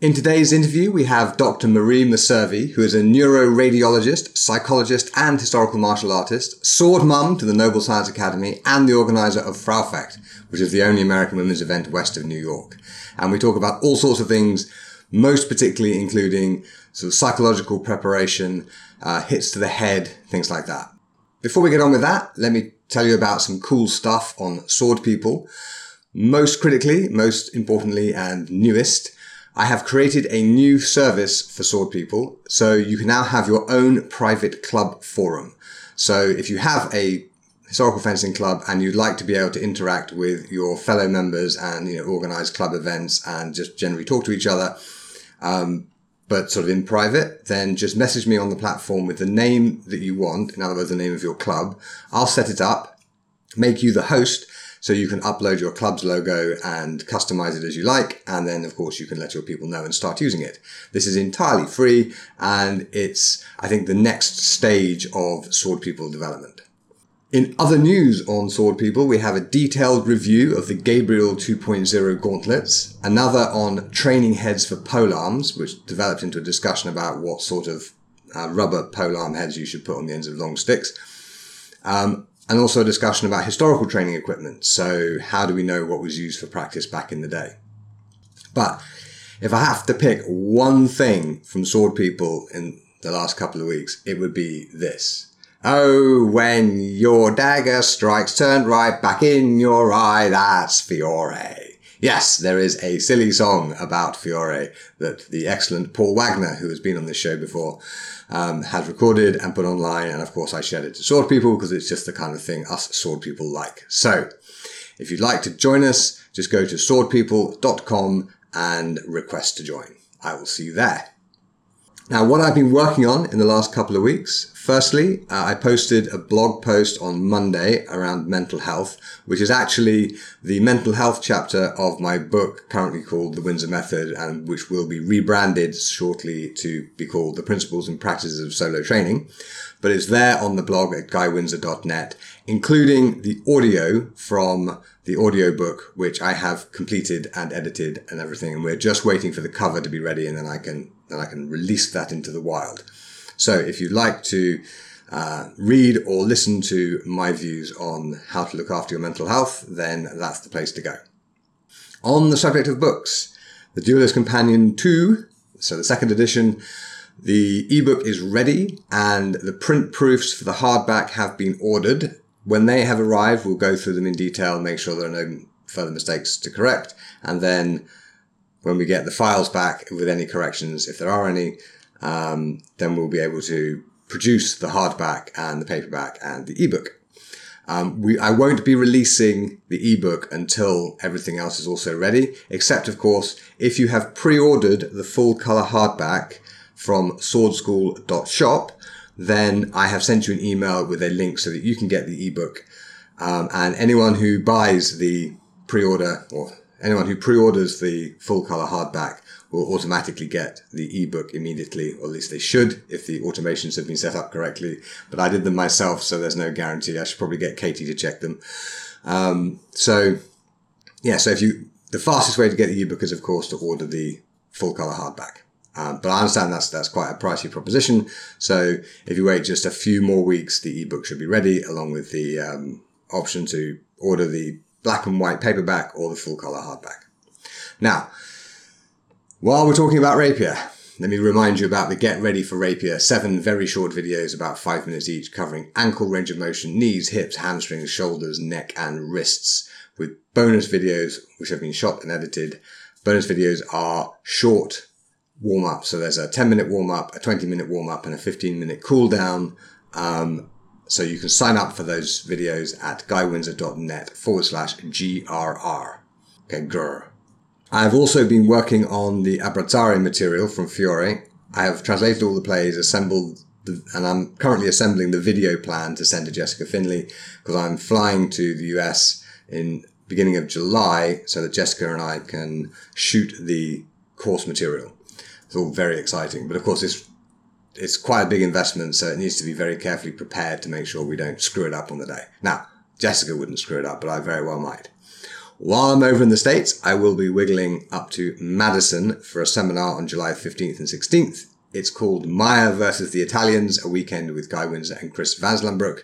In today's interview, we have Dr. Marie Meservy, who is a neuroradiologist, psychologist, and historical martial artist, sword mum to the Noble Science Academy, and the organizer of Fraufecht, which is the only American women's event west of New York. And we talk about all sorts of things, most particularly including sort of psychological preparation, uh, hits to the head, things like that. Before we get on with that, let me tell you about some cool stuff on Sword People. Most critically, most importantly, and newest, I have created a new service for sword people. So you can now have your own private club forum. So if you have a historical fencing club and you'd like to be able to interact with your fellow members and you know organize club events and just generally talk to each other um, but sort of in private then just message me on the platform with the name that you want in other words the name of your club i'll set it up make you the host so you can upload your club's logo and customize it as you like. And then, of course, you can let your people know and start using it. This is entirely free and it's, I think, the next stage of Sword People development. In other news on Sword People, we have a detailed review of the Gabriel 2.0 gauntlets, another on training heads for polearms, which developed into a discussion about what sort of uh, rubber polearm heads you should put on the ends of long sticks. Um, and also a discussion about historical training equipment. So how do we know what was used for practice back in the day? But if I have to pick one thing from sword people in the last couple of weeks, it would be this. Oh, when your dagger strikes, turn right back in your eye, that's Fiore. Yes, there is a silly song about Fiore that the excellent Paul Wagner, who has been on this show before, um, has recorded and put online. And of course, I shared it to sword people because it's just the kind of thing us sword people like. So if you'd like to join us, just go to swordpeople.com and request to join. I will see you there. Now, what I've been working on in the last couple of weeks, firstly, uh, I posted a blog post on Monday around mental health, which is actually the mental health chapter of my book currently called The Windsor Method and which will be rebranded shortly to be called The Principles and Practices of Solo Training. But it's there on the blog at guywindsor.net, including the audio from the audiobook, which I have completed and edited and everything. And we're just waiting for the cover to be ready and then I can then I can release that into the wild. So if you'd like to uh, read or listen to my views on how to look after your mental health, then that's the place to go. On the subject of books, The Duelist Companion 2, so the second edition, the ebook is ready and the print proofs for the hardback have been ordered. When they have arrived, we'll go through them in detail, make sure there are no further mistakes to correct, and then when we get the files back with any corrections, if there are any, um, then we'll be able to produce the hardback and the paperback and the ebook. Um, we, I won't be releasing the ebook until everything else is also ready, except of course, if you have pre-ordered the full color hardback from swordschool.shop, then I have sent you an email with a link so that you can get the ebook. Um, and anyone who buys the pre-order or anyone who pre-orders the full color hardback will automatically get the ebook immediately, or at least they should if the automations have been set up correctly. But I did them myself, so there's no guarantee. I should probably get Katie to check them. Um, so yeah, so if you, the fastest way to get the ebook is of course to order the full color hardback. Um, but I understand that's that's quite a pricey proposition. So if you wait just a few more weeks, the ebook should be ready, along with the um, option to order the black and white paperback or the full color hardback. Now, while we're talking about rapier, let me remind you about the Get Ready for Rapier, seven very short videos about five minutes each covering ankle range of motion, knees, hips, hamstrings, shoulders, neck, and wrists with bonus videos which have been shot and edited. Bonus videos are short warm up. So there's a 10 minute warm up, a 20 minute warm up, and a 15 minute cool down. Um, so you can sign up for those videos at guywindsor.net forward slash GRR. Okay, grr. I have also been working on the Abrazare material from Fiore. I have translated all the plays, assembled the, and I'm currently assembling the video plan to send to Jessica Finley because I'm flying to the US in beginning of July so that Jessica and I can shoot the course material. It's all very exciting, but of course it's it's quite a big investment, so it needs to be very carefully prepared to make sure we don't screw it up on the day. Now, Jessica wouldn't screw it up, but I very well might. While I'm over in the States, I will be wiggling up to Madison for a seminar on July 15th and 16th. It's called Meyer versus the Italians, a weekend with Guy Windsor and Chris VanSlambrouck.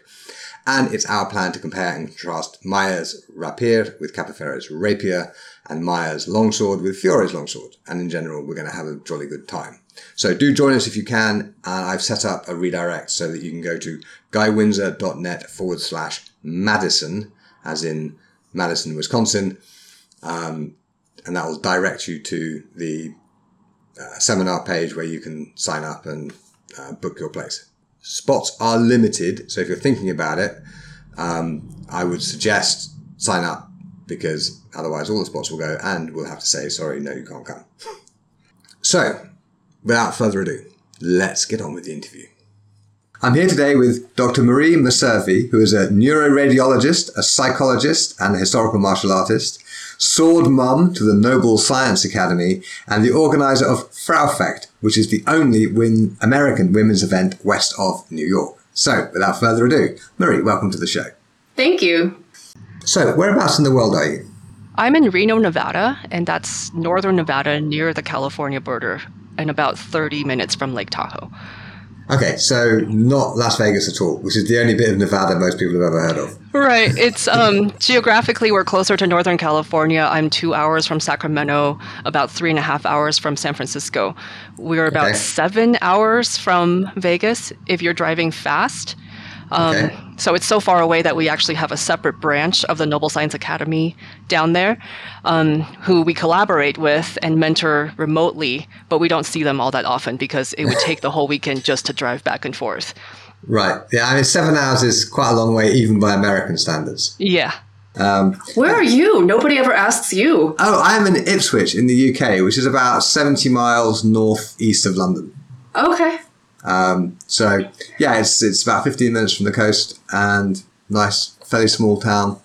And it's our plan to compare and contrast Meyer's rapier with Capoferro's rapier and Meyer's longsword with Fiore's longsword. And in general, we're going to have a jolly good time. So do join us if you can. And I've set up a redirect so that you can go to guywindsor.net forward slash Madison, as in Madison, Wisconsin. Um, and that will direct you to the uh, seminar page where you can sign up and uh, book your place. Spots are limited, so if you're thinking about it, um, I would suggest sign up because otherwise all the spots will go and we'll have to say, sorry, no, you can't come. So, without further ado, let's get on with the interview. I'm here today with Dr. Marie Meservy, who is a neuroradiologist, a psychologist, and a historical martial artist, sword mum to the Noble Science Academy, and the organizer of Fraufecht, which is the only win- American women's event west of New York. So, without further ado, Marie, welcome to the show. Thank you. So, whereabouts in the world are you? I'm in Reno, Nevada, and that's northern Nevada near the California border and about 30 minutes from Lake Tahoe. Okay, so not Las Vegas at all, which is the only bit of Nevada most people have ever heard of. Right. It's um, geographically we're closer to Northern California. I'm two hours from Sacramento, about three and a half hours from San Francisco. We're about Okay. seven hours from Vegas if you're driving fast. Um, Okay. So it's so far away that we actually have a separate branch of the Noble Science Academy down there, um, who we collaborate with and mentor remotely, but we don't see them all that often because it would take the whole weekend just to drive back and forth. Right. Yeah, I mean, seven hours is quite a long way, even by American standards. Yeah. Um, Where are you? Nobody ever asks you. oh, I'm in Ipswich in the UK, which is about 70 miles northeast of London. Okay. Um, so, yeah, it's, it's about 15 minutes from the coast and nice, fairly small town.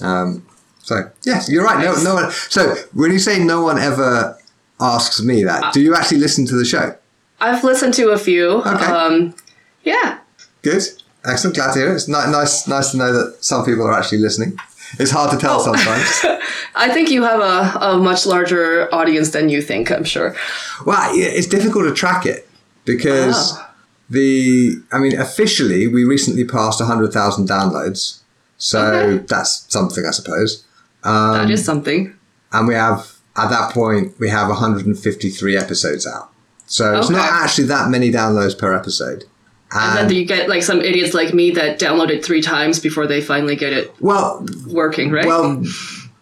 Um, so, yes, you're right. No, no one. So, when you say no one ever asks me that, do you actually listen to the show? I've listened to a few. Okay. Um, yeah. Good. Excellent. Glad to hear it. It's ni- nice, nice to know that some people are actually listening. It's hard to tell Oh. sometimes. I think you have a, a much larger audience than you think, I'm sure. well, it's difficult to track it because Oh. the, I mean, officially, we recently passed 100,000 downloads. So Okay. that's something, I suppose. Um, that is something. and we have, at that point, we have 153 episodes out. So it's not actually that many downloads per episode. And then you get like some idiots like me that download it three times before they finally get it well, working, right? Well,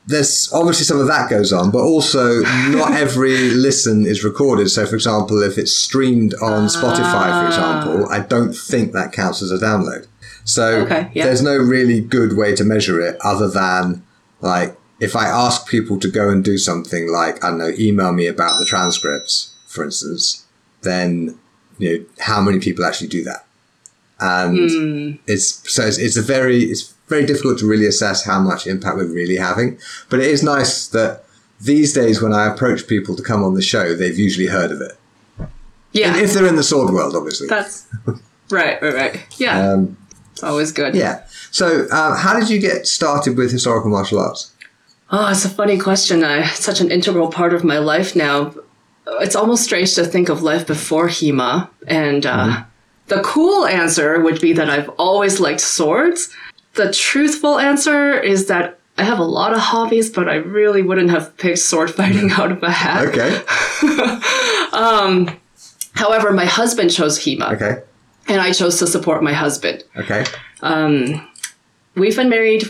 there's obviously some of that goes on, but also not every listen is recorded. So, for example, if it's streamed on Spotify, for ah. example, I don't think that counts as a download. So, Okay, yeah. there's no really good way to measure it other than like if I ask people to go and do something like I don't know, email me about the transcripts, for instance, then you know how many people actually do that, and hmm. it's so it's, it's a very it's very difficult to really assess how much impact we're really having. But it is nice that these days when I approach people to come on the show, they've usually heard of it. yeah. If they're in the sword world, obviously. That's right, right, right. Yeah. Um, it's always good. yeah. So, uh, how did you get started with historical martial arts? Oh, it's a funny question. I, it's such an integral part of my life now. It's almost strange to think of life before HEMA. And uh, the cool answer would be that I've always liked swords. The truthful answer is that I have a lot of hobbies, but I really wouldn't have picked sword fighting mm-hmm. out of a hat. Okay. Um, however, my husband chose HEMA, Okay. and I chose to support my husband. Okay. Um, we've been married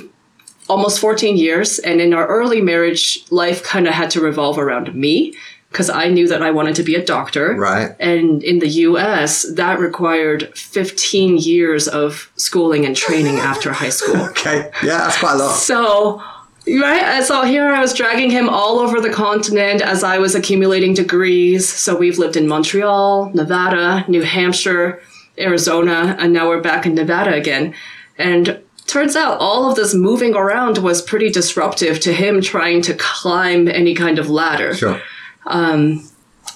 almost 14 years, and in our early marriage, life kind of had to revolve around me because I knew that I wanted to be a doctor. Right. And in the US, that required 15 years of schooling and training after high school. Okay. Yeah, that's quite a lot. So, right, so here I was dragging him all over the continent as I was accumulating degrees. So we've lived in Montreal, Nevada, New Hampshire, Arizona, and now we're back in Nevada again. And turns out all of this moving around was pretty disruptive to him trying to climb any kind of ladder. Sure.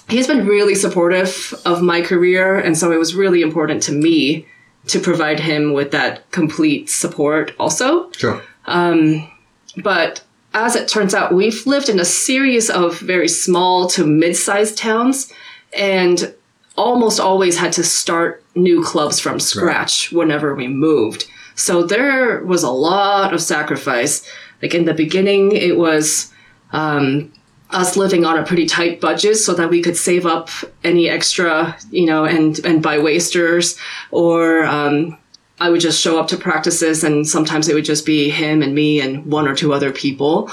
He's been really supportive of my career, and so it was really important to me to provide him with that complete support also. Sure. But as it turns out, we've lived in a series of very small to mid sized towns and almost always had to start new clubs from scratch whenever we moved. So there was a lot of sacrifice. Like in the beginning, it was um, us living on a pretty tight budget so that we could save up any extra, you know, and, and buy wasters or, um, I would just show up to practices and sometimes it would just be him and me and one or two other people.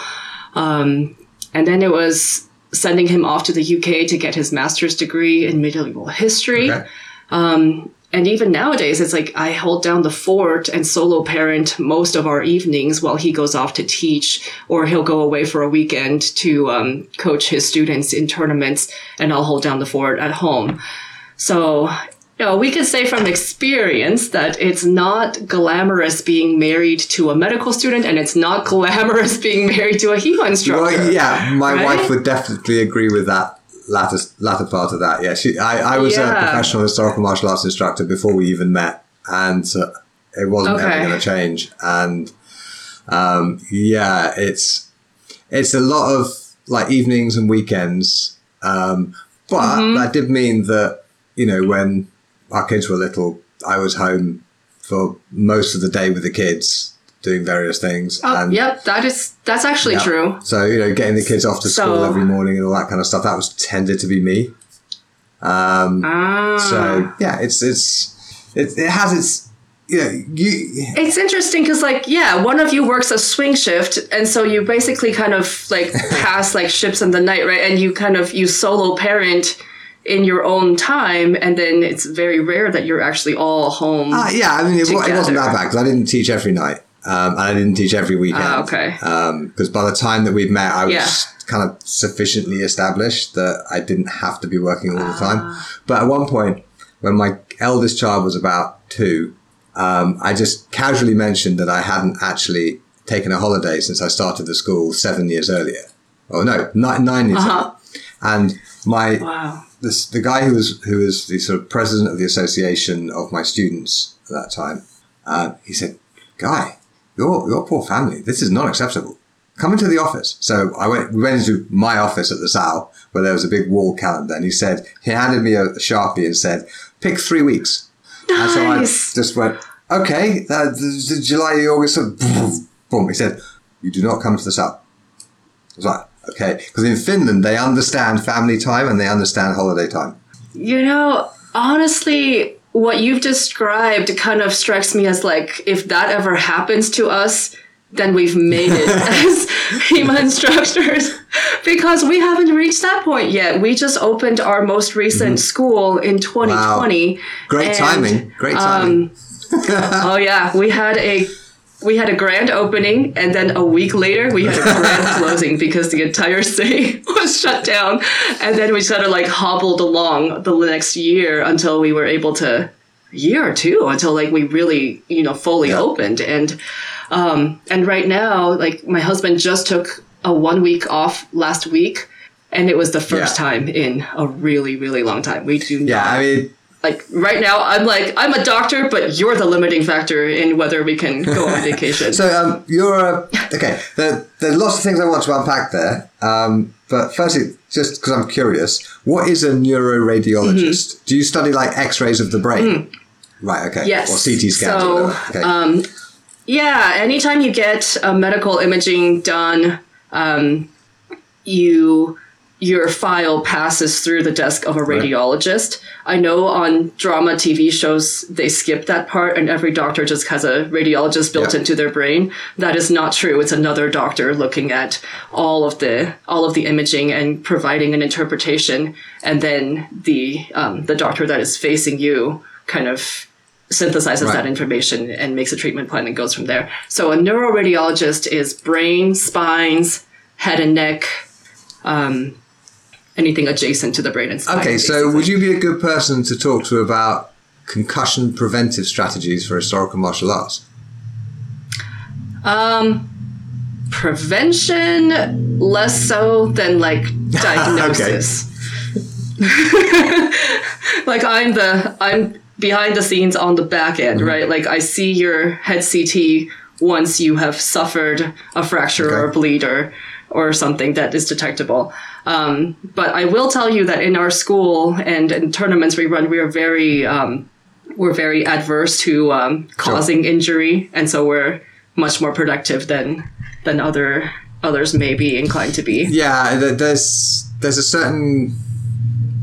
Um, and then it was sending him off to the UK to get his master's degree in medieval history. Okay. And even nowadays, it's like I hold down the fort and solo parent most of our evenings while he goes off to teach, or he'll go away for a weekend to um, coach his students in tournaments, and I'll hold down the fort at home. So, you know, we can say from experience that it's not glamorous being married to a medical student, and it's not glamorous being married to a HEMA instructor. Well, yeah, my Right? wife would definitely agree with that latter latter part of that. Yeah, she, I, I was a professional historical martial arts instructor before we even met, and uh, it wasn't ever going to change. And um, yeah, it's it's a lot of like evenings and weekends, um, but Mm-hmm. that did mean that you know when our kids were little, I was home for most of the day with the kids doing various things. Oh, and yep, that is that's actually yeah. true. So you know, getting the kids off to school So- every morning and all that kind of stuff. That was tended to be me. Um, Ah. So yeah, it's it's it, it has its you know you It's interesting because, like, yeah, one of you works a swing shift, and so you basically kind of like pass like ships in the night, right? And you kind of you solo parent in your own time, and then it's very rare that you're actually all home. uh, yeah. I mean, it, it wasn't that bad because I didn't teach every night. Um, and I didn't teach every weekend. Ah, okay. Because by the time that we'd met, I was Yeah. kind of sufficiently established that I didn't have to be working all the time. Ah. But at one point, when my eldest child was about two, um, I just casually mentioned that I hadn't actually taken a holiday since I started the school seven years earlier. Oh no, nine, nine years. Uh-huh. And my Wow. this, the guy who was who was the sort of president of the association of my students at that time, uh, he said, "Guy, your your poor family. This is not acceptable. Come into the office." So I went. We went into my office at the Sal, where there was a big wall calendar, and he said he handed me a sharpie and said, "Pick three weeks." Nice. And so I just went, "Okay, uh, the, the July, August." So boom. He said, "You do not come to the Sal." I was like, "Okay," because in Finland they understand family time and they understand holiday time. You know, honestly, what you've described kind of strikes me as like if that ever happens to us, then we've made it as HEMA instructors because we haven't reached that point yet. We just opened our most recent mm-hmm. school in 2020. Great and, timing. Great um, timing. Oh yeah, we had a we had a grand opening and then a week later we had a grand closing because the entire city was shut down and then we sort of like hobbled along the next year until we were able to year or two until like we really you know fully Yeah. opened and um and right now like my husband just took a one week off last week and it was the first Yeah. time in a really really long time we do yeah, not I mean, like right now i'm like i'm a doctor but you're the limiting factor in whether we can go on vacation so um, you're a, okay. There, there's lots of things I want to unpack there. Um, but firstly, just because I'm curious, what is a neuroradiologist? Do you study like X-rays of the brain? Right. Okay. Mm-hmm. Yes. Or CT scans. So. Okay. yeah anytime you get a medical imaging done um, you your file passes through the desk of a radiologist i know on drama tv shows they skip that part and every doctor just has a radiologist built Yeah. into their brain that is not true it's another doctor looking at all of the all of the imaging and providing an interpretation and then the um, the doctor that is facing you kind of synthesizes Right. that information and makes a treatment plan and goes from there. So a neuroradiologist is brain, spines, head and neck, um, anything adjacent to the brain and spine. Okay, so basically. would you be a good person to talk to about concussion preventive strategies for historical martial arts? Um, prevention less so than like diagnosis. like I'm the I'm behind the scenes on the back end, Mm-hmm. right? Like I see your head CT once you have suffered a fracture or a bleed or or something that is detectable. Um, but I will tell you that in our school and in tournaments we run, we are very um, we're very adverse to um, causing injury, and so we're much more productive than than other others may be inclined to be. Yeah, there's there's a certain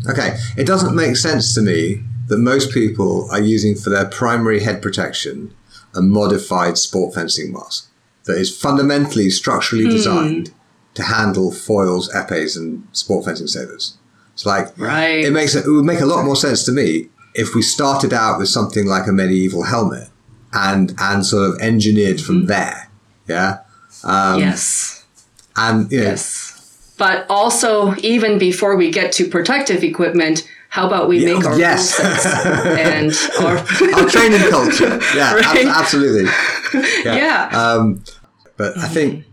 okay. It doesn't make sense to me that most people are using for their primary head protection a modified sport fencing mask that is fundamentally structurally designed to handle foils, épées, and sport fencing sabers. It's like Right. it makes it, would make a lot more sense to me if we started out with something like a medieval helmet and and sort of engineered from there. Yeah. Um, yes. And you know, Yes. But also, even before we get to protective equipment, how about we make our yes. and our our training culture. Yeah, ab- absolutely. yeah. Um, but I think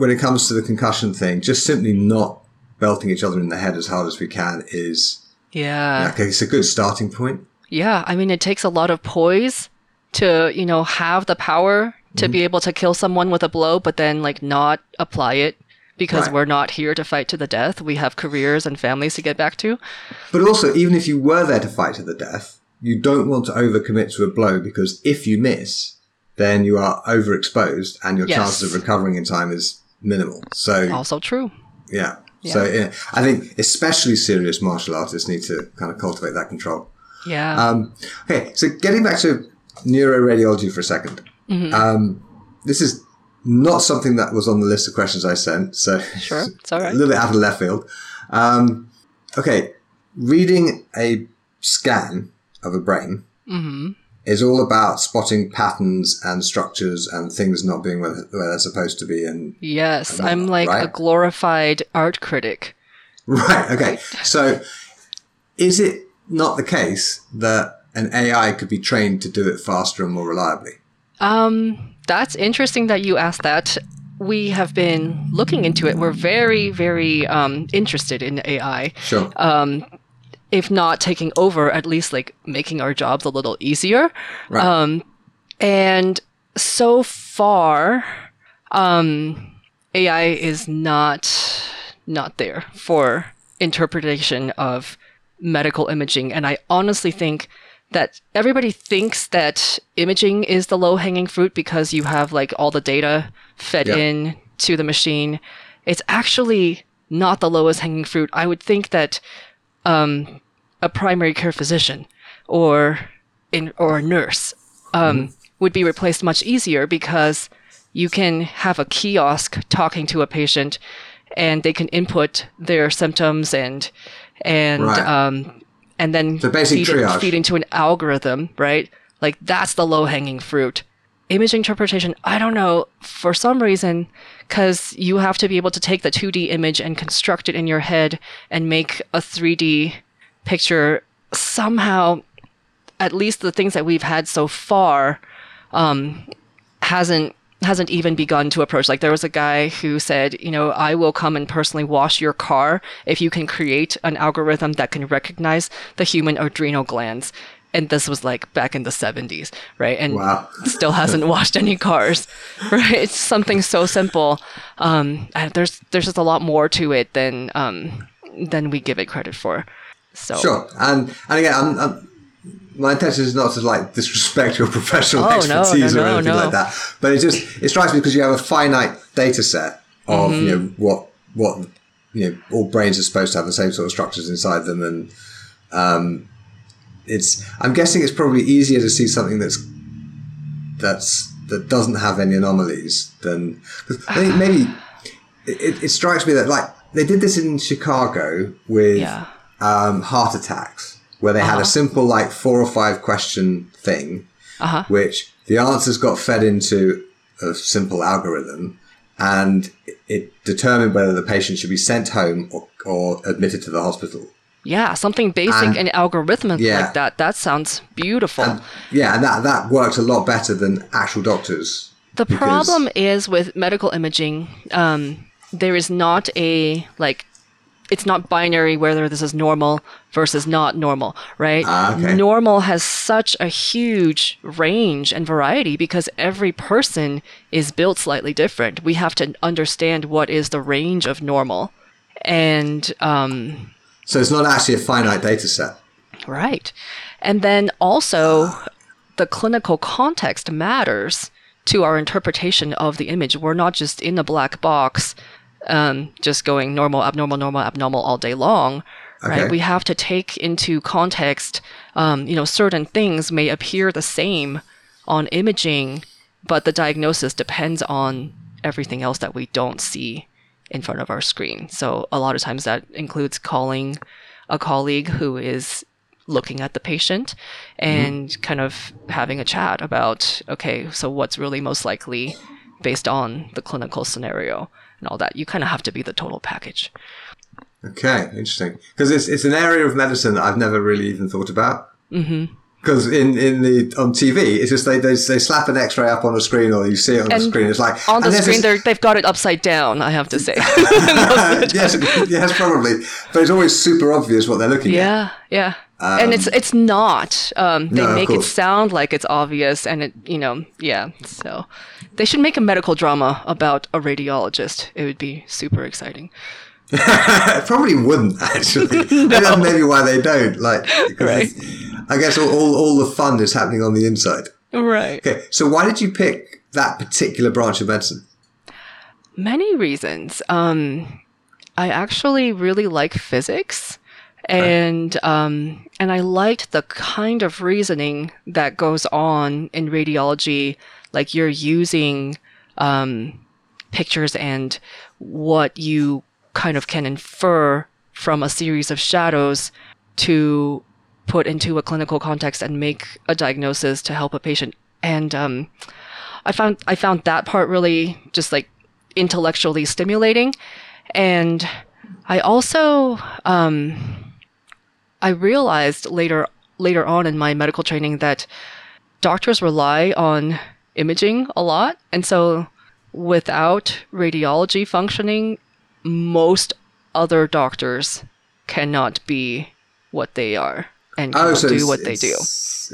when it comes to the concussion thing, just simply not belting each other in the head as hard as we can is Yeah. okay. It's a good starting point. Yeah, I mean, it takes a lot of poise to, you know, have the power to Mm-hmm. be able to kill someone with a blow, but then, like, not apply it because Right. we're not here to fight to the death. We have careers and families to get back to. But also, even if you were there to fight to the death, you don't want to overcommit to a blow because if you miss, then you are overexposed and your Yes. chances of recovering in time is minimal. So Also true. yeah. So yeah, I think especially serious martial artists need to kind of cultivate that control. Yeah. Um, okay, so getting back to neuroradiology for a 2nd Um, this is not something that was on the list of questions I sent, so Sure, it's all right. a little bit out of left field. Um, okay, reading a scan of a brain Mm-hmm. Is all about spotting patterns and structures and things not being where, where they're supposed to be. And yes, know, I'm like a glorified art critic. right, okay, so is it not the case that an AI could be trained to do it faster and more reliably? Um, that's interesting that you asked that. We have been looking into it. We're very, very um, interested in AI. Sure. Um, if not taking over, at least like making our jobs a little easier. Right. Um, and so far, um, AI is not not there for interpretation of medical imaging, and I honestly think that everybody thinks that imaging is the low hanging fruit because you have like all the data fed Yeah. in to the machine. It's actually not the lowest hanging fruit. I would think that um, a primary care physician or in or a nurse um, would be replaced much easier because you can have a kiosk talking to a patient and they can input their symptoms and and Right. um, and then basic feed, it- feed into an algorithm, right? Like that's the low hanging fruit. Image interpretation, I don't know, for some reason, because you have to be able to take the 2D image and construct it in your head and make a 3D picture. Somehow, at least the things that we've had so far, um, hasn't hasn't even begun to approach. Like there was a guy who said, you know, I will come and personally wash your car if you can create an algorithm that can recognize the human adrenal glands. And this was like back in the 70s, right? And Wow. still hasn't washed any cars, right? It's something so simple. Um, and there's there's just a lot more to it than um, than we give it credit for. So Sure, and and again, I'm, I'm, my intention is not to like disrespect your professional Oh, no, expertise no, or no, anything no. like that, but it just it strikes me because you have a finite data set of Mm-hmm. you know what what you know all brains are supposed to have the same sort of structures inside them, and um, it's I'm guessing it's probably easier to see something that's that's that doesn't have any anomalies than 'cause I think maybe it, it strikes me that like they did this in Chicago with yeah, um, heart attacks, where they had a simple, like, four or five question thing, Uh-huh. which the answers got fed into a simple algorithm, and it determined whether the patient should be sent home or, or admitted to the hospital. Yeah, something basic And- and, algorithmic Yeah. like that. That sounds beautiful. And, yeah, and that that works a lot better than actual doctors. The because- problem is with medical imaging, um, there is not a like, it's not binary whether this is normal versus not normal, right? Ah, okay. Normal has such a huge range and variety because every person is built slightly different. We have to understand what is the range of normal, and um, So it's not actually a finite data set. Right. And then also, the clinical context matters to our interpretation of the image. We're not just in a black box, um, just going normal, abnormal, normal, abnormal all day long. Okay. Right. We have to take into context, um, you know, certain things may appear the same on imaging, but the diagnosis depends on everything else that we don't see in front of our screen. So a lot of times that includes calling a colleague who is looking at the patient and kind of having a chat about okay, so what's really most likely based on the clinical scenario and all that. You kind of have to be the total package. Okay, interesting. Because it's it's an area of medicine that I've never really even thought about. Mm-hmm. Because in, in the on TV, it's just they, they they slap an X-ray up on a screen, or you see it on the screen. It's like On the screen, this- they've got it upside down. I have to say. yes, yes, probably. But it's always super obvious what they're looking at. Yeah, yeah. and it's it's not. Um, they No, make it sound like it's obvious, and it you know yeah. So they should make a medical drama about a radiologist. It would be super exciting. Probably wouldn't actually. Maybe That's maybe why they don't. like. Right. I guess all, all all the fun is happening on the inside. Right. Okay, so why did you pick that particular branch of medicine? Many reasons. Um, I actually really like physics, and um, and I liked the kind of reasoning that goes on in radiology. Like you're using um, pictures and what you kind of can infer from a series of shadows to put into a clinical context and make a diagnosis to help a patient. And um, I found I found that part really just like intellectually stimulating, and I also um, I realized later later on in my medical training that doctors rely on imaging a lot, and so without radiology functioning, most other doctors cannot be what they are and do Oh, it's- what they do.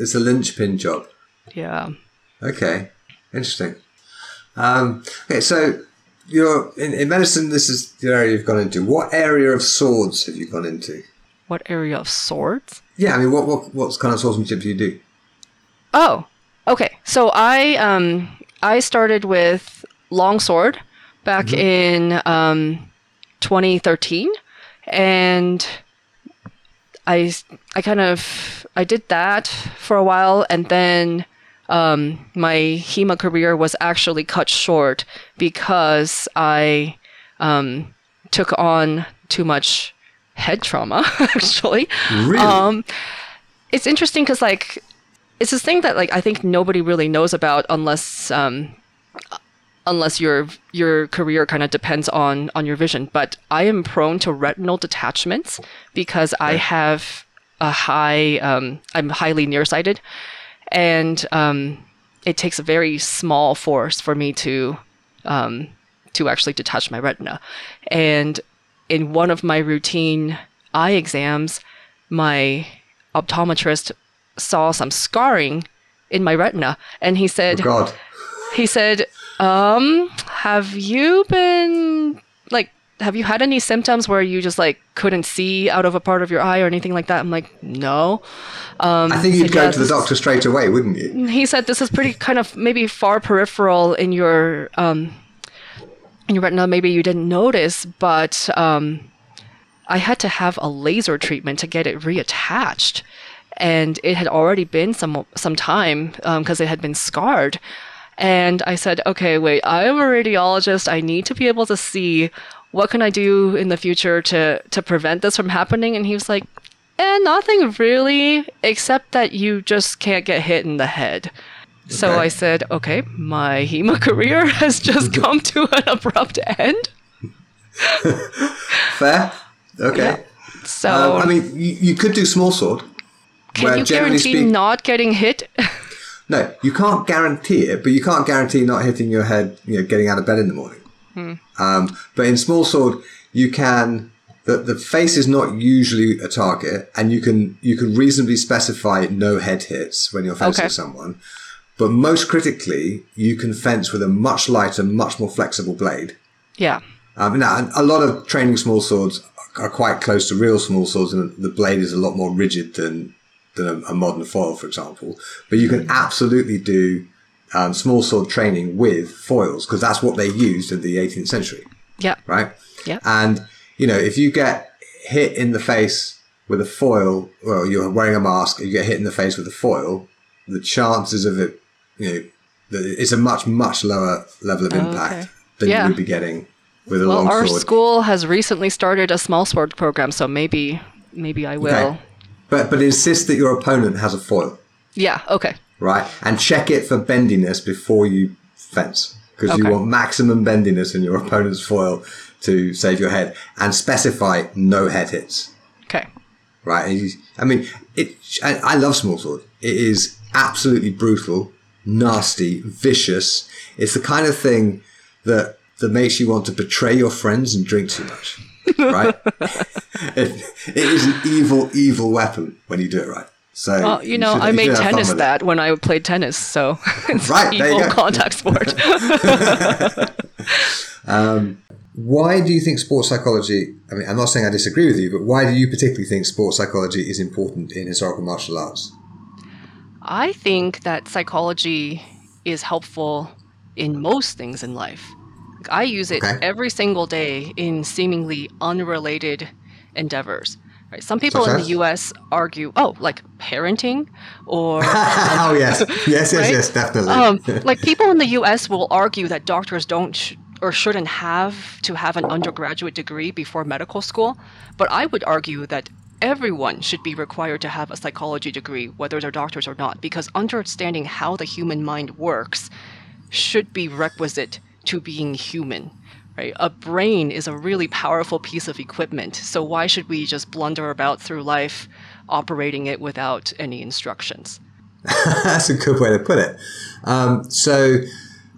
it's, a linchpin job. Yeah. Okay, interesting. Um, okay, so you're in, in medicine. This is the area you've gone into. What area of swords have you gone into? What area of swords? Yeah, I mean, what what what kind of swordsmanship do you do? Oh, okay. So I um I started with longsword back in um 2013, and I I kind of I did that for a while, and then um, my HEMA career was actually cut short because I um, took on too much head trauma. Actually, Really? um, it's interesting because like it's this thing that like I think nobody really knows about unless um, unless your your career kind of depends on on your vision. But I am prone to retinal detachments because I have a high um, I'm highly nearsighted, and um, it takes a very small force for me to um, to actually detach my retina. And in one of my routine eye exams, my optometrist saw some scarring in my retina, and he said, Oh, God. he said, um, have you been like have you had any symptoms where you just like couldn't see out of a part of your eye or anything like that? I'm like, no. Um, I think you'd go to the doctor straight away, wouldn't you? He said this is pretty kind of maybe far peripheral in your um, in your retina. Maybe you didn't notice, but um, I had to have a laser treatment to get it reattached, and it had already been some some time because it had been scarred. And I said, okay, wait, I'm a radiologist. I need to be able to see what can I do in the future to to prevent this from happening. And he was like, eh, nothing really, except that you just can't get hit in the head. So I said, okay, my HEMA career has just come to an abrupt end. Fair. Okay. So Um, I mean, you, you could do small sword. can you guarantee not getting hit? No, you can't guarantee it, but you can't guarantee not hitting your head, you know, getting out of bed in the morning. Um, but in small sword, you can. The, the face is not usually a target, and you can you can reasonably specify no head hits when you're fencing Okay. someone. But most critically, you can fence with a much lighter, much more flexible blade. yeah. Um, now, a lot of training small swords are quite close to real small swords, and the blade is a lot more rigid than than a, a modern foil, for example. But you can absolutely do um, small sword training with foils because that's what they used in the 18th century, Yeah. right? Yeah. And you know, if you get hit in the face with a foil, well, you're wearing a mask, you get hit in the face with a foil, the chances of it, you know, it's a much much lower level of impact Okay. than Yeah. you would be getting with a Well, long sword. our school has recently started a small sword program, so maybe maybe I will. Okay. But but insist that your opponent has a foil, Yeah. Okay. Right? And check it for bendiness before you fence, because you want maximum bendiness in your opponent's foil to save your head, and specify no head hits, Okay. right? I mean, it. I, I love small sword. It is absolutely brutal, nasty, vicious. It's the kind of thing that that makes you want to betray your friends and drink too much, right? it, it is an evil, evil weapon when you do it right. So, Well, you know, should- I you made should have fun tennis that when I played tennis, so it's Right, evil contact sport. Um, why do you think sports psychology? I mean, I'm not saying I disagree with you, but why do you particularly think sports psychology is important in historical martial arts? I think that psychology is helpful in most things in life. I use it Okay. every single day in seemingly unrelated endeavors. Right? Some people Such in as? the U.S. argue, oh, like parenting, or oh yes, yes, yes, Right? yes, definitely. um, like people in the U.S. will argue that doctors don't sh- or shouldn't have to have an undergraduate degree before medical school, but I would argue that everyone should be required to have a psychology degree, whether they're doctors or not, because understanding how the human mind works should be requisite to being human. Right? A brain is a really powerful piece of equipment, so why should we just blunder about through life operating it without any instructions? That's a good way to put it. Um, so,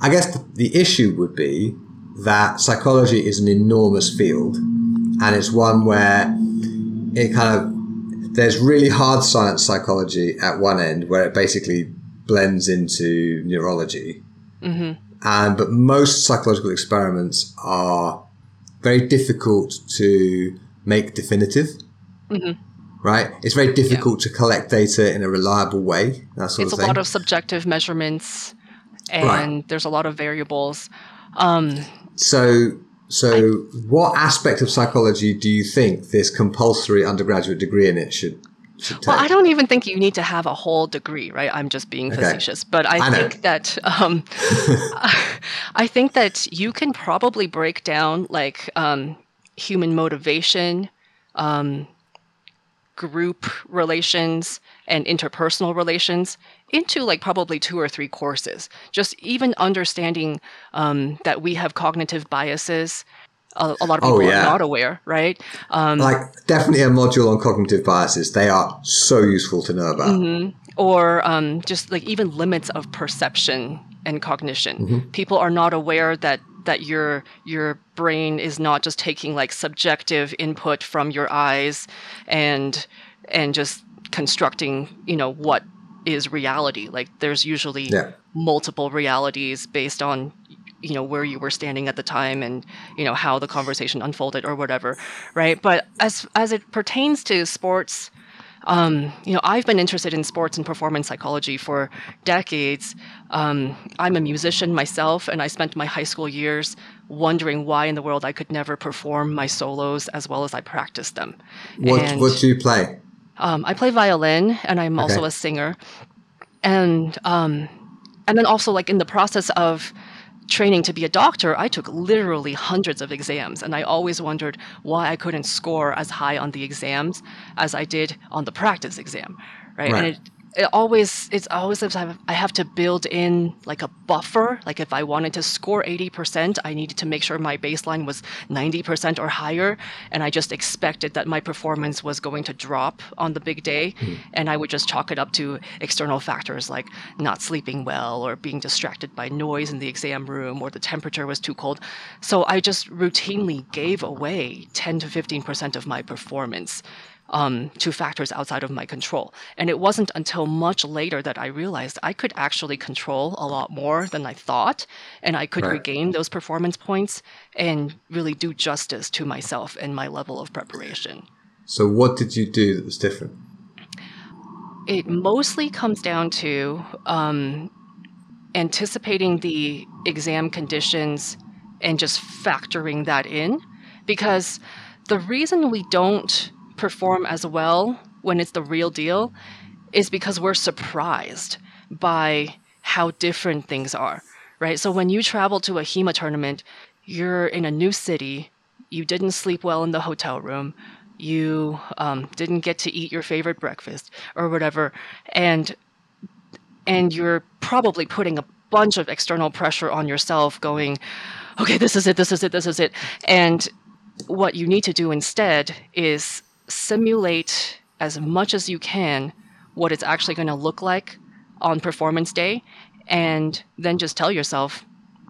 I guess the, the issue would be that psychology is an enormous field, and it's one where it kind of there's really hard science psychology at one end, where it basically blends into neurology, and but most psychological experiments are very difficult to make definitive. Right, it's very difficult to collect data in a reliable way. That sort it's of a lot of subjective measurements and there's a lot of variables um, So, so what aspect of psychology do you think this compulsory undergraduate degree in it should? Well i don't even think you need to have a whole degree right i'm just being Okay. facetious but i, I know. think that um, i think that you can probably break down like um, human motivation um, group relations and interpersonal relations into like probably two or three courses. Just even understanding um, that we have cognitive biases. A, a lot of Oh, people yeah. are not aware, right? Um, like definitely a module on cognitive biases. They are so useful to know about. Mm-hmm. or um, just like even limits of perception and cognition. People are not aware that that your your brain is not just taking like subjective input from your eyes and and just constructing you know what is reality like there's usually Yeah. multiple realities based on you know where you were standing at the time and you know how the conversation unfolded or whatever right but as as it pertains to sports um, you know, I've been interested in sports and performance psychology for decades. Um, I'm a musician myself, and I spent my high school years wondering why in the world I could never perform my solos as well as I practiced them. What And- what do you play? um, I play violin, and I'm also a singer. And um, and then also like in the process of training to be a doctor, I took literally hundreds of exams, and I always wondered why I couldn't score as high on the exams as I did on the practice exam, right? Right. And it it always it's always I have to build in like a buffer. Like if I wanted to score 80%, I needed to make sure my baseline was 90% or higher. And I just expected that my performance was going to drop on the big day. Mm. And I would just chalk it up to external factors like not sleeping well or being distracted by noise in the exam room or the temperature was too cold. So I just routinely gave away 10 to 15% of my performance um, to factors outside of my control. And it wasn't until much later that I realized I could actually control a lot more than I thought, and I could right. regain those performance points and really do justice to myself and my level of preparation. So, what did you do that was different? It mostly comes down to um, anticipating the exam conditions and just factoring that in. Because the reason we don't perform as well when it's the real deal is because we're surprised by how different things are, right? So when you travel to a HEMA tournament, you're in a new city, you didn't sleep well in the hotel room, you um, didn't get to eat your favorite breakfast or whatever, and and you're probably putting a bunch of external pressure on yourself, going, okay, this is it, this is it, this is it, and what you need to do instead is simulate as much as you can what it's actually going to look like on performance day and then just tell yourself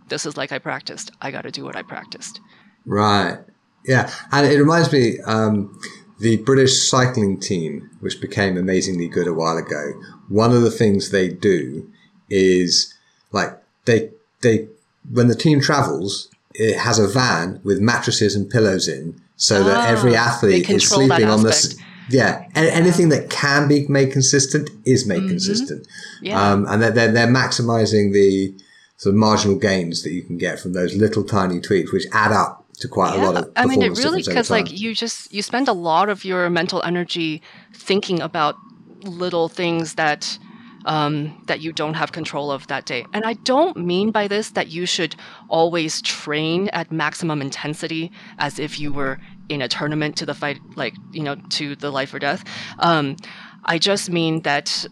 this is like i practiced. I got to do what i practiced. Right. Yeah. And it reminds me um, the british cycling team which became amazingly good a while ago one of the things they do is like they they when the team travels it has a van with mattresses and pillows in so oh, that every ah, athlete is sleeping on this. Yeah, anything that can be made consistent is made mm-hmm. consistent. Yeah. Um, and they're, they're, they're maximizing the sort of marginal gains that you can get from those little tiny tweaks, which add up to quite yeah. a lot of. I mean, it really because like you just you spend a lot of your mental energy thinking about little things that um, that you don't have control of that day. And I don't mean by this that you should always train at maximum intensity as if you were in a tournament to the fight, like, you know, to the life or death. Um, I just mean that,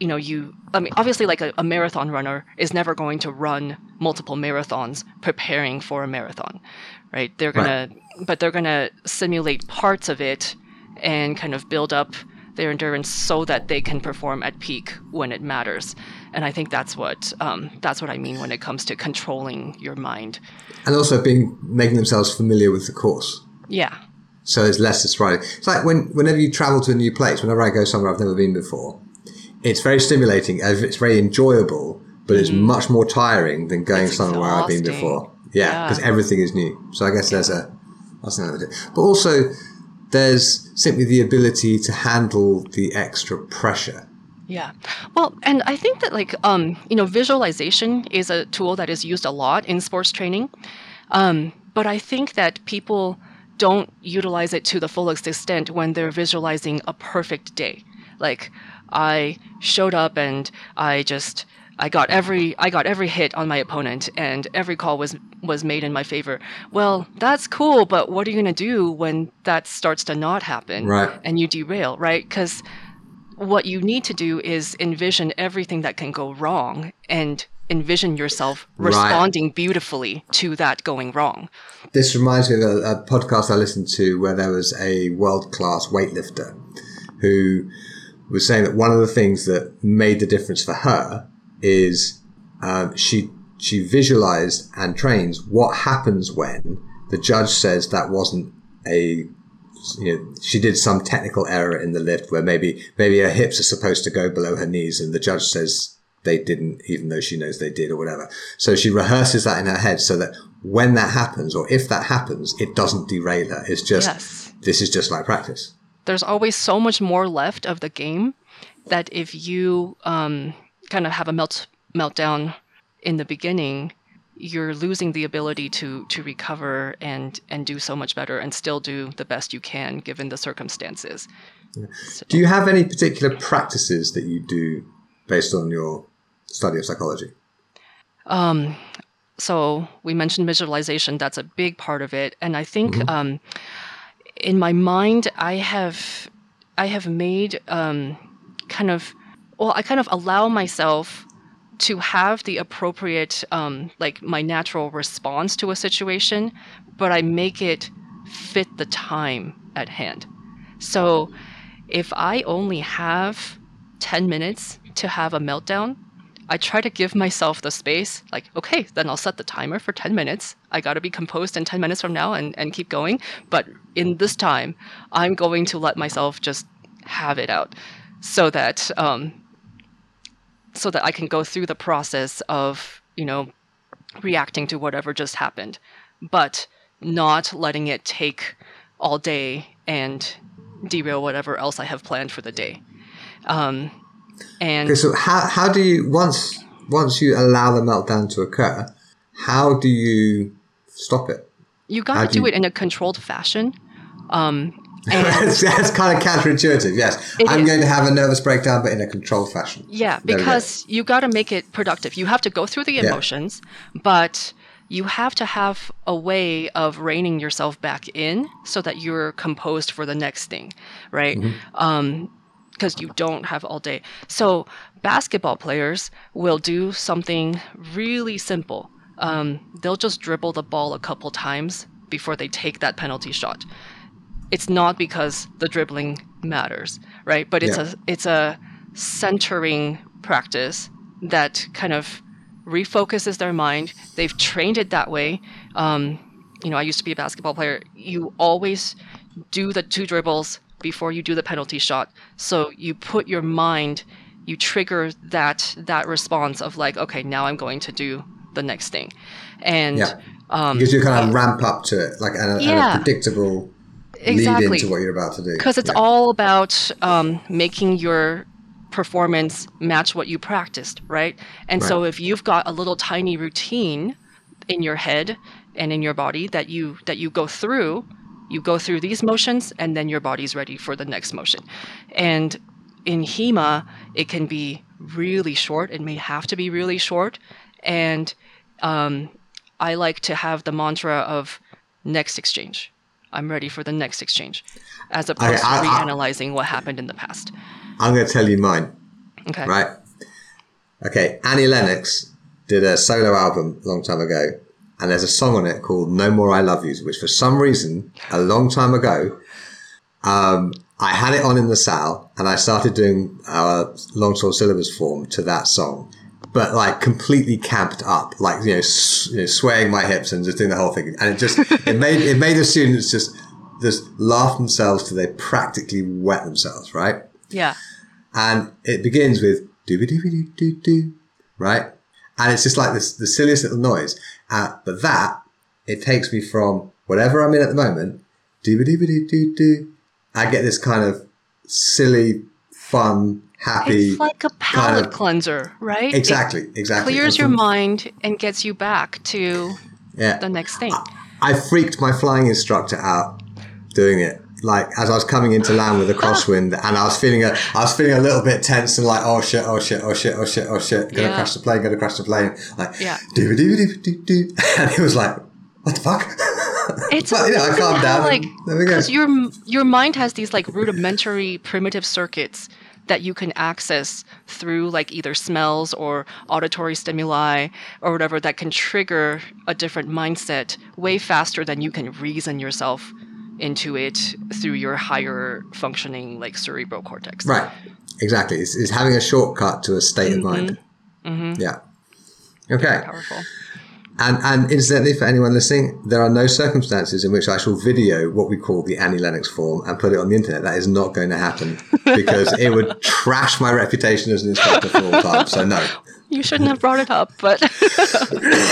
you know, you, I mean, obviously, like a, a marathon runner is never going to run multiple marathons preparing for a marathon, right? They're going right. to, but they're going to simulate parts of it and kind of build up their endurance so that they can perform at peak when it matters. And I think that's what um, that's what I mean when it comes to controlling your mind. And also being making themselves familiar with the course. Yeah. So it's less surprising. It's like when whenever you travel to a new place. Whenever I go somewhere I've never been before, it's very stimulating. It's very enjoyable, but it's mm. much more tiring than going it's somewhere where I've been before. Yeah, because yeah. everything is new. So I guess there's a that's another. But also there's simply the ability to handle the extra pressure. Yeah. Well, and I think that like um, you know, visualization is a tool that is used a lot in sports training. Um, but I think that people don't utilize it to the fullest extent when they're visualizing a perfect day. Like I showed up and I just I got every I got every hit on my opponent and every call was was made in my favor. Well, that's cool, but what are you going to do when that starts to not happen right. and you derail, right? Cuz what you need to do is envision everything that can go wrong and envision yourself responding right. beautifully to that going wrong. This reminds me of a, a podcast I listened to where there was a world class weightlifter who was saying that one of the things that made the difference for her is um, she she visualized and trains what happens when the judge says that wasn't a you know she did some technical error in the lift where maybe maybe her hips are supposed to go below her knees and the judge says they didn't even though she knows they did or whatever. So she rehearses that in her head so that when that happens or if that happens it doesn't derail her. It's just yes. this is just like practice. There's always so much more left of the game that if you um, kind of have a melt meltdown in the beginning, you're losing the ability to to recover and and do so much better and still do the best you can given the circumstances. Yeah. So. Do you have any particular practices that you do based on your study of psychology? Um, so we mentioned visualization. That's a big part of it, and I think mm-hmm. um, in my mind, I have I have made um, kind of well, I kind of allow myself to have the appropriate, um, like my natural response to a situation, but I make it fit the time at hand. So if I only have 10 minutes to have a meltdown, I try to give myself the space, like, okay, then I'll set the timer for 10 minutes. I got to be composed in 10 minutes from now and, and keep going. But in this time, I'm going to let myself just have it out so that um, so that I can go through the process of, you know, reacting to whatever just happened, but not letting it take all day and derail whatever else I have planned for the day. Um, and Okay, so how, how do you once once you allow the meltdown to occur, how do you stop it? you got to do do you- it in a controlled fashion. Um, that's, that's kind of counterintuitive. Yes, I'm is. going to have a nervous breakdown, but in a controlled fashion. Yeah, There because you got to make it productive. You have to go through the Yeah. emotions, but you have to have a way of reining yourself back in so that you're composed for the next thing, right? Um, because you don't have all day. So basketball players will do something really simple. Um, they'll just dribble the ball a couple times before they take that penalty shot. It's not because the dribbling matters, right? But it's Yeah. a it's a centering practice that kind of refocuses their mind. They've trained it that way. Um, you know, I used to be a basketball player. You always do the two dribbles before you do the penalty shot. So you put your mind, you trigger that that response of like, okay, now I'm going to do the next thing, and Yeah. um, Because you kind of ramp up to it, like a, Yeah. a predictable lead exactly into what you're about to do. because it's Yeah. all about um, making your performance match what you practiced, right? And so if you've got a little tiny routine in your head and in your body that you that you go through, you go through these motions and then your body's ready for the next motion. And in HEMA, it can be really short. It may have to be really short. And um, I like to have the mantra of next exchange. I'm ready for the next exchange, as opposed I- to I- reanalyzing what happened in the past. I'm going to tell you mine. Okay. right? Okay, Annie Lennox did a solo album a long time ago, and there's a song on it called "No More I Love Yous," which for some reason, a long time ago, um, I had it on in the salle, and I started doing our long longsword syllabus form to that song, but like completely camped up, like you know, s- you know, swaying my hips and just doing the whole thing, and it just it made it made the students just just laugh themselves till they practically wet themselves, right? Yeah. and it begins with dooby dooby doo doo doo, right? And it's just like this the silliest little noise. Uh, but that it takes me from whatever I'm in at the moment, dooby dooby doo doo doo. I get this kind of silly, fun, happy. It's like a palate of- cleanser, right? It exactly, exactly. clears your mind and gets you back to Yeah, the next thing. I freaked my flying instructor out doing it. Like as I was coming into land with a ah. crosswind, and I was feeling a, I was feeling a little bit tense and like, oh shit, oh shit, oh shit, oh shit, oh shit, gonna Yeah. crash the plane, gonna crash the plane, like, Yeah. doo doo doo doo doo, and it was like, what the fuck? It's But, you know, I calmed down like there we go. because your your mind has these like rudimentary primitive circuits that you can access through like either smells or auditory stimuli or whatever that can trigger a different mindset way faster than you can reason yourself into it through your higher functioning like cerebral cortex. right, exactly. It's, it's having a shortcut to a state of mm-hmm. mind. Mm-hmm. Yeah. Okay. Powerful. And, and incidentally, for anyone listening, there are no circumstances in which I shall video what we call the Annie Lennox form and put it on the internet. That is not going to happen because it would trash my reputation as an instructor for all time. So no, You shouldn't have brought it up, but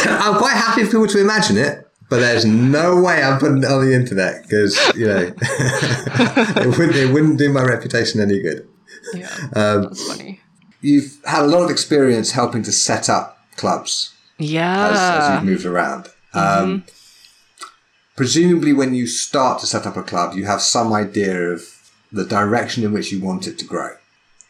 I'm quite happy for people to imagine it, but there's no way I'm putting it on the internet because you know it wouldn't it wouldn't do my reputation any good. yeah, Um, that's funny. You've had a lot of experience helping to set up clubs as, as you've moved around. Um, presumably, when you start to set up a club, you have some idea of the direction in which you want it to grow,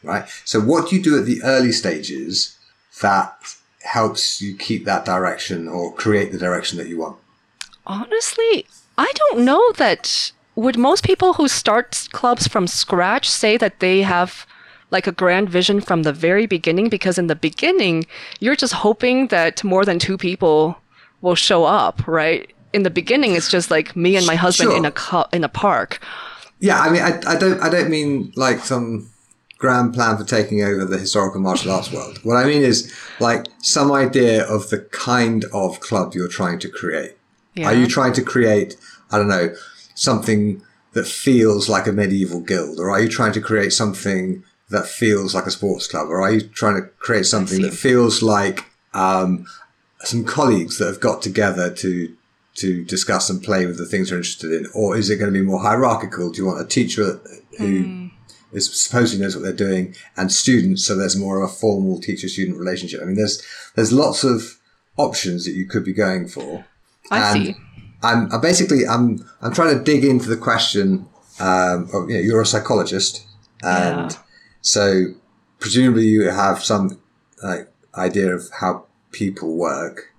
right? So, what do you do at the early stages that helps you keep that direction or create the direction that you want? Honestly, I don't know that. Would most people who start clubs from scratch say that they have like a grand vision from the very beginning because in the beginning you're just hoping that more than two people will show up, right? In the beginning, it's just like me and my husband Sure. in a cu- in a park. Yeah, I mean, I, I don't, I don't mean like some grand plan for taking over the historical martial arts world. What I mean is like some idea of the kind of club you're trying to create. Yeah. Are you trying to create, I don't know, something that feels like a medieval guild, or are you trying to create something that feels like a sports club, or are you trying to create something that feels like um, some colleagues that have got together to to discuss and play with the things they're interested in, or is it going to be more hierarchical? Do you want a teacher who is supposedly knows what they're doing, and students, so there's more of a formal teacher-student relationship? I mean, there's there's lots of options that you could be going for. I And see. I'm, I'm basically I'm I'm trying to dig into the question. Um, of, you know, you're a psychologist, and Yeah. So presumably you have some like idea of how people work.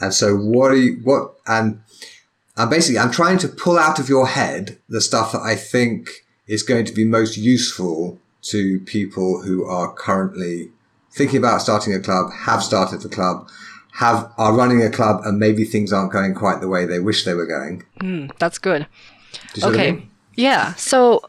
And so what are you what and I'm basically I'm trying to pull out of your head the stuff that I think is going to be most useful to people who are currently thinking about starting a club, have started the club, have are running a club, and maybe things aren't going quite the way they wish they were going. Hmm, that's good. Do you see what I Okay. mean? Yeah. So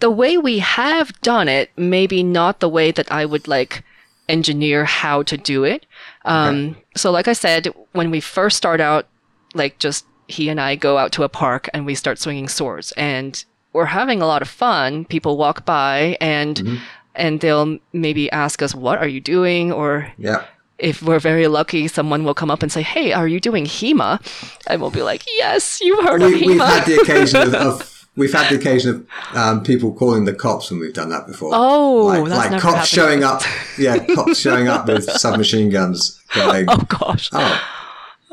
the way we have done it, maybe not the way that I would like engineer how to do it. Um, So, like I said, when we first start out, like just he and I go out to a park and we start swinging swords, and we're having a lot of fun. People walk by and and they'll maybe ask us, "What are you doing?" or Yeah. if we're very lucky, someone will come up and say, "Hey, are you doing HEMA?" And we'll be like, "Yes, you've heard of We, we've HEMA." had the occasion of, of we've had the occasion of um, people calling the cops when we've done that before. Oh, like, like cops happened. showing up. Yeah, cops showing up with submachine guns, going, oh gosh. "Oh,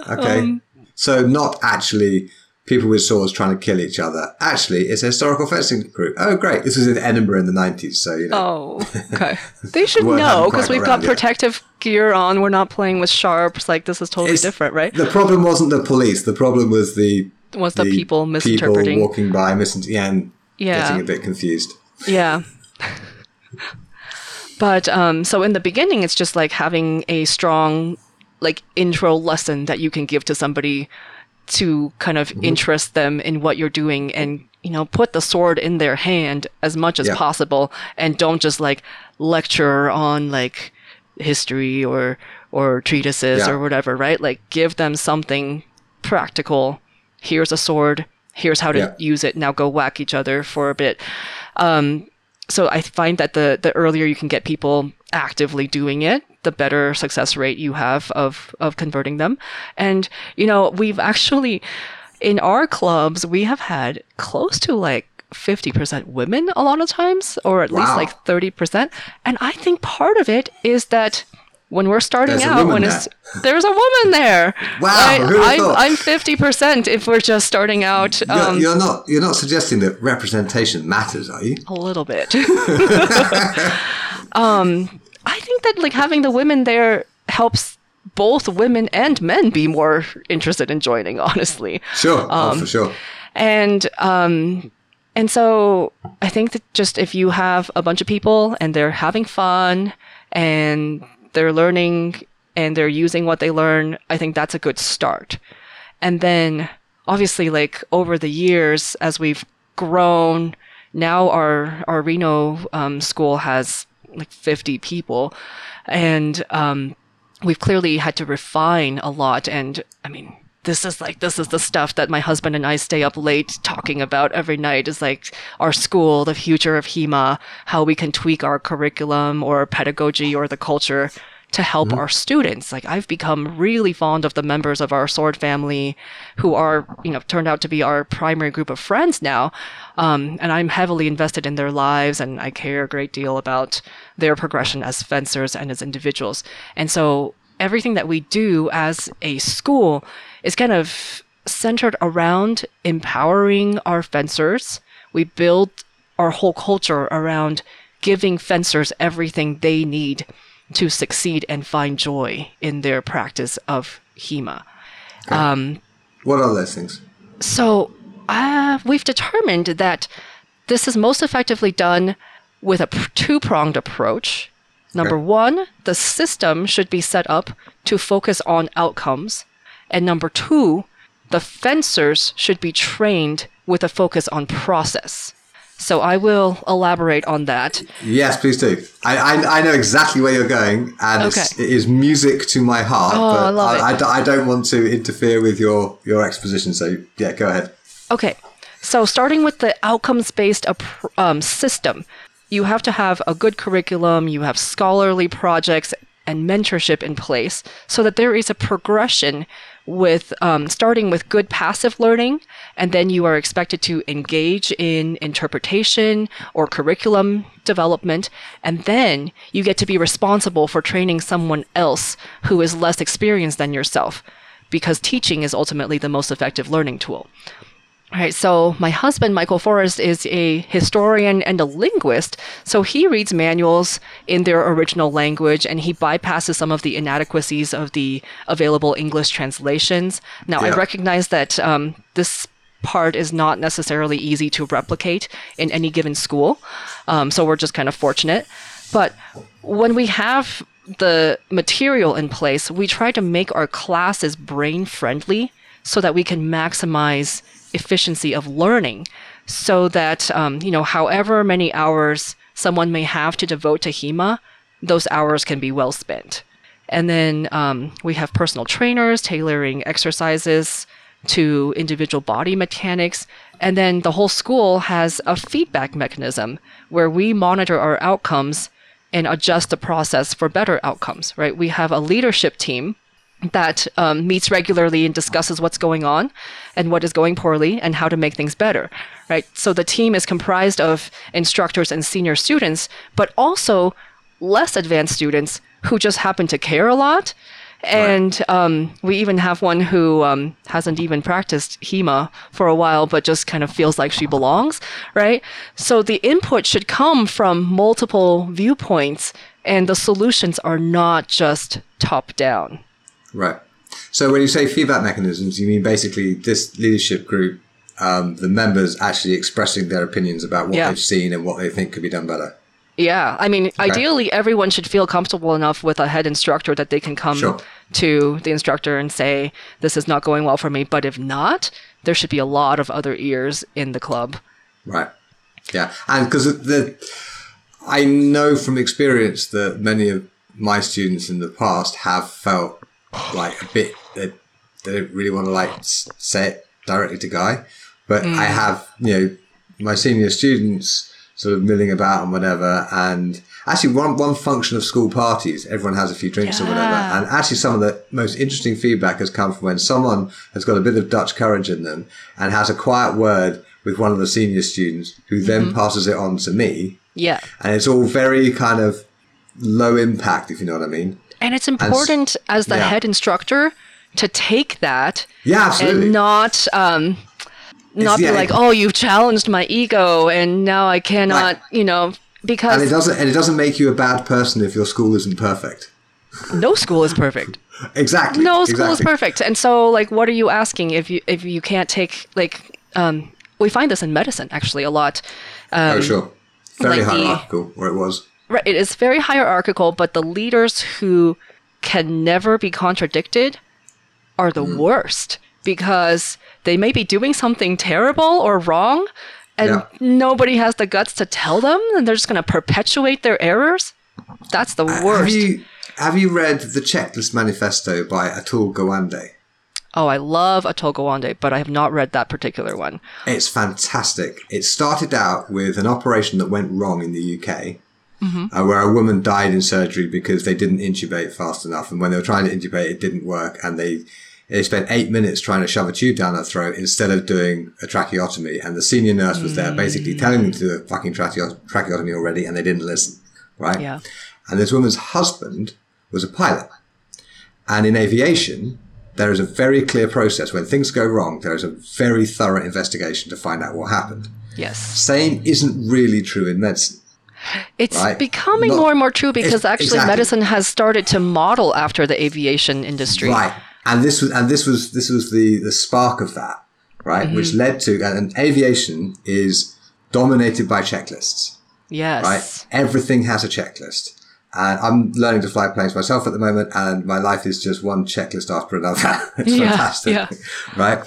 okay." Um, so not actually people with swords trying to kill each other. Actually, it's a historical fencing group. Oh, great! This was in Edinburgh in the nineties, so you know. Oh, okay. They should know because we've got yet. protective gear on. We're not playing with sharps. Like this is totally It's- different, right? The problem wasn't the police. The problem was the Was the people misinterpreting? people walking by, missing, yeah, and Yeah. getting a bit confused. Yeah. but um, so in the beginning, it's just like having a strong, like intro lesson that you can give to somebody to kind Mm-hmm. of interest them in what you're doing and you know put the sword in their hand as much as Yeah. possible and don't just like lecture on like history or or treatises Yeah. or whatever right like give them something practical here's a sword here's how to Yeah. use it now go whack each other for a bit um, so I find that the the earlier you can get people actively doing it, the better success rate you have of of converting them. And you know, we've actually in our clubs we have had close to like 50% women a lot of times or at least like 30%. And I think part of it is that when we're starting There's out, when it's there's a woman there. Wow, right? who I'm? I'm fifty percent if we're just starting out. You're, Um, you're not you're not suggesting that representation matters, are you? a little bit. um, I think that like having the women there helps both women and men be more interested in joining. Honestly, Sure, oh, Um, for sure. and um, and so I think that just if you have a bunch of people and they're having fun and they're learning and they're using what they learn, I think that's a good start. And then obviously like over the years as we've grown, now our our Reno um, school has like 50 people and um, we've clearly had to refine a lot and i mean this is like this is the stuff that my husband and i stay up late talking about every night is like our school the future of hema how we can tweak our curriculum or pedagogy or the culture to help our students. Like i've become really fond of the members of our sword family who are you know turned out to be our primary group of friends now um, and i'm heavily invested in their lives and i care a great deal about their progression as fencers and as individuals. And so everything that we do as a school is kind of centered around empowering our fencers we build our whole culture around giving fencers everything they need to succeed and find joy in their practice of HEMA. Um, What are those things? so uh, we've determined that this is most effectively done with a two pronged approach. Number one, the system should be set up to focus on outcomes. And number two, the fencers should be trained with a focus on process. So I will elaborate on that. Yes, please do. I, I, I know exactly where you're going, and Okay. it's, it is music to my heart. Oh, but I love it. I, I don't want to interfere with your, your exposition. So, yeah, go ahead. Okay, so starting with the outcomes based um, system, you have to have a good curriculum, you have scholarly projects and mentorship in place so that there is a progression with um, starting with good passive learning, and then you are expected to engage in interpretation or curriculum development, and then you get to be responsible for training someone else who is less experienced than yourself, because teaching is ultimately the most effective learning tool. All right, so my husband, Michael Forrest, is a historian and a linguist. So he reads manuals in their original language and he bypasses some of the inadequacies of the available English translations. Now, I recognize that um, this part is not necessarily easy to replicate in any given school. Um, so we're just kind of fortunate. But when we have the material in place, we try to make our classes brain friendly so that we can maximize efficiency of learning so that um, you know however many hours someone may have to devote to hema those hours can be well spent. And then um, we have personal trainers tailoring exercises to individual body mechanics. And then the whole school has a feedback mechanism where we monitor our outcomes and adjust the process for better outcomes right? We have a leadership team that um, meets regularly and discusses what's going on and what is going poorly and how to make things better right so the team is comprised of instructors and senior students but also less advanced students who just happen to care a lot and um, we even have one who um, hasn't even practiced HEMA for a while, but just kind of feels like she belongs, right? So the input should come from multiple viewpoints, and the solutions are not just top down. Right. So, when you say feedback mechanisms, you mean basically this leadership group, um, the members actually expressing their opinions about what Yeah. they've seen and what they think could be done better. Yeah, I mean, ideally, everyone should feel comfortable enough with a head instructor that they can come Sure. to the instructor and say, "This is not going well for me." But if not, there should be a lot of other ears in the club. Right. Yeah, and because the, I know from experience that many of my students in the past have felt like a bit that they don't really want to like say it directly to Guy, but I mm. have you know my senior students sort of milling about and whatever, and actually one one function of school parties, everyone has a few drinks or whatever, and actually some of the most interesting feedback has come from when someone has got a bit of Dutch courage in them and has a quiet word with one of the senior students who then mm-hmm. passes it on to me. Yeah. And it's all very kind of low impact, if you know what I mean. And it's important as the yeah. head instructor to take that Yeah, absolutely. and not um, not be like, "Oh, you've challenged my ego, and now I cannot," Right. you know, because and it doesn't and it doesn't make you a bad person if your school isn't perfect. no school is perfect. Exactly. No school is perfect. And so, like, what are you asking if you if you can't take like um, we find this in medicine actually a lot. oh, sure. Very like the- hierarchical, or it was. Right, it is very hierarchical, but the leaders who can never be contradicted are the Hmm. worst because they may be doing something terrible or wrong, and Yeah. nobody has the guts to tell them, and they're just going to perpetuate their errors. That's the Have worst. you have you read the Checklist Manifesto by Atul Gawande? oh, I love Atul Gawande, but I have not read that particular one. It's fantastic. It started out with an operation that went wrong in the UK, uh, where a woman died in surgery because they didn't intubate fast enough, and when they were trying to intubate, it didn't work, and they they spent eight minutes trying to shove a tube down her throat instead of doing a tracheotomy, and the senior nurse was there basically telling them to do a fucking tracheo- tracheotomy already, and they didn't listen, right? Yeah. And this woman's husband was a pilot. And in aviation, there is a very clear process. When things go wrong, there is a very thorough investigation to find out what happened. Yes. Same isn't really true in medicine. It's Right. becoming Not- more and more true because actually exactly. medicine has started to model after the aviation industry. Right. And this was and this was this was the the spark of that, right? Which led to and aviation is dominated by checklists. Yes. right? Everything has a checklist. And I'm learning to fly planes myself at the moment, and my life is just one checklist after another. it's Yeah, fantastic, yeah. right?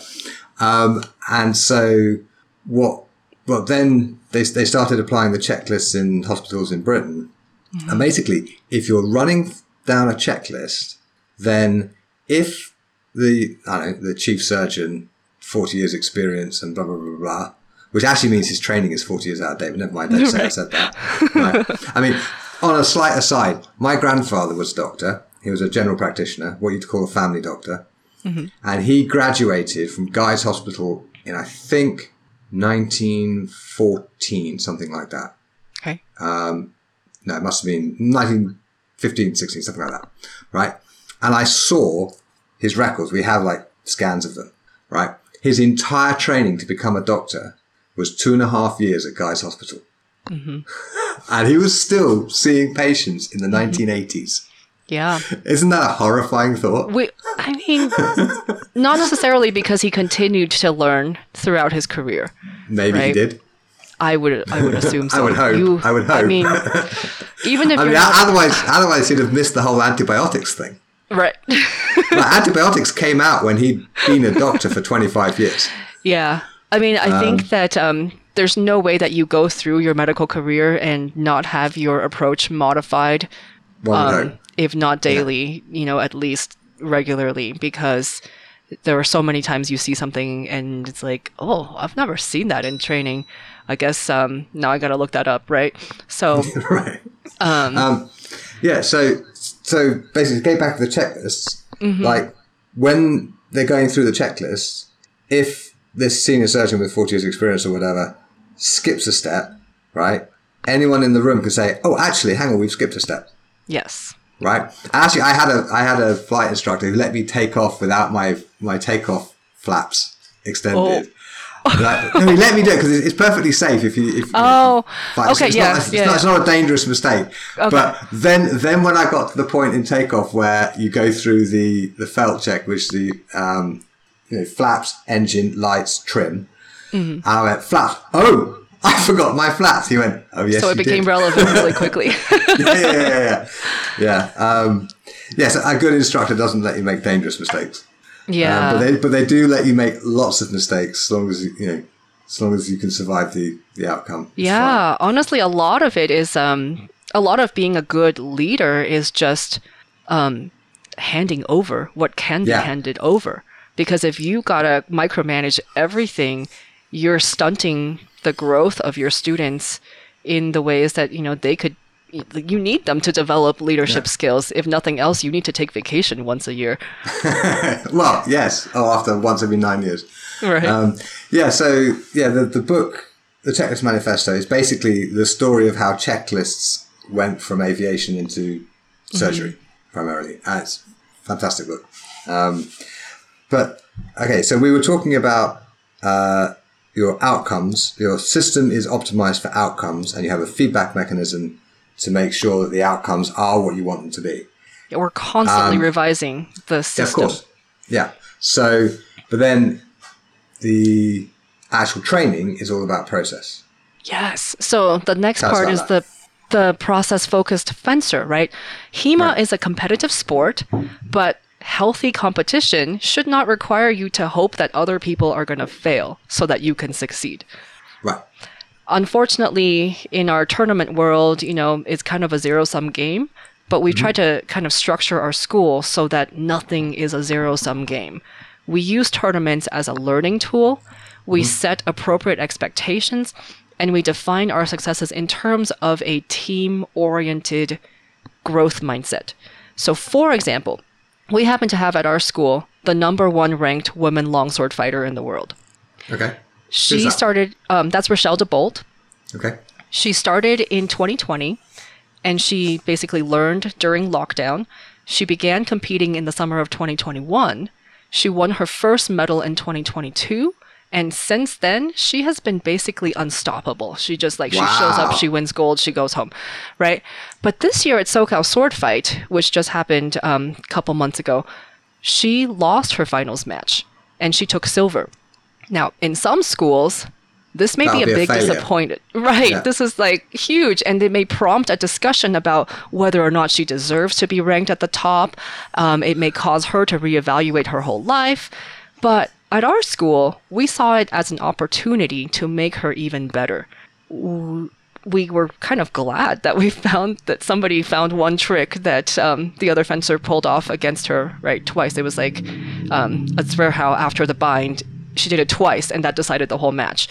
Um, and so what? Well, then they they started applying the checklists in hospitals in Britain, and basically, if you're running down a checklist, then if the I don't know the chief surgeon, forty years experience, and blah blah blah blah, which actually means his training is forty years out of date. But never mind, don't say I said that. Right. I mean, on a slight aside, my grandfather was a doctor. He was a general practitioner, what you'd call a family doctor, mm-hmm. and he graduated from Guy's Hospital in I think 1914, something like that Okay. Um, no, it must have been 1915, 16, something like that, right? And I saw his records. We have like scans of them, right? His entire training to become a doctor was two and a half years at Guy's Hospital. And he was still seeing patients in the 1980s. Yeah. Isn't that a horrifying thought? We, I mean, not necessarily because he continued to learn throughout his career. Maybe he did. I would, I would assume so. I would hope. I would hope. I mean, even if I mean, not, otherwise, otherwise he'd have missed the whole antibiotics thing. right, Like, antibiotics came out when he'd been a doctor for 25 years. yeah. I mean, I think that um, there's no way that you go through your medical career and not have your approach modified, One um. If not daily, you know, at least regularly, because there are so many times you see something and it's like, oh, I've never seen that in training. I guess um, now I got to look that up, right? So, right. Um, yeah. So, so basically, get back to the checklists. Mm-hmm. Like when they're going through the checklist, if this senior surgeon with forty years experience or whatever skips a step, right? Anyone in the room can say, "Oh, actually, hang on, we've skipped a step." yes. Right. Actually, I had a I had a flight instructor who let me take off without my my takeoff flaps extended. Like, no, he let me do it because it's perfectly safe if you. If, Oh, okay, it's yeah, Not, it's, yeah, not, it's yeah. not a dangerous mistake. But then, then when I got to the point in takeoff where you go through the the felt check, which the um, you know flaps, engine, lights, trim, Mm-hmm. and I went flaps. Oh, I forgot my flaps. He went. Oh yes, So it became did. relevant really quickly. yeah, yeah, yeah, yeah. yeah. Um, yes, a good instructor doesn't let you make dangerous mistakes. yeah. Um, but they but they do let you make lots of mistakes as long as you, you know as long as you can survive the the outcome. Yeah, honestly, a lot of it is um, a lot of being a good leader is just um, handing over what can be handed over. Because if you gotta micromanage everything, you're stunting the growth of your students in the ways that you know they could. You need them to develop leadership skills. If nothing else, you need to take vacation once a year. Well, yes. Oh, after once every nine years. Right. Um, yeah. So yeah, the the book, the Checklist Manifesto, is basically the story of how checklists went from aviation into surgery primarily. And it's a fantastic book. Um, but okay, so we were talking about uh, your outcomes. Your system is optimized for outcomes, and you have a feedback mechanism to make sure that the outcomes are what you want them to be. Yeah, We're constantly um, revising the system. Yeah, of course. Yeah. So, but then the actual training is all about process. Yes. So the next part is that. the the process focused fencer, right? HEMA is a competitive sport, but healthy competition should not require you to hope that other people are going to fail so that you can succeed. Right. Unfortunately, in our tournament world, you know, it's kind of a zero sum game, but we mm-hmm. try to kind of structure our school so that nothing is a zero sum game. We use tournaments as a learning tool. We mm-hmm. set appropriate expectations and we define our successes in terms of a team oriented growth mindset. So, for example, we happen to have at our school the number one ranked women longsword fighter in the world. Okay. She that? started, um, that's Rochelle DeBolt. Okay. She started in 2020 and she basically learned during lockdown. She began competing in the summer of 2021. She won her first medal in 2022. And since then, she has been basically unstoppable. She just like, she shows up, she wins gold, she goes home, right? But this year at SoCal Sword Fight, which just happened um, a couple months ago, she lost her finals match and she took silver. Now, in some schools, this may That'll be a be big disappointment. Right. Yeah. This is like huge. And it may prompt a discussion about whether or not she deserves to be ranked at the top. Um, it may cause her to reevaluate her whole life. But at our school, we saw it as an opportunity to make her even better. We were kind of glad that we found that somebody found one trick that um, the other fencer pulled off against her, right? Twice. It was like, um, zwerchhau after the bind, she did it twice, and that decided the whole match,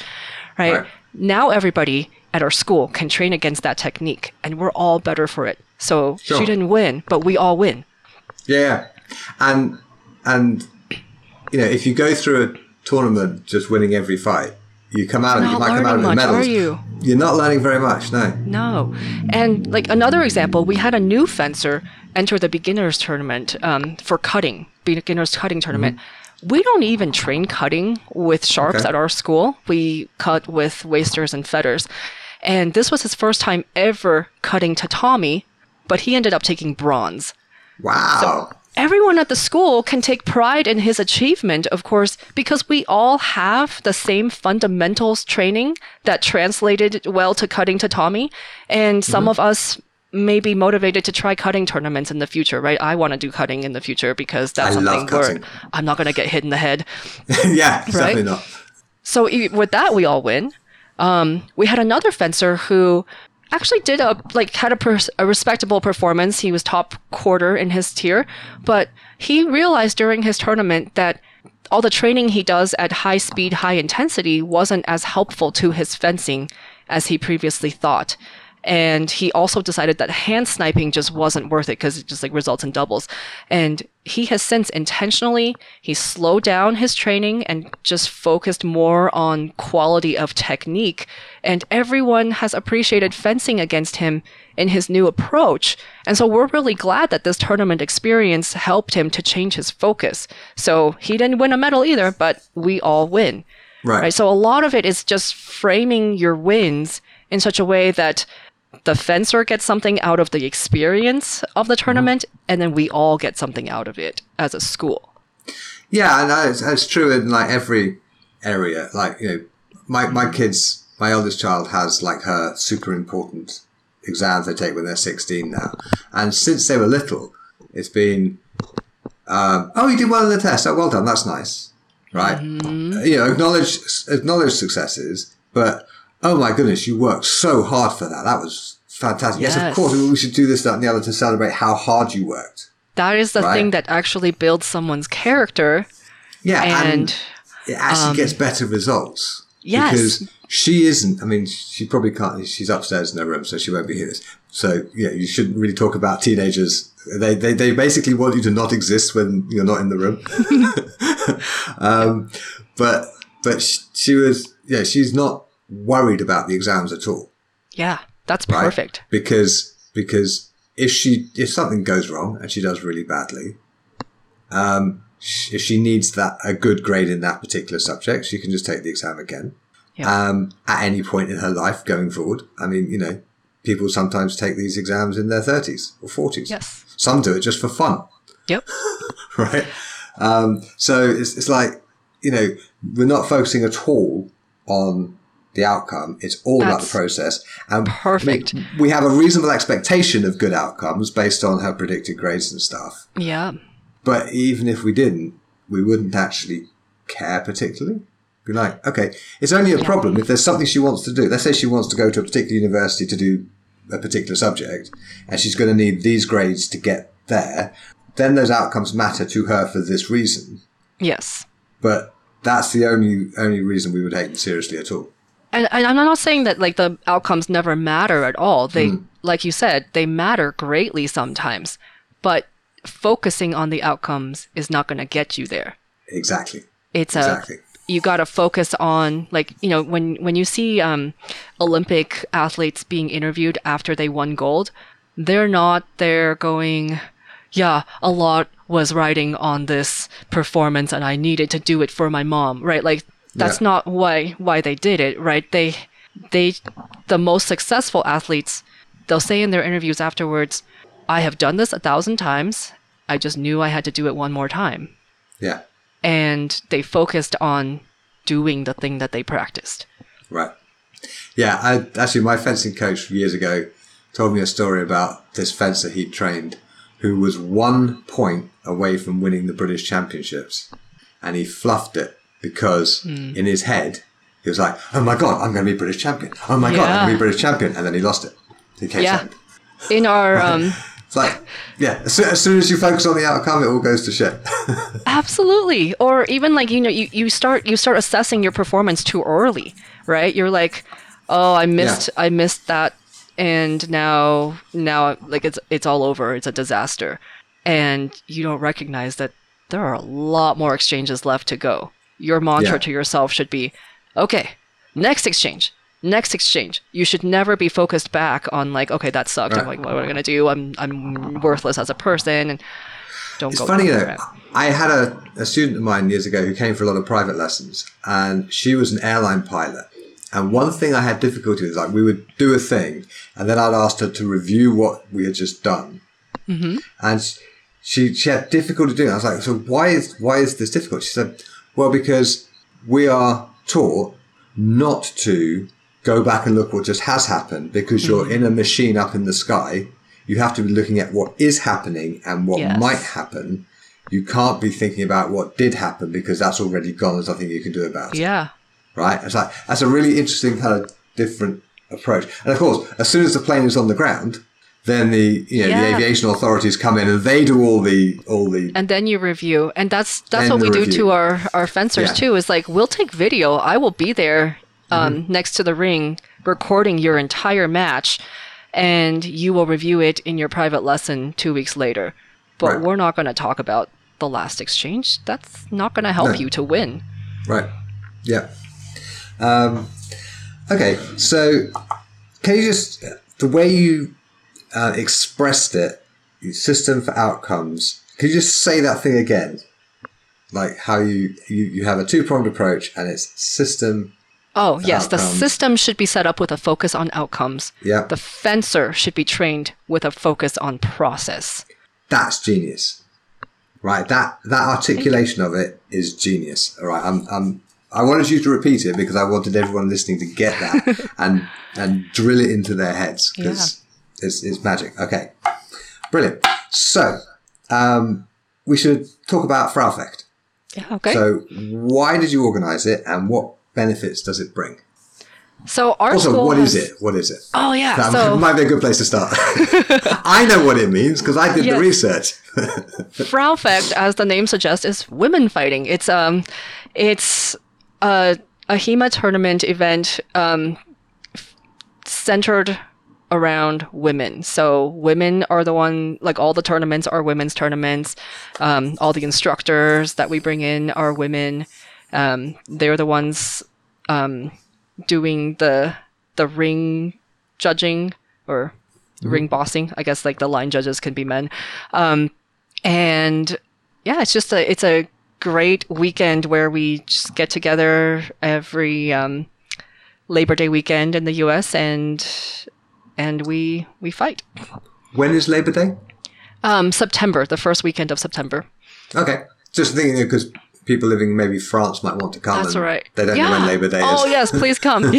right? Right. Now everybody at our school can train against that technique, and we're all better for it. So Sure. she didn't win, but we all win. Yeah, and and you know if you go through a tournament just winning every fight, you come out. You might come out with medals. Are you? You're not learning very much. No. No. And like another example, we had a new fencer enter the beginners tournament um, for cutting, beginners cutting tournament. We don't even train cutting with sharps Okay. at our school. We cut with wasters and feders. And this was his first time ever cutting tatami, but he ended up taking bronze. Wow. Everyone at the school can take pride in his achievement, of course, because we all have the same fundamentals training that translated well to cutting tatami. And some Mm-hmm. of us may be motivated to try cutting tournaments in the future, right? I want to do cutting in the future because that's I love something where. I'm not going to get hit in the head. yeah, definitely not. So with that, we all win. Um, we had another fencer who actually did a like had a, pers- a respectable performance. He was top quarter in his tier, but he realized during his tournament that all the training he does at high speed, high intensity wasn't as helpful to his fencing as he previously thought. And he also decided that hand sniping just wasn't worth it because it just like results in doubles. And he has since intentionally he slowed down his training and just focused more on quality of technique. And everyone has appreciated fencing against him in his new approach. And so we're really glad that this tournament experience helped him to change his focus. So he didn't win a medal either, but we all win. Right. Right. So a lot of it is just framing your wins in such a way that the fencer gets something out of the experience of the tournament, mm-hmm. and then we all get something out of it as a school. Yeah, and that's, that's true in like every area. Like you know, my my kids, my eldest child has like her super important exams they take when they're sixteen now, and since they were little, it's been, um, oh, you did well in the test. Oh, well done. That's nice, right? You know, acknowledge acknowledge successes, but oh my goodness, you worked so hard for that. That was fantastic. Yes, of course, we should do this, that, and the other to celebrate how hard you worked. That is the Right. thing that actually builds someone's character. Yeah, And it actually gets better results. Yes. Because she isn't, I mean, she probably can't, she's upstairs in her room, so she won't be here. So, yeah, you shouldn't really talk about teenagers. They, they, they basically want you to not exist when you're not in the room. um, but, but sh- she was, yeah, she's not worried about the exams at all. Yeah, that's Right? perfect. Because, because if she, if something goes wrong and she does really badly, um, if she needs that, a good grade in that particular subject, she can just take the exam again. Yeah. um, at any point in her life going forward. I mean, you know, people sometimes take these exams in their 30s or 40s. Yes. Some do it just for fun, Yep. right? Um, so it's, it's like, you know, we're not focusing at all on the outcome. It's all about the process. And perfect. We, we have a reasonable expectation of good outcomes based on her predicted grades and stuff. Yeah. But even if we didn't, we wouldn't actually care particularly. Be like, okay, it's only a problem if there's something she wants to do. Let's say she wants to go to a particular university to do a particular subject, and she's going to need these grades to get there. Then those outcomes matter to her for this reason. Yes. But that's the only only reason we would take them seriously at all. And, and I'm not saying that like the outcomes never matter at all. They, mm. like you said, they matter greatly sometimes, but focusing on the outcomes is not going to get you there. Exactly. It's a Exactly. you got to focus on like you know when when you see um, Olympic athletes being interviewed after they won gold, they're not there going, yeah, a lot was riding on this performance and I needed to do it for my mom, right? Like that's Yeah. not why why they did it, right? They they the most successful athletes, they'll say in their interviews afterwards, I have done this a thousand times. I just knew I had to do it one more time Yeah. and they focused on doing the thing that they practiced. Right. Yeah, I, actually, my fencing coach years ago told me a story about this fencer he trained who was one point away from winning the British Championships. And he fluffed it because in his head, he was like, oh my God, I'm going to be British champion. Oh my God, I'm going to be British champion. And then he lost it. He came Yeah. second. In our um, It's like, yeah, as soon, as soon as you focus on the outcome, it all goes to shit. Absolutely. Or even like, you know, you, you start you start assessing your performance too early, right? You're like, oh, I missed I missed that and now now like it's it's all over. It's a disaster. And you don't recognize that there are a lot more exchanges left to go. Your mantra Yeah. to yourself should be, okay, next exchange. Next exchange. You should never be focused back on like, okay, that sucked. I'm like, what am I gonna do? I'm I'm worthless as a person and don't It's go funny, down know. I had a, a student of mine years ago who came for a lot of private lessons, and she was an airline pilot. And one thing I had difficulty with is like we would do a thing, and then I'd asked her to review what we had just done, mm-hmm. and she she had difficulty doing. it. I was like, so why is why is this difficult? She said, well, because we are taught not to go back and look what just has happened because you're hmm. in a machine up in the sky. You have to be looking at what is happening and what Yes. might happen. You can't be thinking about what did happen because that's already gone. There's nothing you can do about it. Yeah. Right? It's like that's a really interesting kind of different approach. And of course, as soon as the plane is on the ground, then the you know the aviation authorities come in and they do all the all the and then you review and that's that's what we the do to our our fencers Yeah. too is like we'll take video i will be there um, Mm-hmm. next to the ring recording your entire match and you will review it in your private lesson two weeks later but Right. we're not going to talk about the last exchange that's not going to help No. you to win Right. Yeah. Um, okay. So, can you just the way you uh, expressed it, system for outcomes? Can you just say that thing again? Like how you you, you have a two pronged approach, and it's system. Oh yes the system should be set up with a focus on outcomes Yeah. the fencer should be trained with a focus on process That's genius. Right. That that articulation of it is genius. All right. I'm I'm. I wanted you to repeat it because I wanted everyone listening to get that and and drill it into their heads because it's, it's magic. Okay, brilliant. So um, we should talk about Fraufecht. yeah okay So why did you organise it and what benefits does it bring? so our Also, what is has- it? What is it? oh yeah That so might be a good place to start. I know what it means because I did Yes. the research. Fraufecht, as the name suggests, is women fighting. It's um, it's a a HEMA tournament event um, f- centered around women. So women are the one, like all the tournaments are women's tournaments. Um, all the instructors that we bring in are women. Um, they're the ones um, doing the the ring judging or ring bossing. I guess like the line judges can be men. Um, and yeah, it's just a it's a great weekend where we just get together every um, Labor Day weekend in the U.S. and and we we fight. when is Labor Day? Um, September, the first weekend of September. Okay, just thinking because people living maybe France might want to come. That's right. They don't know when Labor Day oh is. Oh yes, please come.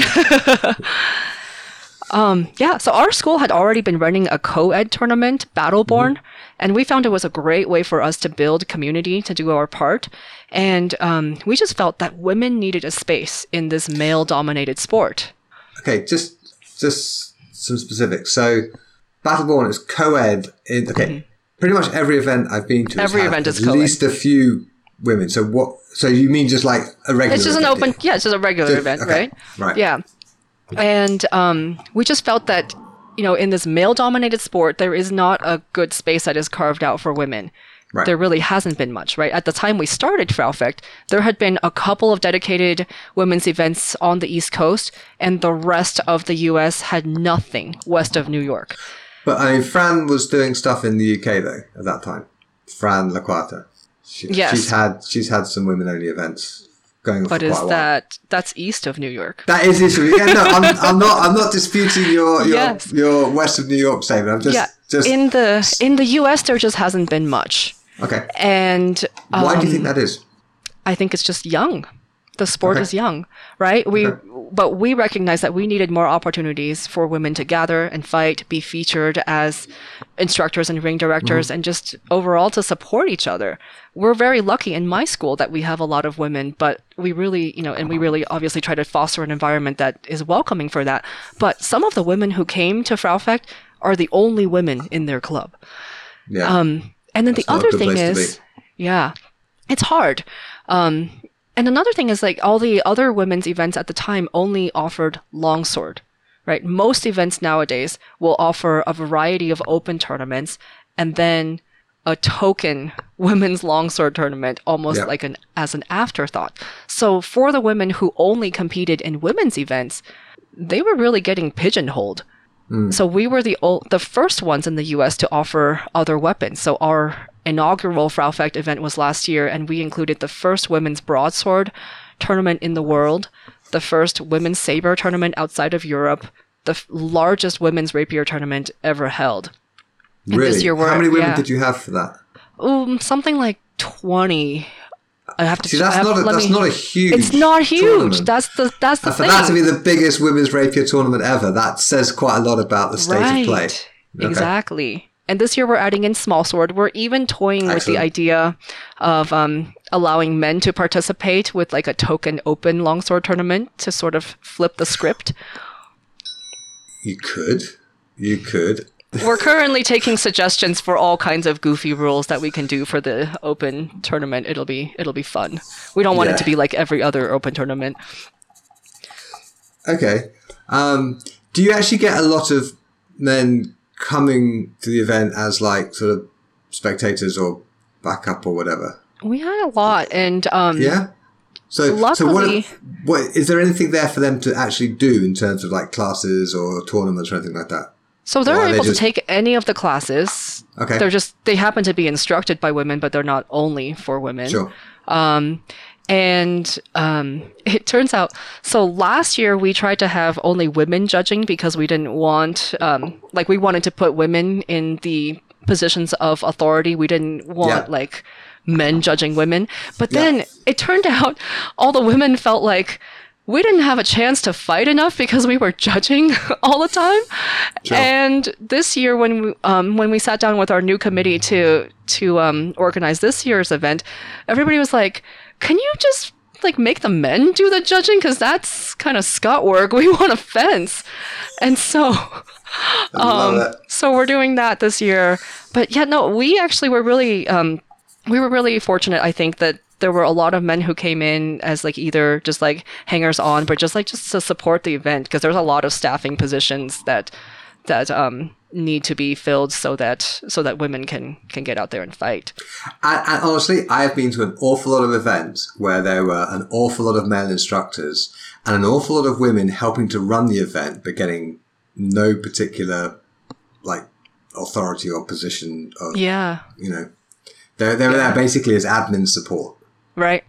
um, yeah. So our school had already been running a co-ed tournament, Battleborn, Mm-hmm. and we found it was a great way for us to build community to do our part. And um, we just felt that women needed a space in this male-dominated sport. Okay, just just some specifics. So, Battleborn is co-ed. In, okay, pretty much every event I've been to. has Mm-hmm. Every event is at co-ed. least a few women. So what? So you mean just like a regular? It's just an open, yeah, it's just a regular Just- event, okay, right? right. Yeah. And um, we just felt that, you know, in this male dominated sport, there is not a good space that is carved out for women. Right. There really hasn't been much, right? At the time we started Fraufecht, there had been a couple of dedicated women's events on the East Coast, and the rest of the US had nothing west of New York. But I mean, Fran was doing stuff in the UK though at that time. Fran Laquata. She, Yes. She's had she's had some women only events going on But is that that's east of New York? That is issue. Yeah, no, I'm, I'm not. I'm not disputing your your, Yes. your West of New York statement. I'm just yeah. just in the in the US there just hasn't been much. okay. And um, Why do you think that is? I think it's just young. The sport Okay. is young, right? We but we recognize that we needed more opportunities for women to gather and fight, be featured as instructors and ring directors, Mm-hmm. and just overall to support each other. We're very lucky in my school that we have a lot of women, but we really, you know, and we really obviously try to foster an environment that is welcoming for that. But some of the women who came to Fraufecht are the only women in their club. Yeah. Um, and then That's the other thing is, yeah, it's hard. Um, and another thing is like all the other women's events at the time only offered longsword, right? Most events nowadays will offer a variety of open tournaments and then a token women's longsword tournament almost Yeah. like an as an afterthought. So for the women who only competed in women's events, they were really getting pigeonholed. Hmm. So we were the ol- the first ones in the U.S. to offer other weapons. So our inaugural Fraufecht event was last year, and we included the first women's broadsword tournament in the world, the first women's saber tournament outside of Europe, the f- largest women's rapier tournament ever held. really? this year How many women yeah. did you have for that? Um, something like twenty. I have to. See, that's not a, that's me- not a huge. It's not huge. tournament. That's the that's the and for thing. that to be the biggest women's rapier tournament ever, that says quite a lot about the state of play. Okay. Exactly. And this year we're adding in small sword. We're even toying with the idea of um, allowing men to participate with like a token open longsword tournament to sort of flip the script. You could. You could. We're currently taking suggestions for all kinds of goofy rules that we can do for the open tournament. It'll be it'll be fun. We don't want Yeah. it to be like every other open tournament. Okay. Um, do you actually get a lot of men coming to the event as like sort of spectators or backup or whatever? We had a lot, and um, Yeah. So, so Luckily- what, what is there anything there for them to actually do in terms of like classes or tournaments or anything like that? So they're are they able just- to take any of the classes. Okay. They're just they happen to be instructed by women, but they're not only for women. Sure. And um, it turns out, so last year we tried to have only women judging because we didn't want, um, like, we wanted to put women in the positions of authority. We didn't want, Yeah. like, men judging women. But Yeah. then it turned out all the women felt like we didn't have a chance to fight enough because we were judging all the time. Sure. And this year, when we, um, when we sat down with our new committee to to um, organize this year's event, everybody was like, "Can you just like make the men do the judging? Because that's kind of scut work. We want a fence." And so, um, so we're doing that this year. But yeah, no, we actually were really um, we were really fortunate. I think that there were a lot of men who came in as like either just like hangers on, but just like just to support the event because there's a lot of staffing positions that that um, need to be filled so that so that women can can get out there and fight. And, and honestly, I have been to an awful lot of events where there were an awful lot of male instructors and an awful lot of women helping to run the event, but getting no particular like authority or position. Of, Yeah. You know, they they were there basically as admin support. Right.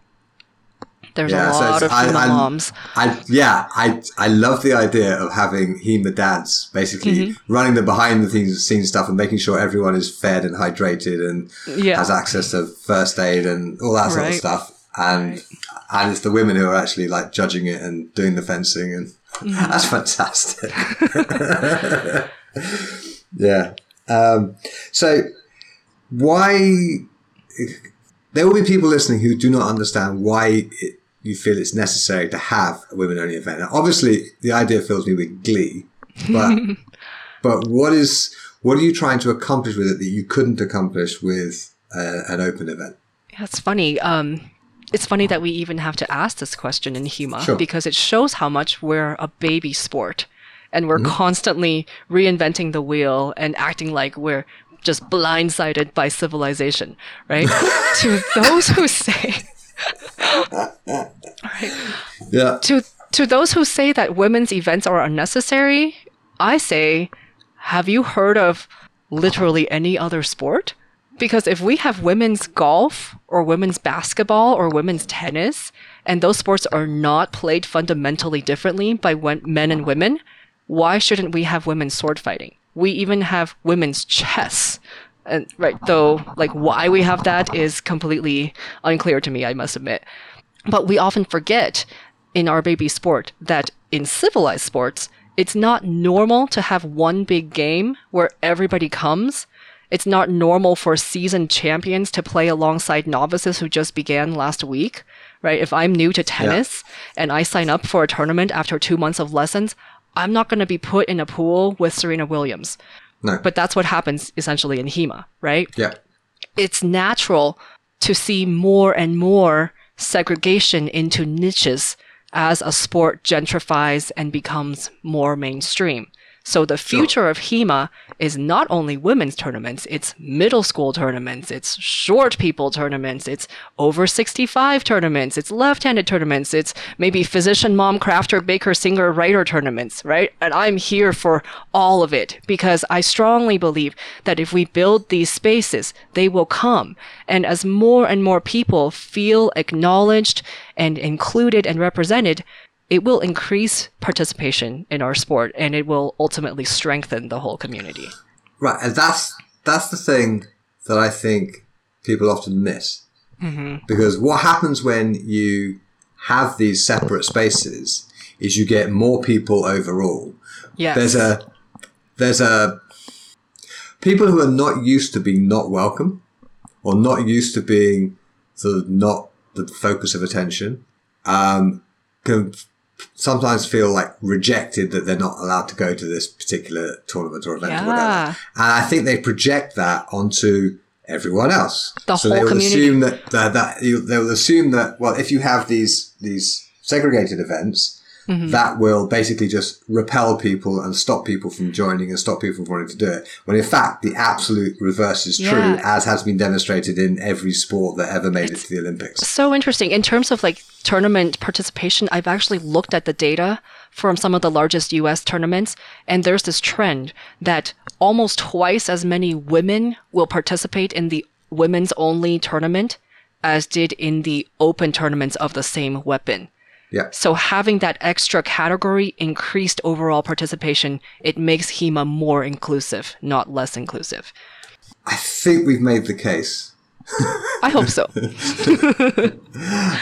There's Yeah, a lot it's- of I- I'm- moms. I yeah, I I love the idea of having HEMA dads basically Mm-hmm. running the behind the scenes scene stuff and making sure everyone is fed and hydrated and Yeah. has access to first aid and all that sort of stuff. And and it's the women who are actually like judging it and doing the fencing and Mm-hmm. that's fantastic. yeah. Um, so why there will be people listening who do not understand why it, you feel it's necessary to have a women only event. Now, obviously, the idea fills me with glee, but but what is what are you trying to accomplish with it that you couldn't accomplish with uh, an open event? Yeah, it's funny. Um, it's funny that we even have to ask this question in HEMA Sure. because it shows how much we're a baby sport and we're Mm-hmm. constantly reinventing the wheel and acting like we're just blindsided by civilization, right? to those who say, Yeah, to to those who say that women's events are unnecessary, I say, have you heard of literally any other sport? Because if we have women's golf or women's basketball or women's tennis, and those sports are not played fundamentally differently by men and women, why shouldn't we have women's sword fighting? We even have women's chess. And right, though, like why we have that is completely unclear to me, I must admit. But we often forget in our baby sport that in civilized sports, it's not normal to have one big game where everybody comes. It's not normal for seasoned champions to play alongside novices who just began last week, right? If I'm new to tennis yeah. and I sign up for a tournament after two months of lessons, I'm not going to be put in a pool with Serena Williams. No. But that's what happens essentially in HEMA, right? Yeah. It's natural to see more and more segregation into niches as a sport gentrifies and becomes more mainstream. So the future of HEMA is not only women's tournaments, it's middle school tournaments, it's short people tournaments, it's over 65 tournaments, it's left-handed tournaments, it's maybe physician, mom, crafter, baker, singer, writer tournaments, right? And I'm here for all of it because I strongly believe that if we build these spaces, they will come. And as more and more people feel acknowledged and included and represented, it will increase participation in our sport and it will ultimately strengthen the whole community. Right, and that's that's the thing that I think people often miss. Mm-hmm. Because what happens when you have these separate spaces is you get more people overall. Yes. There's a there's a people who are not used to being not welcome or not used to being sort of not the focus of attention um, can sometimes feel like rejected that they're not allowed to go to this particular tournament or event yeah. or whatever. And I think they project that onto everyone else. The so they will community. assume that, that, that you, they will assume that well, if you have these these segregated events, Mm-hmm. that will basically just repel people and stop people from joining and stop people from wanting to do it. When in fact, the absolute reverse is true, Yeah. as has been demonstrated in every sport that ever made it to the Olympics. so interesting. In terms of like tournament participation, I've actually looked at the data from some of the largest US tournaments, and there's this trend that almost twice as many women will participate in the women's only tournament as did in the open tournaments of the same weapon. Yeah. So having that extra category increased overall participation, it makes HEMA more inclusive, not less inclusive. I think we've made the case. I hope so.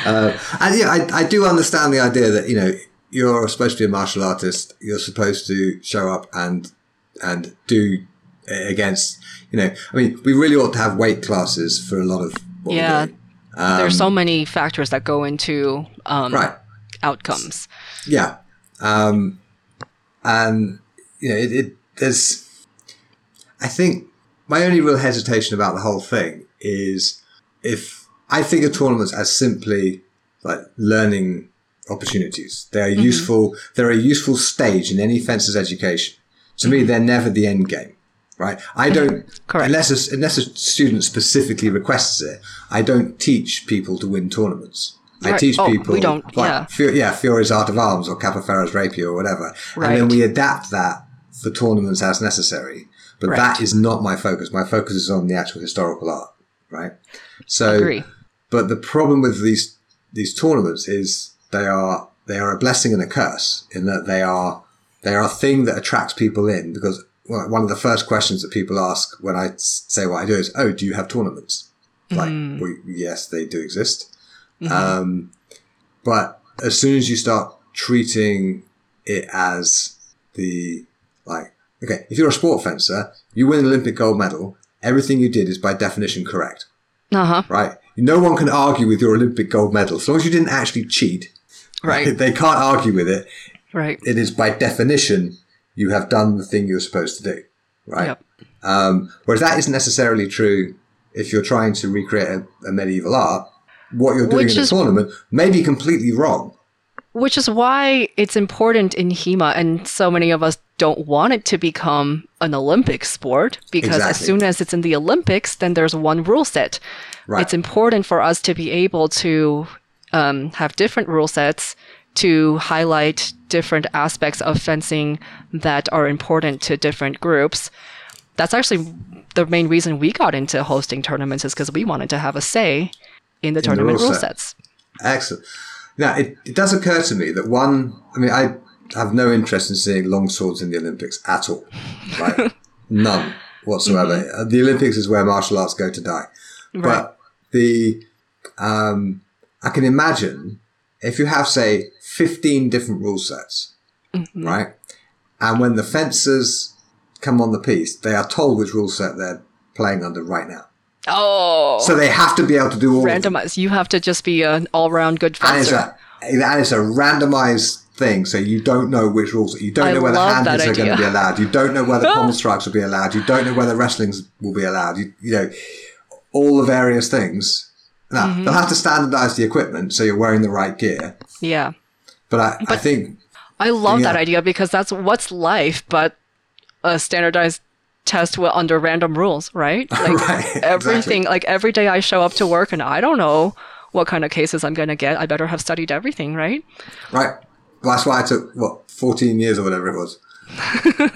Uh, and yeah, I, I do understand the idea that, you know, you're supposed to be a martial artist. You're supposed to show up and, and do against, you know, I mean, we really ought to have weight classes for a lot of what Yeah. do. There's so many factors that go into um, Right. Outcomes. Yeah. Um, and, you know, it, it, there's, I think my only real hesitation about the whole thing is if I think of tournaments as simply like learning opportunities. They are mm-hmm. useful. They're a useful stage in any fencer's education. To me, they're mm-hmm. never the end game, right? I mm-hmm. don't, Correct. unless a, unless a student specifically requests it, I don't teach people to win tournaments. I Right. teach Oh, people, we don't, like, yeah. Fu- yeah, Fiore's Art of Arms or Capoferro's Rapier or whatever. And then we adapt that for tournaments as necessary. But Right. that is not my focus. My focus is on the actual historical art, right? So, but the problem with these these tournaments is they are they are a blessing and a curse in that they are they are a thing that attracts people in because well, one of the first questions that people ask when I say what I do is, "Oh, do you have tournaments?" Like, mm. well, yes, they do exist. Um, but as soon as you start treating it as the like, okay, if you're a sport fencer, you win an Olympic gold medal. Everything you did is by definition correct Uh huh. right? No one can argue with your Olympic gold medal. As long as you didn't actually cheat, Right. they can't argue with it. Right. It is by definition, you have done the thing you're supposed to do, right? Yep. Um, whereas that isn't necessarily true if you're trying to recreate a, a medieval art. What you're doing Which in a tournament may be completely wrong. Which is why it's important in HEMA, and so many of us don't want it to become an Olympic sport because as soon as it's in the Olympics, then there's one rule set. Right. It's important for us to be able to um, have different rule sets to highlight different aspects of fencing that are important to different groups. That's actually the main reason we got into hosting tournaments is because we wanted to have a say in the tournament rule rule set. sets. Excellent. Now, it, it does occur to me that one, I mean, I have no interest in seeing long swords in the Olympics at all, right? None whatsoever. Uh, The Olympics is where martial arts go to die. Right. But the, um, I can imagine if you have, say, 15 different rule sets, right? And when the fencers come on the piece, they are told which rule set they're playing under right now. Oh, So they have to be able to do all of them. randomize. You have to just be an all-round good And it's, a, and it's a randomized thing, so you don't know which rules. You don't I know whether love hand that are going to be allowed. You don't know whether pommel strikes will be allowed. You don't know where whether wrestlings will be allowed. You, you know, all the various things. Now, Mm-hmm. they'll have to standardize the equipment so you're wearing the right gear. Yeah. But I, I think I love that idea because that's what's life, but a standardized test wi- under random rules, right? Like Right, everything, like every day I show up to work and I don't know what kind of cases I'm going to get. I better have studied everything, right? Right. That's why I took what fourteen years or whatever it was,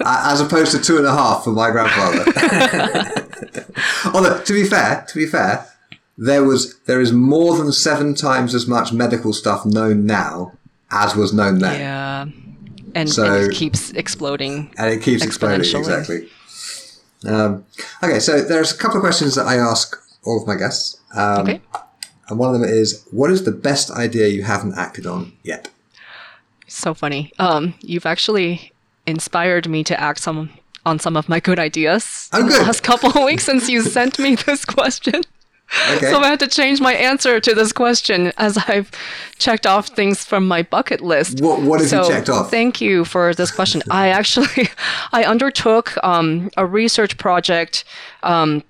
as opposed to two and a half for my grandfather. Although, to be fair, to be fair, there was there is more than seven times as much medical stuff known now as was known then, Yeah. And, So- and it keeps exploding. and it keeps exploding. Exactly. Um, okay, so there's a couple of questions that I ask all of my guests, um, Okay. and one of them is, "What is the best idea you haven't acted on yet?" So funny. Um, you've actually inspired me to act some on some of my good ideas Oh, in good. the last couple of weeks since you sent me this question. Okay. So I had to change my answer to this question as I've checked off things from my bucket list. What- what have you checked off? Thank you for this question. I actually I undertook um, a research project um,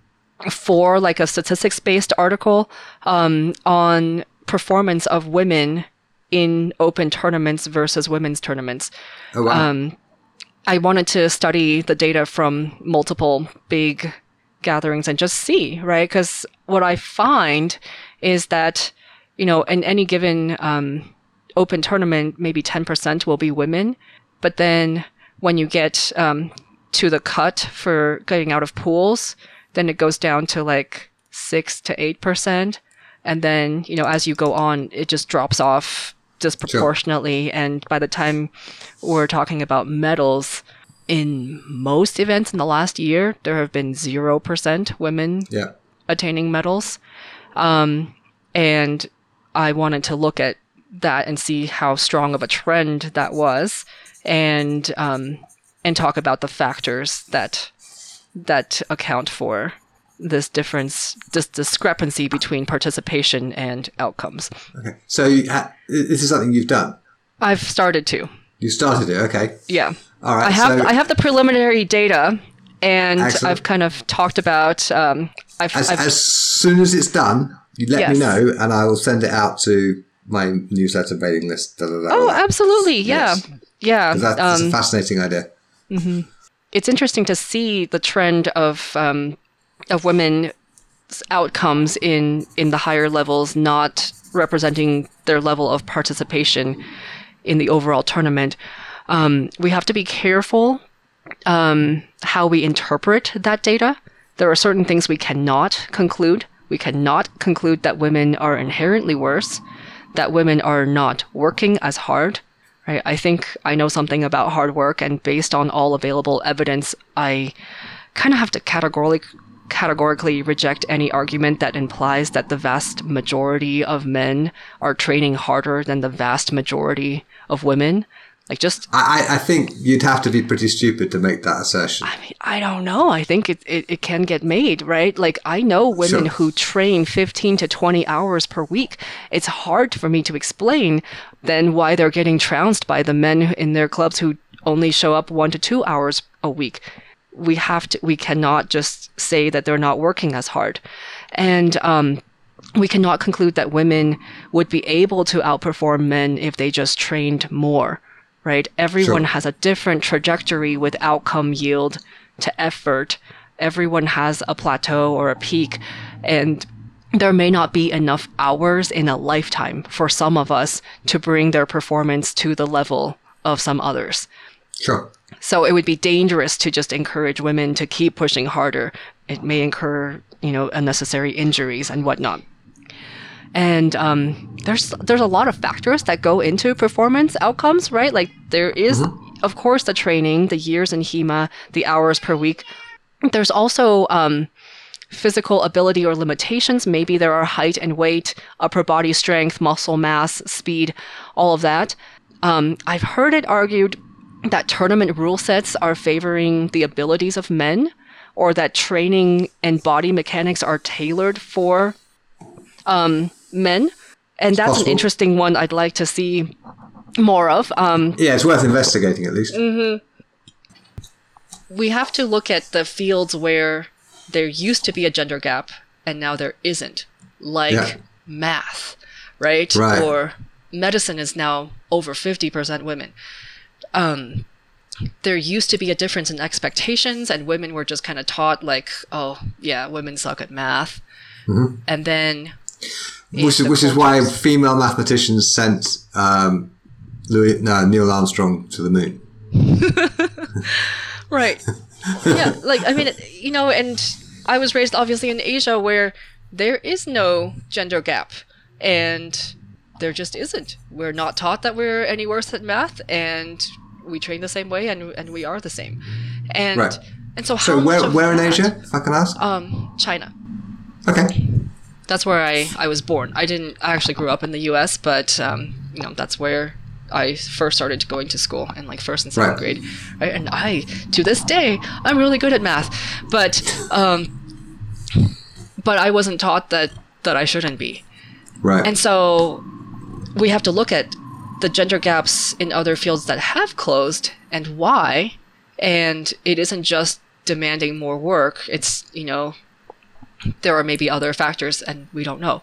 for like a statistics based article um, on performance of women in open tournaments versus women's tournaments. Oh wow. Um, I wanted to study the data from multiple big gatherings and just see, right? Because what I find is that, you know, in any given um, open tournament, maybe 10% will be women. But then when you get um, to the cut for getting out of pools, then it goes down to like 6 to 8%. And then, you know, as you go on, it just drops off disproportionately. And by the time we're talking about medals, in most events in the last year, there have been 0% women yeah. attaining medals. Um, and I wanted to look at that and see how strong of a trend that was and um, and talk about the factors that that account for this difference, this discrepancy between participation and outcomes. Okay. So ha- this is something you've done. I've started to. You started it. Okay. Yeah. All right. I have so I have the preliminary data, and Excellent. I've kind of talked about. Um, I've, as, I've as soon as it's done, you let me know, and I will send it out to my newsletter mailing list. Da, da, da, oh, absolutely, yeah, Yes. yeah. 'Cause that- that's um, a fascinating idea. it's interesting to see the trend of um, of women's outcomes in in the higher levels not representing their level of participation in the overall tournament. Um, we have to be careful um, how we interpret that data. There are certain things we cannot conclude. We cannot conclude that women are inherently worse, that women are not working as hard. Right? I think I know something about hard work, and based on all available evidence, I kind of have to categorically categorically reject any argument that implies that the vast majority of men are training harder than the vast majority of women. Like just I, I think you'd have to be pretty stupid to make that assertion. I mean, I don't know. I think it, it, it can get made, right? Like, I know women Sure. who train 15 to 20 hours per week. It's hard for me to explain then why they're getting trounced by the men in their clubs who only show up one to two hours a week. We have to, we cannot just say that they're not working as hard. And, um, we cannot conclude that women would be able to outperform men if they just trained more, right? Everyone Sure. has a different trajectory with outcome yield to effort. Everyone has a plateau or a peak, and there may not be enough hours in a lifetime for some of us to bring their performance to the level of some others. Sure. So it would be dangerous to just encourage women to keep pushing harder. It may incur, you know, unnecessary injuries and whatnot. And um, there's there's a lot of factors that go into performance outcomes, right? Like there is, of course, the training, the years in HEMA, the hours per week. There's also um, physical ability or limitations. Maybe there are height and weight, upper body strength, muscle mass, speed, all of that. Um, I've heard it argued that tournament rule sets are favoring the abilities of men, or that training and body mechanics are tailored for um, men. And that's possible. an interesting one I'd like to see more of. Um, Yeah, it's worth investigating at least. we have to look at the fields where there used to be a gender gap and now there isn't, like Yeah. math, right? Right. Or medicine is now over 50% women. Um, there used to be a difference in expectations, and women were just kind of taught, like, oh, yeah, women suck at math. Mm-hmm. And then. Which is, which is why female mathematicians sent um, Louis, no, Neil Armstrong to the moon. Right. yeah, like I mean, you know, and I was raised obviously in Asia where there is no gender gap, and there just isn't. We're not taught that we're any worse at math, and we train the same way, and and we are the same. And Right. and so how So where, where in Asia, if I can ask? Um, China. Okay. That's where I I was born. I didn't. I actually grew up in the U.S., but um, you know, that's where. I first started going to school in like first and second Right. grade, right? And I, to this day, I'm really good at math, but um, but I wasn't taught that that I shouldn't be. Right. And so we have to look at the gender gaps in other fields that have closed and why. And it isn't just demanding more work. It's, you know, there are maybe other factors and we don't know.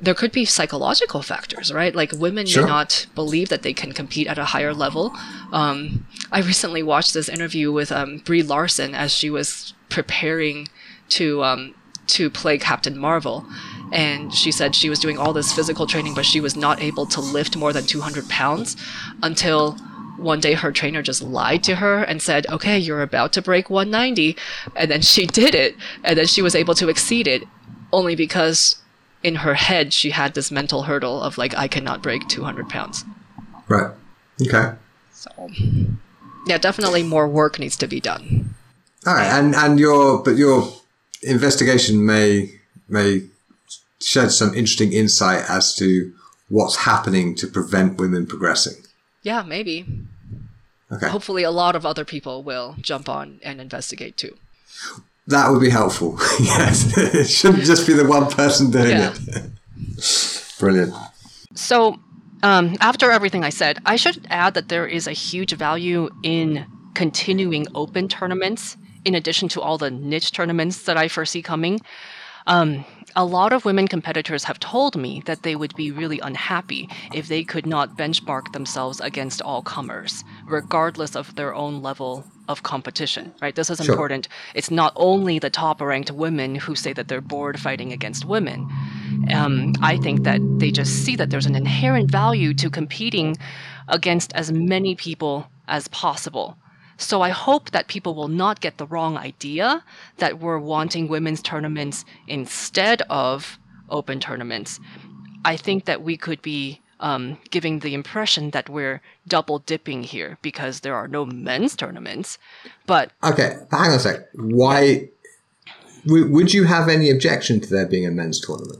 There could be psychological factors, right? Like women Sure. may not believe that they can compete at a higher level. Um, I recently watched this interview with um, Brie Larson as she was preparing to um, to play Captain Marvel, and she said she was doing all this physical training, but she was not able to lift more than 200 pounds until one day her trainer just lied to her and said, "Okay, you're about to break 190," and then she did it, and then she was able to exceed it, only because in her head she had this mental hurdle of like, "I cannot break 200 pounds." right. Okay. So, yeah, definitely more work needs to be done. All right, and and your but your investigation may may shed some interesting insight as to what's happening to prevent women progressing. Yeah, maybe. Okay, Hopefully, a lot of other people will jump on and investigate too. that would be helpful. yes, it shouldn't just be the one person doing Yeah. it. Brilliant. So, um, after everything I said, I should add that there is a huge value in continuing open tournaments in addition to all the niche tournaments that I foresee coming. Um, a lot of women competitors have told me that they would be really unhappy if they could not benchmark themselves against all comers, regardless of their own level of competition. Right? This is Sure. important. It's not only the top-ranked women who say that they're bored fighting against women. Um, I think that they just see that there's an inherent value to competing against as many people as possible. So I hope that people will not get the wrong idea that we're wanting women's tournaments instead of open tournaments. I think that we could be um, giving the impression that we're double dipping here because there are no men's tournaments. But Okay, hang on a sec. Why w- would you have any objection to there being a men's tournament?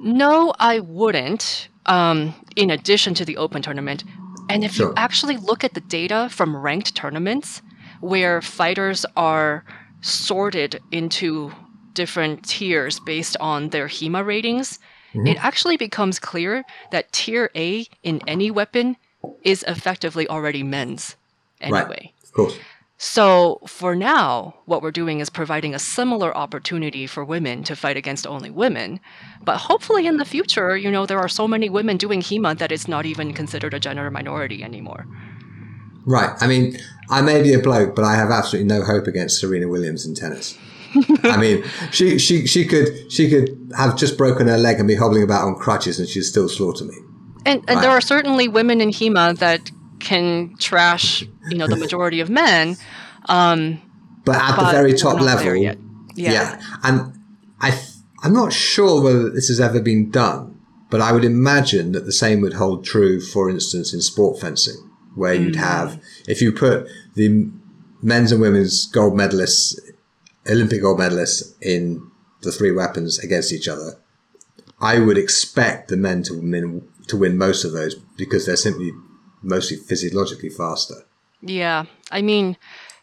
No, I wouldn't. Um, in addition to the open tournament, and if Sure. you actually look at the data from ranked tournaments, where fighters are sorted into different tiers based on their HEMA ratings, Mm-hmm. it actually becomes clear that tier A in any weapon is effectively already men's anyway. Right. Of course. So for now, what we're doing is providing a similar opportunity for women to fight against only women. But hopefully in the future, you know, there are so many women doing HEMA that it's not even considered a gender minority anymore. Right. I mean, I may be a bloke, but I have absolutely no hope against Serena Williams in tennis. I mean, she, she, she could she could have just broken her leg and be hobbling about on crutches, and she'd still slaughter me. And and there are certainly women in HEMA that can trash, you know, the majority of men. Um, But at the very top level, yet. yeah. And I th- I'm not sure whether this has ever been done, but I would imagine that the same would hold true, for instance, in sport fencing, where you'd Mm. have if you put the men's and women's gold medalists Olympic gold medalists in the three weapons against each other, I would expect the men to win to win most of those because they're simply mostly physiologically faster. Yeah, I mean,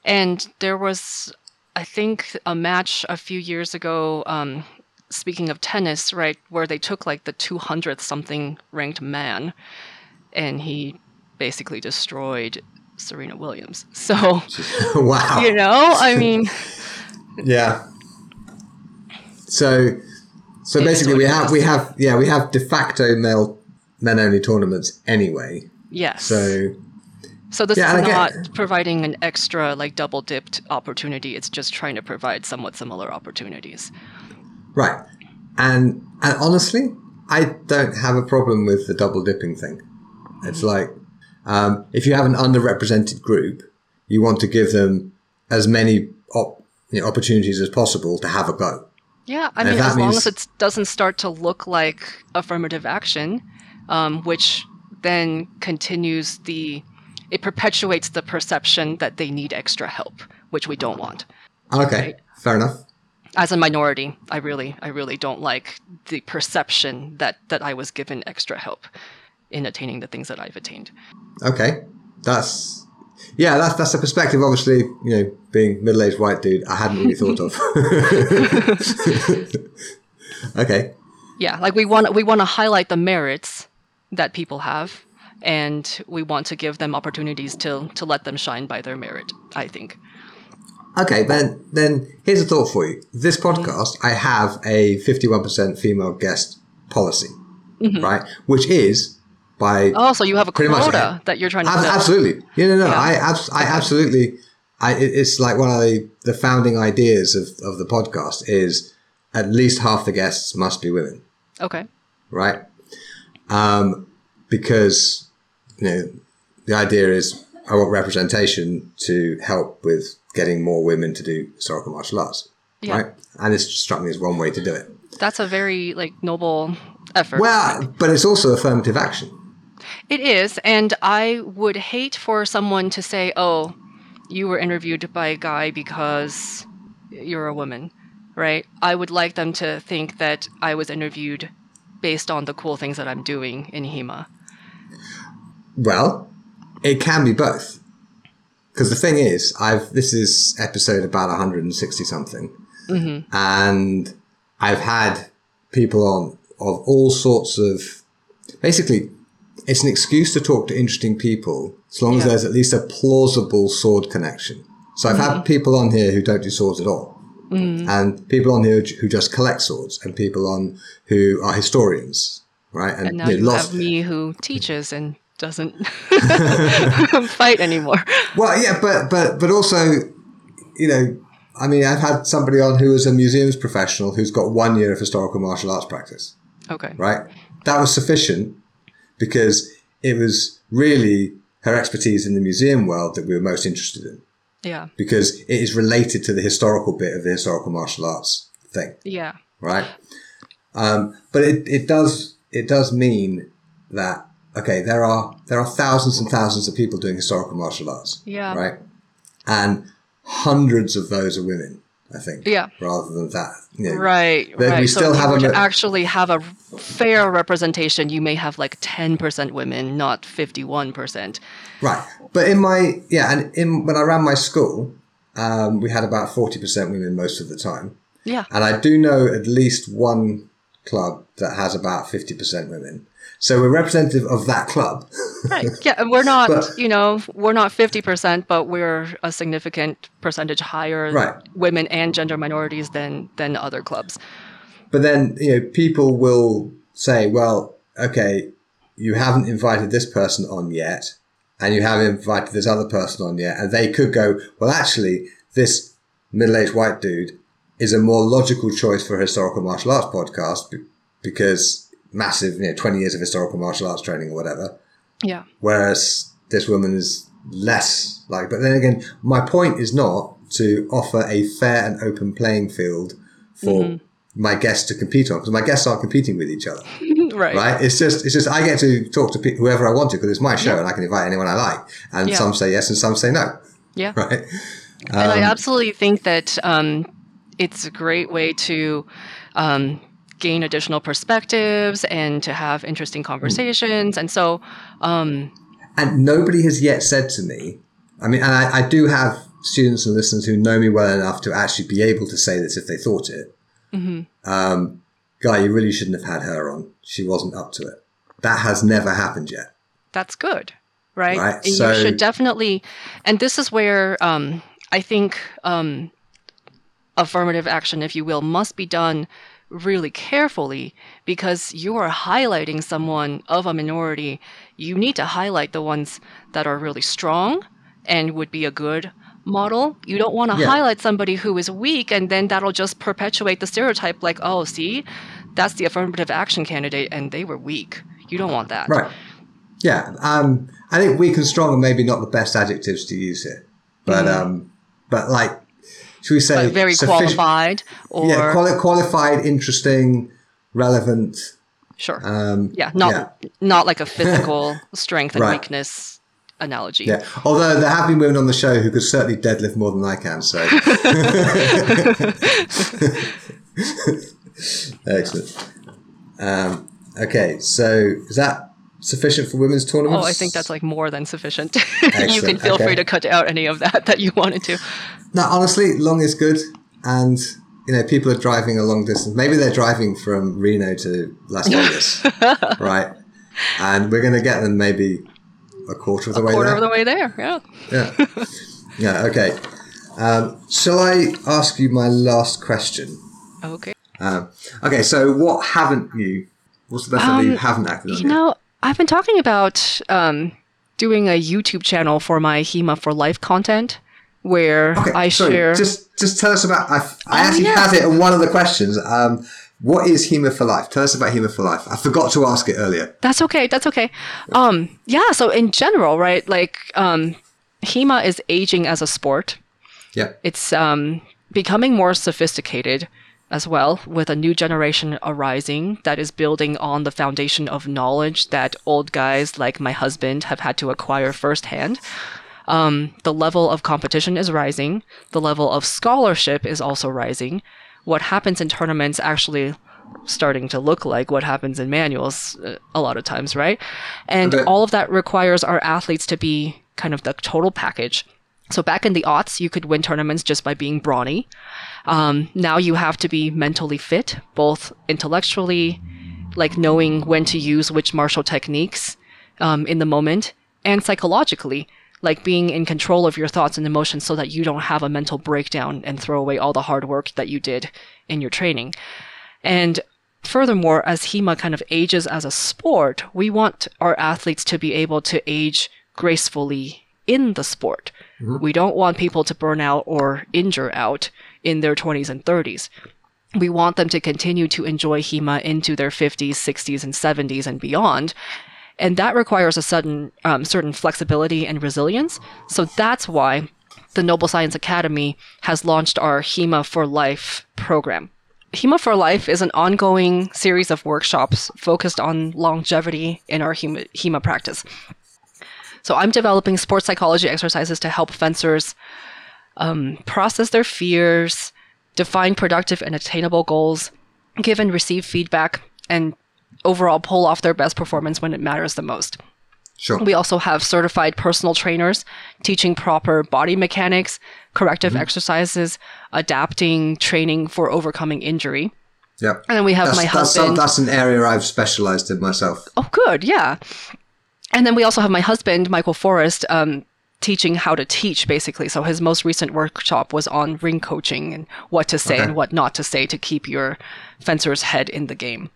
and there was, I think, a match a few years ago. Um, speaking of tennis, right, where they took like the 200th something ranked man, and he basically destroyed Serena Williams. So, wow, you know, I mean, yeah. So, so basically, we have we have yeah we have de facto male men only tournaments anyway. Yes. So So this Yeah, is not get- providing an extra like double dipped opportunity. It's just trying to provide somewhat similar opportunities. right, and and honestly, I don't have a problem with the double dipping thing. It's like um, if you have an underrepresented group, you want to give them as many op- you know, opportunities as possible to have a go. Yeah, I And mean, as long means- as it doesn't start to look like affirmative action, um, which then continues the, it perpetuates the perception that they need extra help, which we don't want. Okay, fair enough. As a minority, I really, I really don't like the perception that that I was given extra help in attaining the things that I've attained. Okay, that's yeah, that's that's a perspective. Obviously, you know, being middle aged white dude, I hadn't really thought of. okay, Yeah, like we want we want to highlight the merits that people have, and we want to give them opportunities to to let them shine by their merit. I think. okay. Then then here's a thought for you. This mm-hmm. podcast, I have a fifty-one percent female guest policy, mm-hmm. right? Which is by Oh, so you have a Pretty much, quota that you're trying to Ab- absolutely. Yeah, no, no. Yeah. I, abs- I absolutely. I, it's like one of the, the founding ideas of, of the podcast is at least half the guests must be women. Okay. right? Um, because you know the idea is I want representation to help with getting more women to do historical martial arts, Yeah. right? And it's struck me as one way to do it. That's a very like noble effort. Well, but it's also affirmative action. It is, and I would hate for someone to say, "Oh, you were interviewed by a guy because you're a woman." Right? I would like them to think that I was interviewed based on the cool things that I'm doing in HEMA. Well, it can be both. Because the thing is, I've this is episode about 160 something, mm-hmm. and I've had people on of all sorts of. Basically, it's an excuse to talk to interesting people as long as there's at least a plausible sword connection. So I've had mm-hmm. people on here who don't do swords at all, Mm. and people on here who just collect swords, and people on who are historians, right? And now know, you have me who teaches and doesn't fight anymore. Well, yeah, but but but also, you know, I mean, I've had somebody on who is a museums professional who's got one year of historical martial arts practice, Okay. right? That was sufficient because it was really her expertise in the museum world that we were most interested in Yeah. because it is related to the historical bit of the historical martial arts thing, Yeah. right? Um, but it, it does it does mean that okay, there are there are thousands and thousands of people doing historical martial arts, Yeah. right? And hundreds of those are women, I think. Yeah. Rather than that, you know, Right, right. we so still if you have a actually have a fair representation, you may have like ten percent women, not fifty-one percent. Right. But in my yeah, and in when I ran my school, um, we had about forty percent women most of the time, Yeah, and I do know at least one club that has about fifty percent women. So we're representative of that club. right. Yeah, and we're not, But- you know, we're not fifty percent, but we're a significant percentage higher Right. women and gender minorities than than other clubs. But then, you know, people will say, well, okay, you haven't invited this person on yet, and you haven't invited this other person on yet. And they could go, well, actually, this middle aged white dude is a more logical choice for a historical martial arts podcast because massive, you know, 20 years of historical martial arts training or whatever. Yeah, Whereas this woman is less like, but then again, my point is not to offer a fair and open playing field for mm-hmm. my guests to compete on because my guests aren't competing with each other, right. right? It's just, it's just, I get to talk to pe- whoever I want to because it's my show and I can invite anyone I like. And Yeah. some say yes and some say no, Yeah. right? and Um, I absolutely think that um, it's a great way to um, gain additional perspectives and to have interesting conversations. And so, um, and nobody has yet said to me, I mean, and I, I, do have students and listeners who know me well enough to actually be able to say this if they thought it. Mm-hmm. Um, Guy, you really shouldn't have had her on. She wasn't up to it. That has never happened yet. That's good, right? right? And so, you should definitely, and this is where um, I think um, affirmative action, if you will, must be done really carefully because you are highlighting someone of a minority. You need to highlight the ones that are really strong and would be a good model. You don't want to yeah. highlight somebody who is weak and then that'll just perpetuate the stereotype like, oh, see, that's the affirmative action candidate and they were weak. You don't want that. Right. Yeah. Um, I think weak and strong are maybe not the best adjectives to use here. But mm. um, but like should we say like very qualified or yeah, quali- qualified, interesting, relevant. Sure. Um, yeah, not yeah. not like a physical strength and right. weakness analogy. Yeah. Although there have been women on the show who could certainly deadlift more than I can. So. Excellent. Um, okay, so is that sufficient for women's tournaments? Oh, I think that's like more than sufficient. you can feel okay. free to cut out any of that that you wanted to. No, honestly, long is good, and you know, people are driving a long distance. Maybe they're driving from Reno to Las Vegas, right? And we're going to get them maybe a quarter of the a way quarter there. of the way there, yeah. Yeah. yeah, okay. Um, shall I ask you my last question? Okay. Um, okay, so what haven't you, what's the best um, that you haven't acted on? You know, I've been talking about um, doing a YouTube channel for my HEMA for Life content where okay, I sorry, share. Just, just tell us about. I, I oh, actually yeah. had it in one of the questions. Um, what is HEMA for Life? Tell us about HEMA for Life. I forgot to ask it earlier. That's okay. That's okay. Um, yeah. So in general, right? Like, um, HEMA is aging as a sport. Yeah. It's um, becoming more sophisticated as well, with a new generation arising that is building on the foundation of knowledge that old guys like my husband have had to acquire firsthand. Um, the level of competition is rising. The level of scholarship is also rising. What happens in tournaments actually starting to look like what happens in manuals uh, a lot of times, right? And okay. all of that requires our athletes to be kind of the total package. So back in the aughts, you could win tournaments just by being brawny. Um, now you have to be mentally fit, both intellectually, like knowing when to use which martial techniques um, in the moment, and psychologically, like being in control of your thoughts and emotions so that you don't have a mental breakdown and throw away all the hard work that you did in your training. And furthermore, as HEMA kind of ages as a sport, we want our athletes to be able to age gracefully in the sport. Mm-hmm. We don't want people to burn out or injure out in their 20s and 30s. We want them to continue to enjoy HEMA into their 50s, 60s, and 70s and beyond. And that requires a sudden, um, certain flexibility and resilience. So that's why the Noble Science Academy has launched our HEMA for Life program. HEMA for Life is an ongoing series of workshops focused on longevity in our HEMA, HEMA practice. So I'm developing sports psychology exercises to help fencers um, process their fears, define productive and attainable goals, give and receive feedback, and overall pull off their best performance when it matters the most. Sure. We also have certified personal trainers teaching proper body mechanics, corrective mm-hmm. exercises, adapting training for overcoming injury. Yeah. And then we have that's, my that's, husband. That's an area I've specialized in myself. Oh, good. Yeah. And then we also have my husband, Michael Forrest, um, teaching how to teach basically. So his most recent workshop was on ring coaching and what to say okay. and what not to say to keep your fencer's head in the game.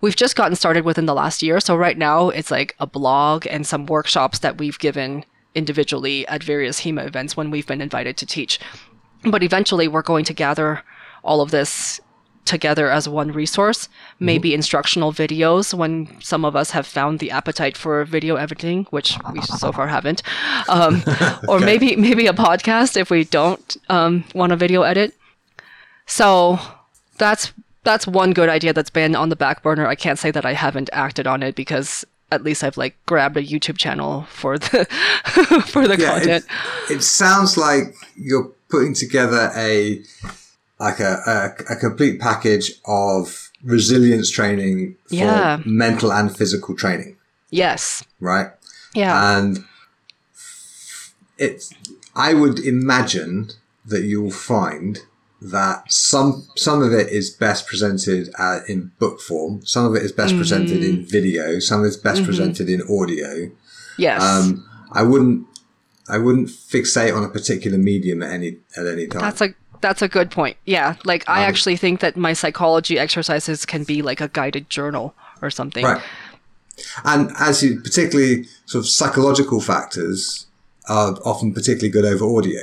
We've just gotten started within the last year. So right now it's like a blog and some workshops that we've given individually at various HEMA events when we've been invited to teach. But eventually we're going to gather all of this together as one resource, maybe mm-hmm. instructional videos when some of us have found the appetite for video editing, which we so far haven't, um, or okay. maybe maybe a podcast if we don't um, want a video edit. So that's that's one good idea that's been on the back burner. I can't say that I haven't acted on it because at least I've like grabbed a YouTube channel for the for the yeah, content. It, it sounds like you're putting together a like a, a, a complete package of resilience training for Yeah. mental and physical training, Yes. right? Yeah. And it's, I would imagine that you'll find that some some of it is best presented uh, in book form, some of it is best presented in video, some of it's best presented in audio. yes. Um, I wouldn't I wouldn't fixate on a particular medium at any at any time. That's a that's a good point. Yeah, like I Um, actually think that my psychology exercises can be like a guided journal or something. Right. And as you, particularly sort of psychological factors are often particularly good over audio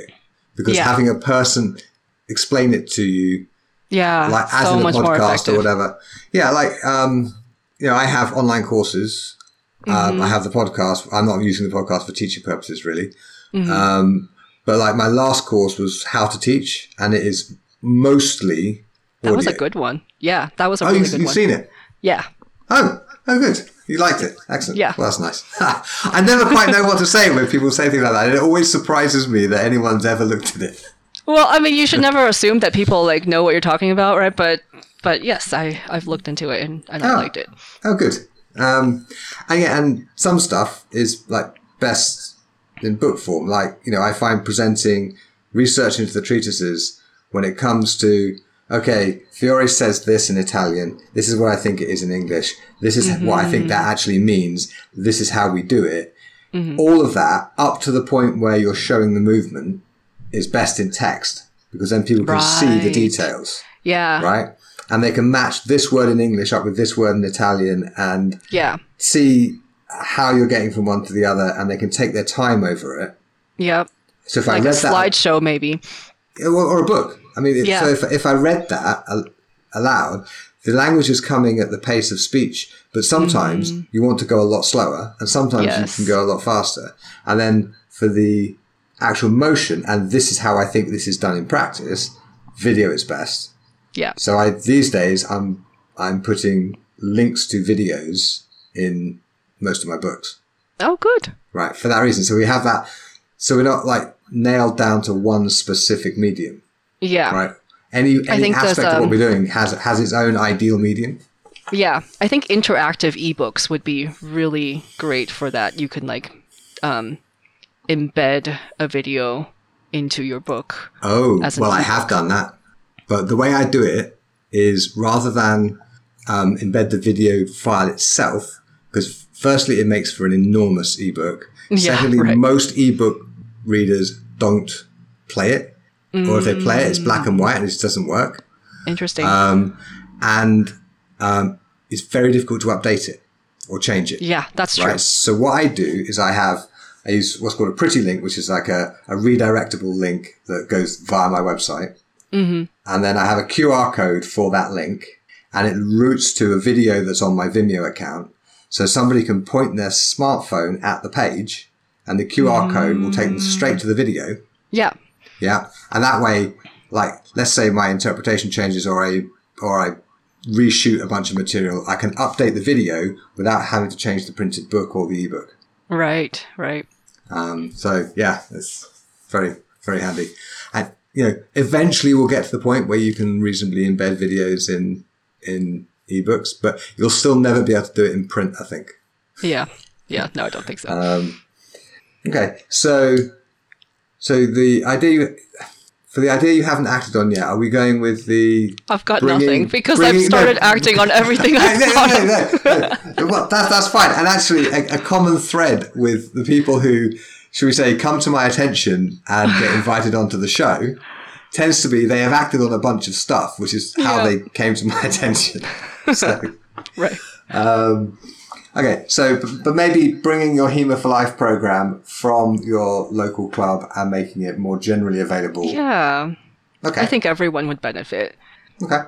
because Yeah. having a person explain it to you, Yeah, like as so in a podcast or whatever. Yeah, like, um, you know, I have online courses. Mm-hmm. Um, I have the podcast. I'm not using the podcast for teaching purposes, really. Mm-hmm. Um, but like my last course was how to teach, and it is mostly That was a good one. Yeah, that was a Oh, really you've, good you've one. seen it? Yeah. Oh, oh, good. You liked it. Excellent. Yeah. Well, that's nice. I never quite know what to say when people say things like that. It always surprises me that anyone's ever looked at it. Well, I mean, you should never assume that people like know what you're talking about, right? But but yes, I I've looked into it and, and I Oh. liked it. Oh, good. Um, and yeah, and some stuff is like best in book form. Like, you know, I find presenting research into the treatises when it comes to, okay, Fiore says this in Italian. This is what I think it is in English. This is what I think mm-hmm. that actually means. This is how we do it. Mm-hmm. All of that up to the point where you're showing the movement is best in text because then people can see the details Yeah. right? And they can match this word in English up with this word in Italian and Yeah. see how you're getting from one to the other, and they can take their time over it. Yep. So if I Like a read that, slideshow, maybe. or, a book, I mean, if, Yeah. so if, if I read that aloud, the language is coming at the pace of speech, but sometimes you want to go a lot slower, and sometimes Mm-hmm. Yes. you can go a lot faster. And then for the actual motion, and this is how I think this is done in practice, video is best. Yeah. So I these days I'm I'm putting links to videos in most of my books. Oh, good. Right, for that reason. So we have that so we're not like nailed down to one specific medium. Yeah. Right. Any any aspect of what um, we're doing has has its own ideal medium. Yeah, I think interactive ebooks would be really great for that. You can like um, embed a video into your book. Oh, well, I have done that. But the way I do it is rather than um, embed the video file itself, because firstly, it makes for an enormous ebook. Yeah, Secondly, right. most ebook readers don't play it, or if they play it, it's black and white and it just doesn't work. Interesting. Um, and um, it's very difficult to update it or change it. yeah, that's true. Right. So what I do is I have I use what's called a pretty link, which is like a, a redirectable link that goes via my website. Mm-hmm. And then I have a QR code for that link and it routes to a video that's on my Vimeo account. So somebody can point their smartphone at the page and the QR code will take them straight to the video. Yeah. Yeah. And that way, like, let's say my interpretation changes or I, or I reshoot a bunch of material, I can update the video without having to change the printed book or the ebook. Right. Right. Um, so yeah, it's very, very handy. And, you know, eventually we'll get to the point where you can reasonably embed videos in, in ebooks, but you'll still never be able to do it in print, I think. Yeah. Yeah. No, I don't think so. Um, okay. So, so the idea, for the idea you haven't acted on yet, are we going with the I've got bringing- nothing because bringing- I've started no. acting on everything I've no, thought no, no, no. Well, that's that's fine. And actually, a, a common thread with the people who, should we say, come to my attention and get invited onto the show, tends to be they have acted on a bunch of stuff, which is how Yeah. they came to my attention. So, Right. um, okay, so but, maybe bringing your Hema for Life program from your local club and making it more generally available. Yeah. Okay. I think everyone would benefit. Okay.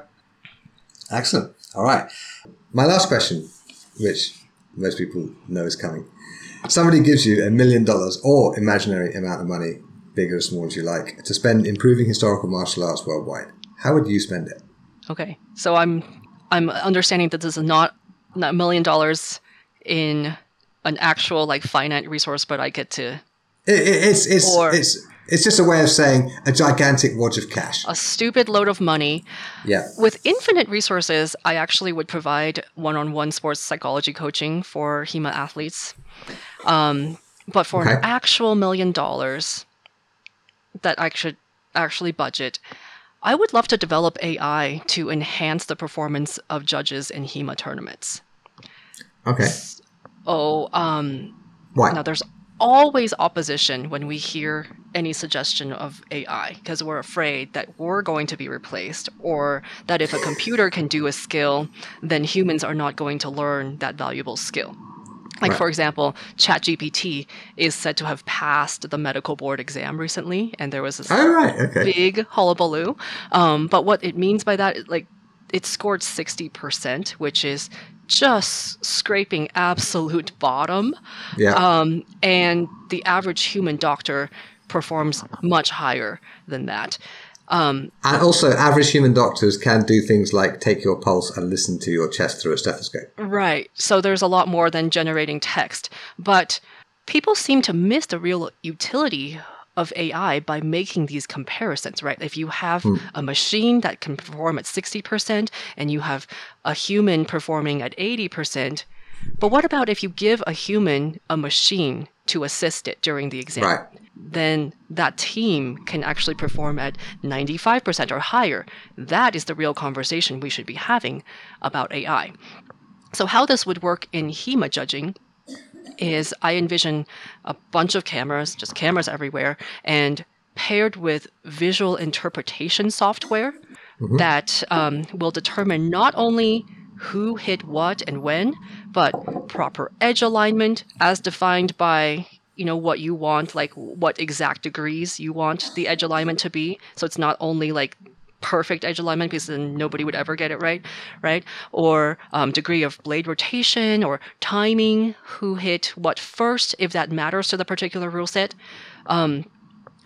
Excellent. All right. My last question, which most people know is coming. Somebody gives you a million dollars or imaginary amount of money, big or small as you like, to spend improving historical martial arts worldwide. How would you spend it? Okay. So I'm I'm understanding that this is not not a million dollars in an actual like finite resource, but I get to It, it, it's it's Or- it's It's just a way of saying a gigantic wad of cash. A stupid load of money. Yeah. With infinite resources, I actually would provide one-on-one sports psychology coaching for HEMA athletes. Um, but for Okay. an actual million dollars that I should actually budget, I would love to develop AI to enhance the performance of judges in HEMA tournaments. Okay. Oh, um, Why? now there's always opposition when we hear any suggestion of AI because we're afraid that we're going to be replaced or that if a computer can do a skill, then humans are not going to learn that valuable skill. Like, Right. for example, ChatGPT is said to have passed the medical board exam recently, and there was this Oh, right. Okay. big hullabaloo. Um, but what it means by that, like, it scored 60%, which is just scraping absolute bottom. Yeah. Um, and the average human doctor performs much higher than that. Um, and also, average human doctors can do things like take your pulse and listen to your chest through a stethoscope. right. So there's a lot more than generating text. But people seem to miss the real utility of AI by making these comparisons, right? If you have hmm. a machine that can perform at 60% and you have a human performing at 80%, but what about if you give a human a machine to assist it during the exam? Right. then that team can actually perform at 95% or higher. That is the real conversation we should be having about AI. So, how this would work in HEMA judging is I envision a bunch of cameras, just cameras everywhere, and paired with visual interpretation software that um, will determine not only who hit what and when, but proper edge alignment as defined by you know what you want, like what exact degrees you want the edge alignment to be. So it's not only like perfect edge alignment because then nobody would ever get it right, right? Or um, degree of blade rotation or timing, who hit what first, if that matters to the particular rule set. Um,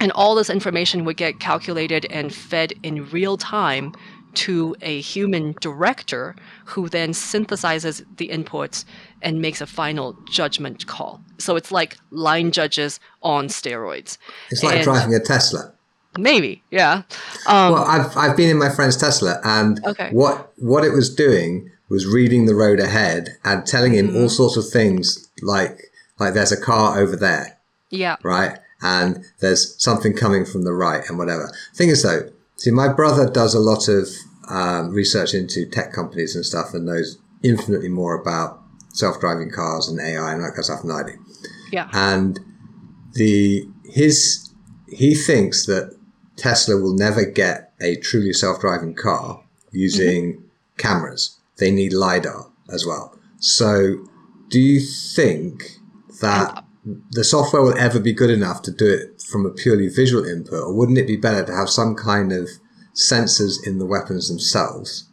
and all this information would get calculated and fed in real time to a human director who then synthesizes the inputs and makes a final judgment call. So it's like line judges on steroids. It's like And- driving a Tesla. Maybe, yeah. Um, Well, I've I've been in my friend's Tesla, and Okay. what what it was doing was reading the road ahead and telling him Mm-hmm. all sorts of things like like there's a car over there, yeah. right, and there's something coming from the right, and whatever. Thing is, though, see, my brother does a lot of um, research into tech companies and stuff, and knows infinitely more about self-driving cars and AI and that kind of stuff than I do Yeah. and the his he thinks that Tesla will never get a truly self-driving car using mm-hmm. cameras. They need lidar as well. So, do you think that uh, the software will ever be good enough to do it from a purely visual input, or wouldn't it be better to have some kind of sensors in the weapons themselves,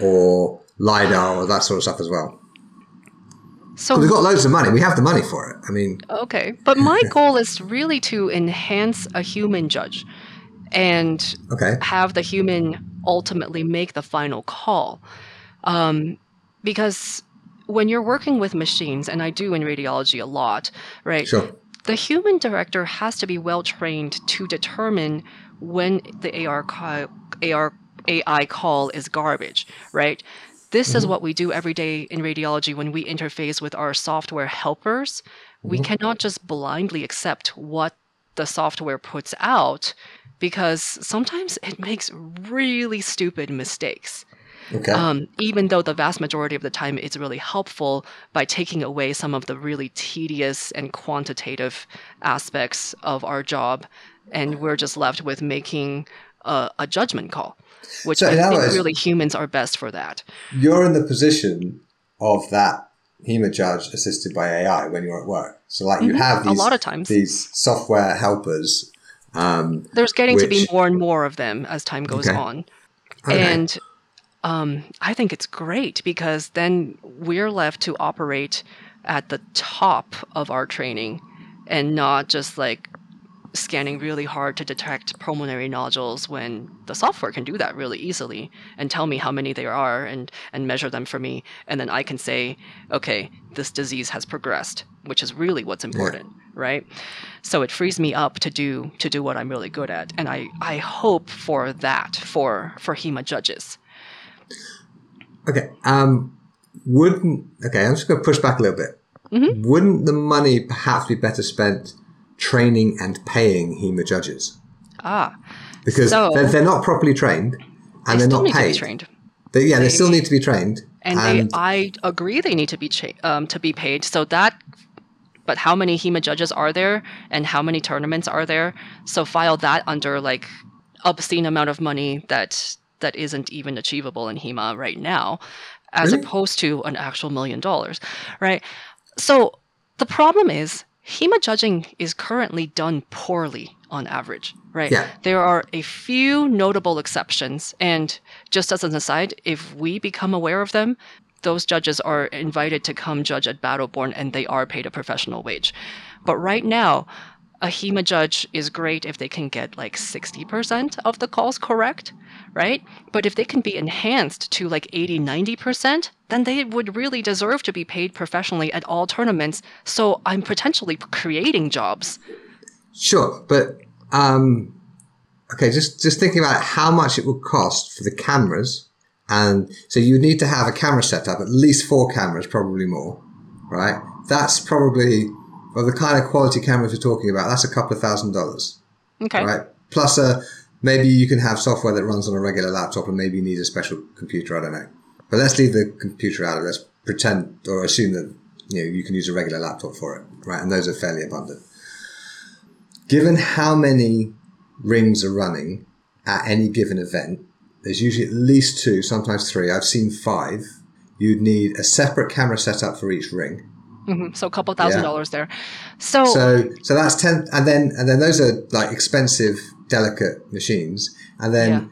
or lidar, or that sort of stuff as well? So We've got loads of money. We have the money for it. I mean, Okay. But my goal is really to enhance a human judge and okay. have the human ultimately make the final call. Um, because when you're working with machines, and I do in radiology a lot, right? Sure. The human director has to be well trained to determine when the AR, call, AR AI call is garbage, right? This is what we do every day in radiology when we interface with our software helpers. We cannot just blindly accept what the software puts out because sometimes it makes really stupid mistakes. Okay. Um, even though the vast majority of the time it's really helpful by taking away some of the really tedious and quantitative aspects of our job, and we're just left with making a, a judgment call, which So I think words- really humans are best for that. you're in the position of that HEMA judge assisted by AI when you're at work. So, like, you Mhm. have A lot of times. these software helpers. Um, There's getting to be more and more of them as time goes Okay. on. okay. And um, I think it's great because then we're left to operate at the top of our training and not just like scanning really hard to detect pulmonary nodules when the software can do that really easily and tell me how many there are and, and measure them for me. And then I can say, okay, this disease has progressed, which is really what's important, yeah. right? So it frees me up to do to do what I'm really good at. And I, I hope for that for for HEMA judges. Okay. Um wouldn't okay, I'm just gonna push back a little bit. Mm-hmm. Wouldn't the money perhaps be better spent training and paying HEMA judges. Ah. Because so they're, they're, not properly trained and they are not paid. trained. They, yeah, they, they, still need to be trained. And, and they, I agree they need to be cha- um, to be paid. So that but how many HEMA judges are there and how many tournaments are there? So file that under like obscene amount of money that that isn't even achievable in HEMA right now, as really? opposed to an actual million dollars, right? So the problem is HEMA judging is currently done poorly on average, right? Yeah. There are a few notable exceptions. And just as an aside, if we become aware of them, those judges are invited to come judge at Battleborn and they are paid a professional wage. But right now, a HEMA judge is great if they can get like 60% of the calls correct, right? But if they can be enhanced to like 80, 90%, then they would really deserve to be paid professionally at all tournaments. So I'm potentially creating jobs. Sure, but um, okay, just just thinking about how much it would cost for the cameras, and so you would need to have a camera set up, at least four cameras, probably more, right? That's probably well, the kind of quality cameras we're talking about, that's a couple of thousand dollars. Okay. Right. Plus, uh, maybe you can have software that runs on a regular laptop, and maybe you need a special computer. I don't know. But let's leave the computer out of it. Let's pretend or assume that you know you can use a regular laptop for it, right? And those are fairly abundant. Given how many rings are running at any given event, there's usually at least two, sometimes three. I've seen five. You'd need a separate camera setup for each ring Mm-hmm. So a couple thousand yeah. dollars there. So so so that's ten, and then and then those are like expensive, delicate machines, and then yeah.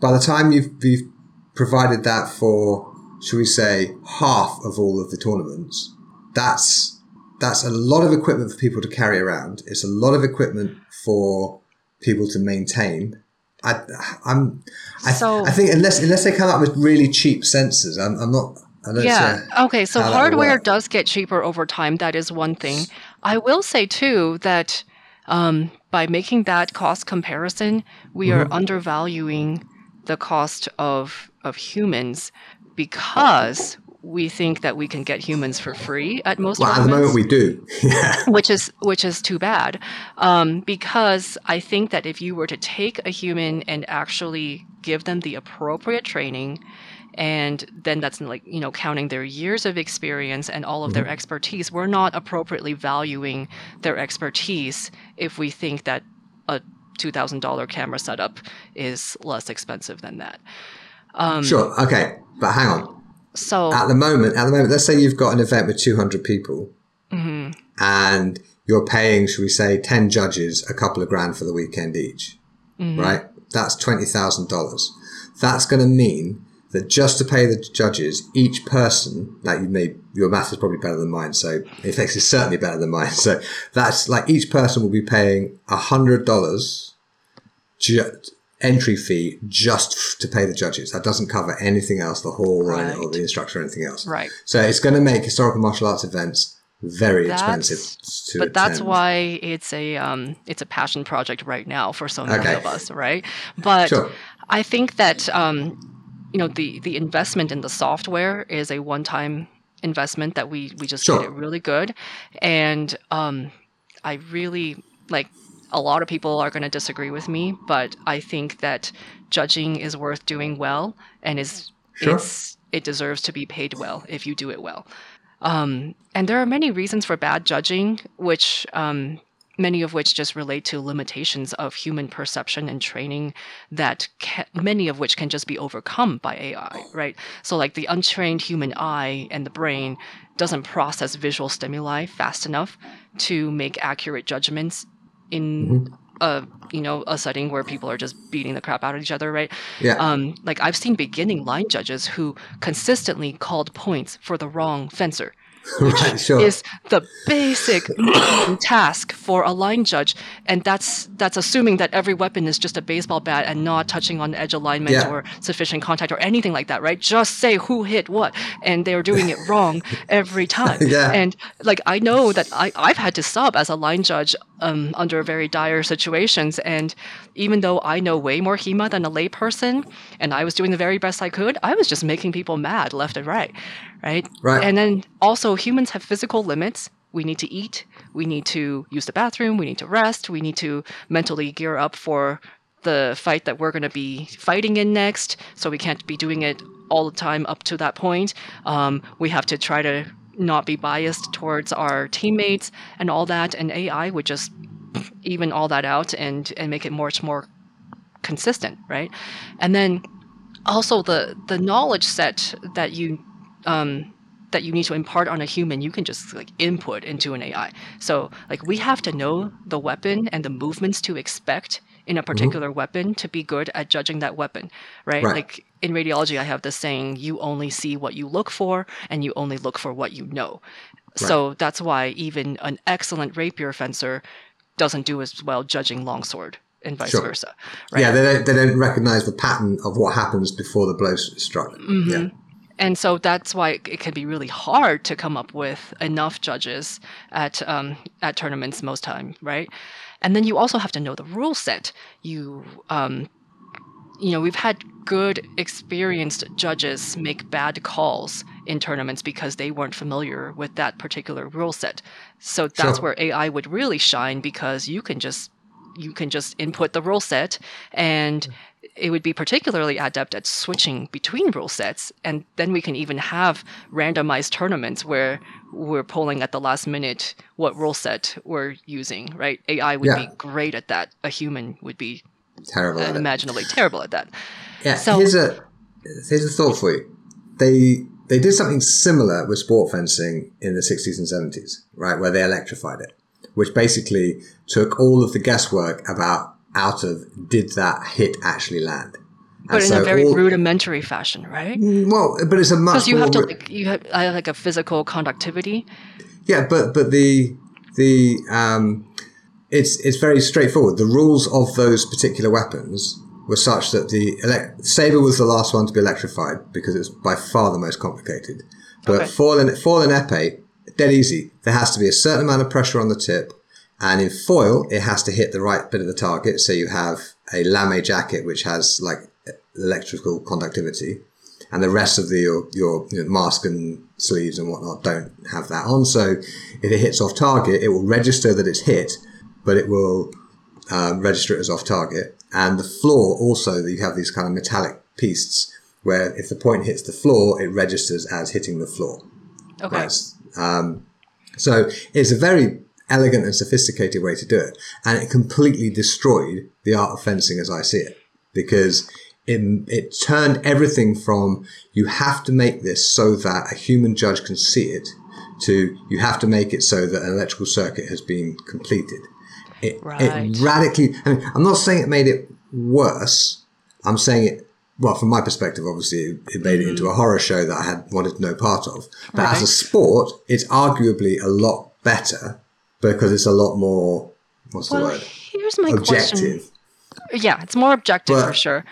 by the time you've you've provided that for, should we say, half of all of the tournaments, that's that's a lot of equipment for people to carry around. It's a lot of equipment for people to maintain. I, I'm, I, so, I think unless unless they come up with really cheap sensors, I'm, I'm not yeah. Okay. So hardware does get cheaper over time. That is one thing. I will say too that um, by making that cost comparison, we mm-hmm. are undervaluing the cost of of humans because we think that we can get humans for free at most. Well, at the moment we do, which is which is too bad, um, because I think that if you were to take a human and actually give them the appropriate training and then that's like you know counting their years of experience and all of mm-hmm. their expertise. We're not appropriately valuing their expertise if we think that a $2000 camera setup is less expensive than that. Um, sure. Okay. But hang on. So at the moment at the moment let's say you've got an event with 200 people mm-hmm. and you're paying should we say 10 judges a couple of grand for the weekend each mm-hmm. right? That's $20000 that's going to mean that just to pay the judges, each person, like you may, your math is probably better than mine, so effects is certainly better than mine. So that's like each person will be paying a hundred dollars ju- entry fee just to pay the judges. That doesn't cover anything else, the hall right. or, the instructor or anything else. Right. So it's going to make historical martial arts events very that's, expensive to but that's why it's a um, it's a passion project right now for so many okay. of us right but sure. i think that um, you know the the investment in the software is a one time investment that we we just sure. it really good and um i really like a lot of people are going to disagree with me but i think that judging is worth doing well and is sure. it's it deserves to be paid well if you do it well um, and there are many reasons for bad judging which um, many of which just relate to limitations of human perception and training that can, many of which can just be overcome by AI, right? So like the untrained human eye and the brain doesn't process visual stimuli fast enough to make accurate judgments in mm-hmm. a you know a setting where people are just beating the crap out of each other, right? Yeah. Um, like I've seen beginning line judges who consistently called points for the wrong fencer right, sure. is the basic task for a line judge, and that's that's assuming that every weapon is just a baseball bat and not touching on edge alignment Yeah. or sufficient contact or anything like that, right? Just say who hit what, and they're doing it wrong every time. Yeah. And like I know that I I've had to sub as a line judge um, under very dire situations, and even though I know way more HEMA than a layperson, and I was doing the very best I could, I was just making people mad left and right, right? Right. And then also humans have physical limits. We need to eat. We need to use the bathroom. We need to rest. We need to mentally gear up for the fight that we're going to be fighting in next. So we can't be doing it all the time up to that point. Um, we have to try to not be biased towards our teammates and all that. And AI would just even all that out and and make it much more consistent, right? And then also the the knowledge set that you um, that you need to impart on a human, you can just like input into an AI. So like we have to know the weapon and the movements to expect in a particular weapon to be good at judging that weapon, right? Right. Like in radiology, I have this saying: you only see what you look for, and you only look for what you know. So that's why even an excellent rapier fencer doesn't do as well judging longsword and vice Sure. versa. Right? Yeah, they don't, they don't recognize the pattern of what happens before the blow struck. Mm-hmm. Yeah. and so that's why it can be really hard to come up with enough judges at um, at tournaments most time, right? And then you also have to know the rule set. You um, you know we've had good experienced judges make bad calls in tournaments because they weren't familiar with that particular rule set. So that's Sure. where AI would really shine because you can just you can just input the rule set and it would be particularly adept at switching between rule sets and then we can even have randomized tournaments where we're pulling at the last minute what rule set we're using right ai would Yeah. be great at that a human would be Terrible. Uh, unimaginably terrible at that Yeah, So- here's a here's a thought for you. They they did something similar with sport fencing in the 60s and 70s, right, where they electrified it, which basically took all of the guesswork about out of did that hit actually land. but And in so a very all- rudimentary fashion right well, but it's a much because you have to like you have I have like a physical conductivity Yeah, but but the the um, it's it's very straightforward. The rules of those particular weapons were such that the elect- saber was the last one to be electrified because it's by far the most complicated. But Okay. foil and foil and epee, dead easy. There has to be a certain amount of pressure on the tip, and in foil, it has to hit the right bit of the target. So you have a lame jacket which has like electrical conductivity and the rest of the your, your, your mask and sleeves and whatnot don't have that on. So if it hits off target, it will register that it's hit, but it will um, register it as off target. And the floor also, you have these kind of metallic pieces where if the point hits the floor, it registers as hitting the floor. okay Right. Um, so it's a very elegant and sophisticated way to do it. And it completely destroyed the art of fencing as I see it because it, it turned everything from you have to make this so that a human judge can see it to you have to make it so that an electrical circuit has been completed. It, Right. it radically, I mean, I'm not saying it made it worse. I'm saying it, well, from my perspective, obviously, it, it made it into a mm-hmm. horror show that I had wanted no part of. But as a sport, it's arguably a lot better because it's a lot more, what's the well word? here's my question Objective. yeah it's more objective But- for sure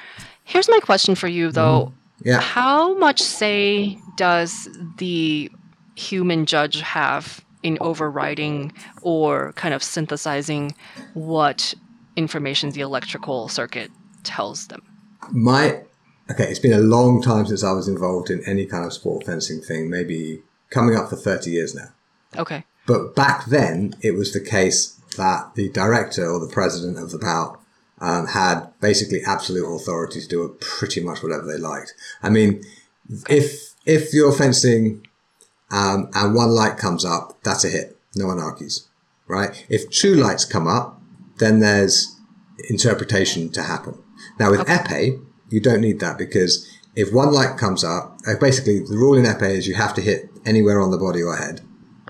here's my question for you though mm-hmm. Yeah. How much say does the human judge have in overriding or kind of synthesizing what information the electrical circuit tells them? My okay, it's been a long time since I was involved in any kind of sport fencing thing, maybe coming up for 30 years now. Okay. But back then, it was the case that the director or the president of the bout um, had basically absolute authority to do pretty much whatever they liked. I mean, if if you're fencing um, and one light comes up, that's a hit. No one argues, right? If two lights come up, then there's interpretation to happen. Now with epee, you don't need that because if one light comes up, uh, basically the rule in epee is you have to hit anywhere on the body or head,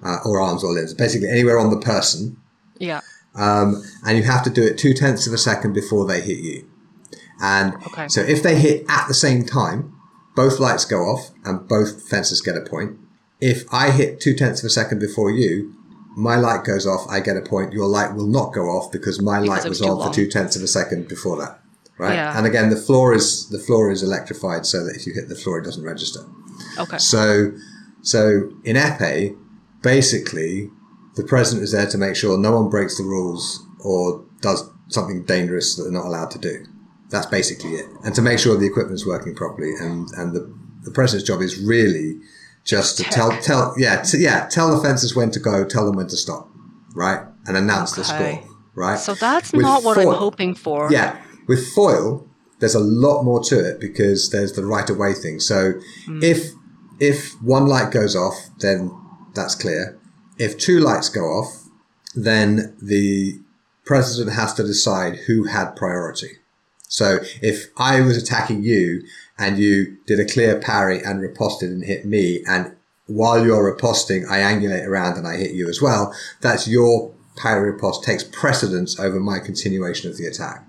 uh, or arms or limbs, basically anywhere on the person, Yeah. um, and you have to do it two tenths of a second before they hit you. And Okay. so if they hit at the same time, both lights go off and both fences get a point. if I hit two tenths of a second before you, my light goes off, I get a point. Your light will not go off because my Because light was was on for two tenths of a second before that. Right. Yeah. And again, the floor is the floor is electrified so that if you hit the floor, it doesn't register. Okay. So, so in epee, basically, the president is there to make sure no one breaks the rules or does something dangerous that they're not allowed to do. That's basically it, and to make sure the equipment's working properly. And and the the president's job is really just to tell tell yeah to, yeah tell the fences when to go, tell them when to stop, right, and announce the score, right. So that's With not what foil- I'm hoping for. yeah, with foil, there's a lot more to it because there's the right of way thing. So hmm. if if one light goes off, then that's clear. If two lights go off, then the president has to decide who had priority. So if I was attacking you and you did a clear parry and riposted and hit me, and while you're riposting, I angulate around and I hit you as well, that's your parry riposte takes precedence over my continuation of the attack,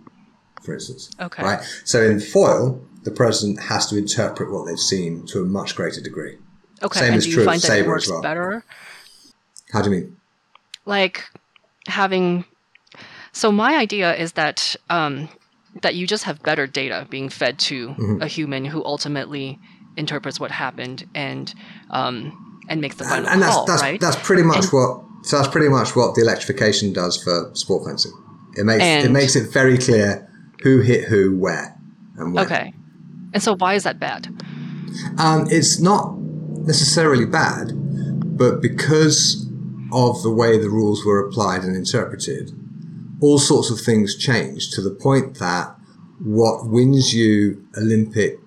for instance. Okay. Right? So in foil, the president has to interpret what they've seen to a much greater degree. Okay. Same and is do true you of find that Saber it as works well. better? How do you mean? Like having. So my idea is that um, that you just have better data being fed to Mm-hmm. a human who ultimately interprets what happened and um, and makes the And, final and that's call, that's right? that's pretty much And- what so that's pretty much what the electrification does for sport fencing. It makes it makes it very clear who hit who where and when. Okay. And so why is that bad? Um, it's not necessarily bad, but because of the way the rules were applied and interpreted, all sorts of things changed to the point that what wins you Olympic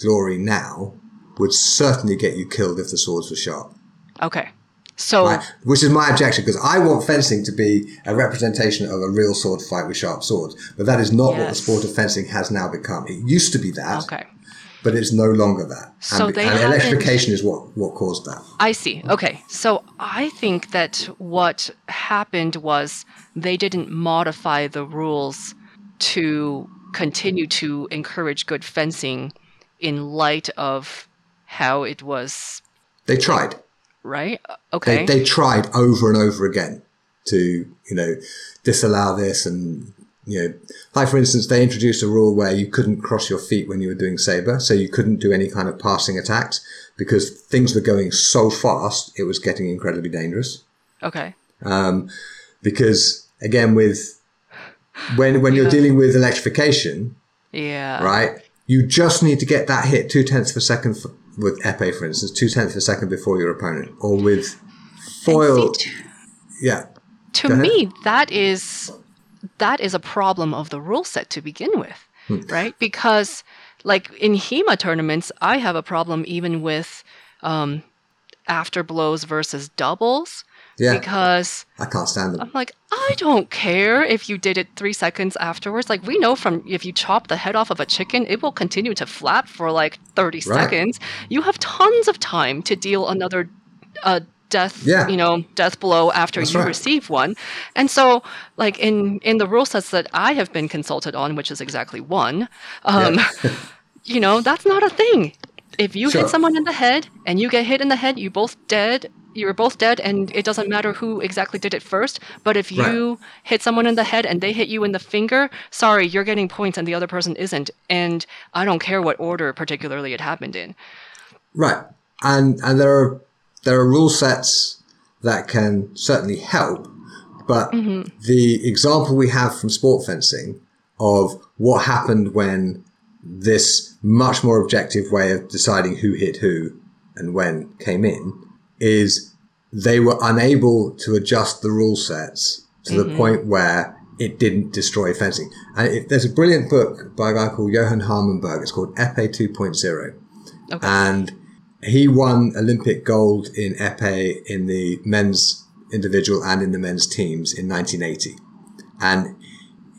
glory now would certainly get you killed if the swords were sharp. Okay. So Right? Which is my objection because I want fencing to be a representation of a real sword fight with sharp swords, but that is not what the sport of fencing has now become. It used to be that, okay. But it's no longer that. So and, they and electrification is what what caused that. I see. Okay. So I think that what happened was they didn't modify the rules to continue to encourage good fencing in light of how it was, They tried. right? They Okay. they tried over and over again to you know disallow this and you know like for instance they introduced a rule where you couldn't cross your feet when you were doing saber so you couldn't do any kind of passing attacks because things were going so fast it was getting incredibly dangerous. Okay. Um, because again with when when you're dealing with electrification Yeah. right you just need to get that hit two tenths of a second f- with epee for instance two tenths of a second before your opponent or with foil. yeah. to me that is that is a problem of the rule set to begin with Hmm. right? Because like in hema tournaments i have a problem even with um, after blows versus doubles yeah. because i can't stand them. I'm like i don't care if you did it three seconds afterwards. Like we know from if you chop the head off of a chicken it will continue to flap for like 30 Right. seconds. You have tons of time to deal another uh, death Yeah. you know death blow after That's you right. receive one and so like in in the rule sets that i have been consulted on which is exactly one um Yeah. you know that's not a thing if you Sure. hit someone in the head and you get hit in the head you both dead you're both dead and it doesn't matter who exactly did it first but if you hit someone in the head and they hit you in the finger sorry you're getting points and the other person isn't and i don't care what order particularly it happened in Right. And and there are there are rule sets that can certainly help, but mm-hmm. the example we have from sport fencing of what happened when this much more objective way of deciding who hit who and when came in is they were unable to adjust the rule sets to the mm-hmm. point where it didn't destroy fencing. And it, there's a brilliant book by a guy called Johan Harmenberg. It's called Epee 2.0 okay and he won Olympic gold in epee in the men's individual and in the men's teams in 1980. And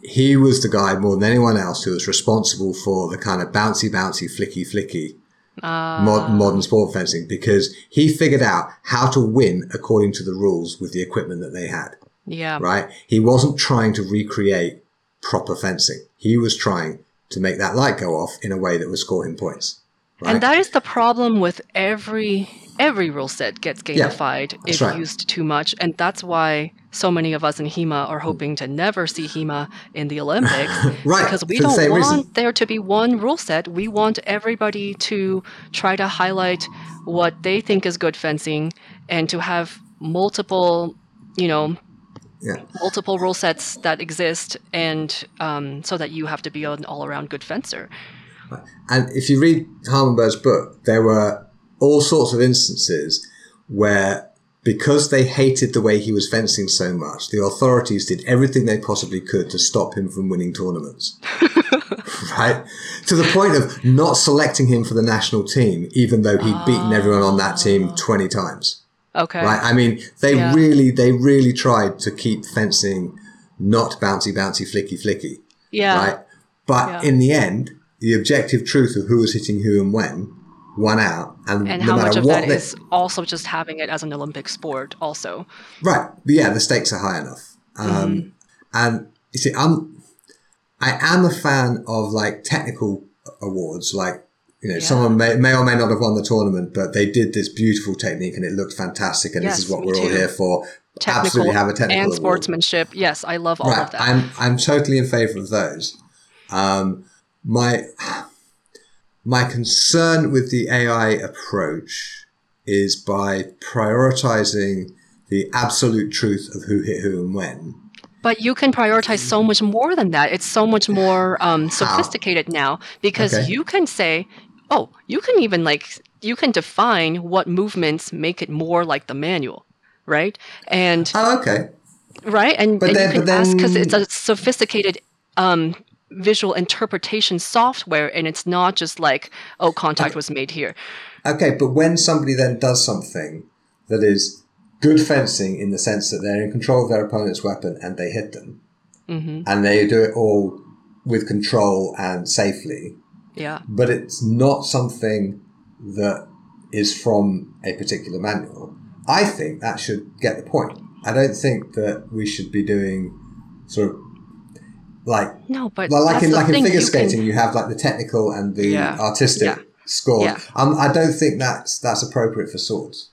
he was the guy more than anyone else who was responsible for the kind of bouncy, bouncy, flicky, flicky ah. mod- modern sport fencing because he figured out how to win according to the rules with the equipment that they had yeah right? He wasn't trying to recreate proper fencing. He was trying to make that light go off in a way that would score him points, Right? And that is the problem with every every rule set gets gamified that's if right. used too much, and that's why so many of us in HEMA are hoping to never see HEMA in the Olympics Right, because we don't same want reason. there to be one rule set. We want everybody to try to highlight what they think is good fencing and to have multiple, you know, yeah. multiple rule sets that exist, and um, so that you have to be an all-around good fencer. And if you read Harmenberg's book, there were all sorts of instances where, because they hated the way he was fencing so much, the authorities did everything they possibly could to stop him from winning tournaments. right? To the point of not selecting him for the national team, even though he'd beaten ah. everyone on that team 20 times. Okay. Right? I mean, they Yeah. really, they really tried to keep fencing not bouncy, bouncy, flicky, flicky Yeah. right? But Yeah. in the end, the objective truth of who was hitting who and when won out, and, And no how matter much of what that they, is also just having it as an Olympic sport, also. right, but yeah, the stakes are high enough. Um, Mm-hmm. And you see, I'm I am a fan of like technical awards, like. You know, Yeah. someone may, may or may not have won the tournament, but they did this beautiful technique and it looked fantastic. And Yes, this is what we're all here for. Technical Absolutely have a technical and award. sportsmanship. Yes, I love all right. of that. I'm I'm totally in favour of those. Um, my my concern with the AI approach is by prioritizing the absolute truth of who hit who and when. But you can prioritize so much more than that. It's so much more um, sophisticated now because Okay. you can say, oh, you can even like, you can define what movements make it more like the manual, right? And, Oh, okay. right? And, But and then- you can but ask because it's a sophisticated um, visual interpretation software and it's not just like, oh, contact was made here. Okay, but when somebody then does something that is good fencing in the sense that they're in control of their opponent's weapon and they hit them, hmm and they do it all with control and safely, Yeah. but it's not something that is from a particular manual. I think that should get the point. I don't think that we should be doing sort of like No, but well, like in like in figure you can- skating, you have like the technical and the Yeah. artistic Yeah. score. Yeah. Um, I don't think that's that's appropriate for swords.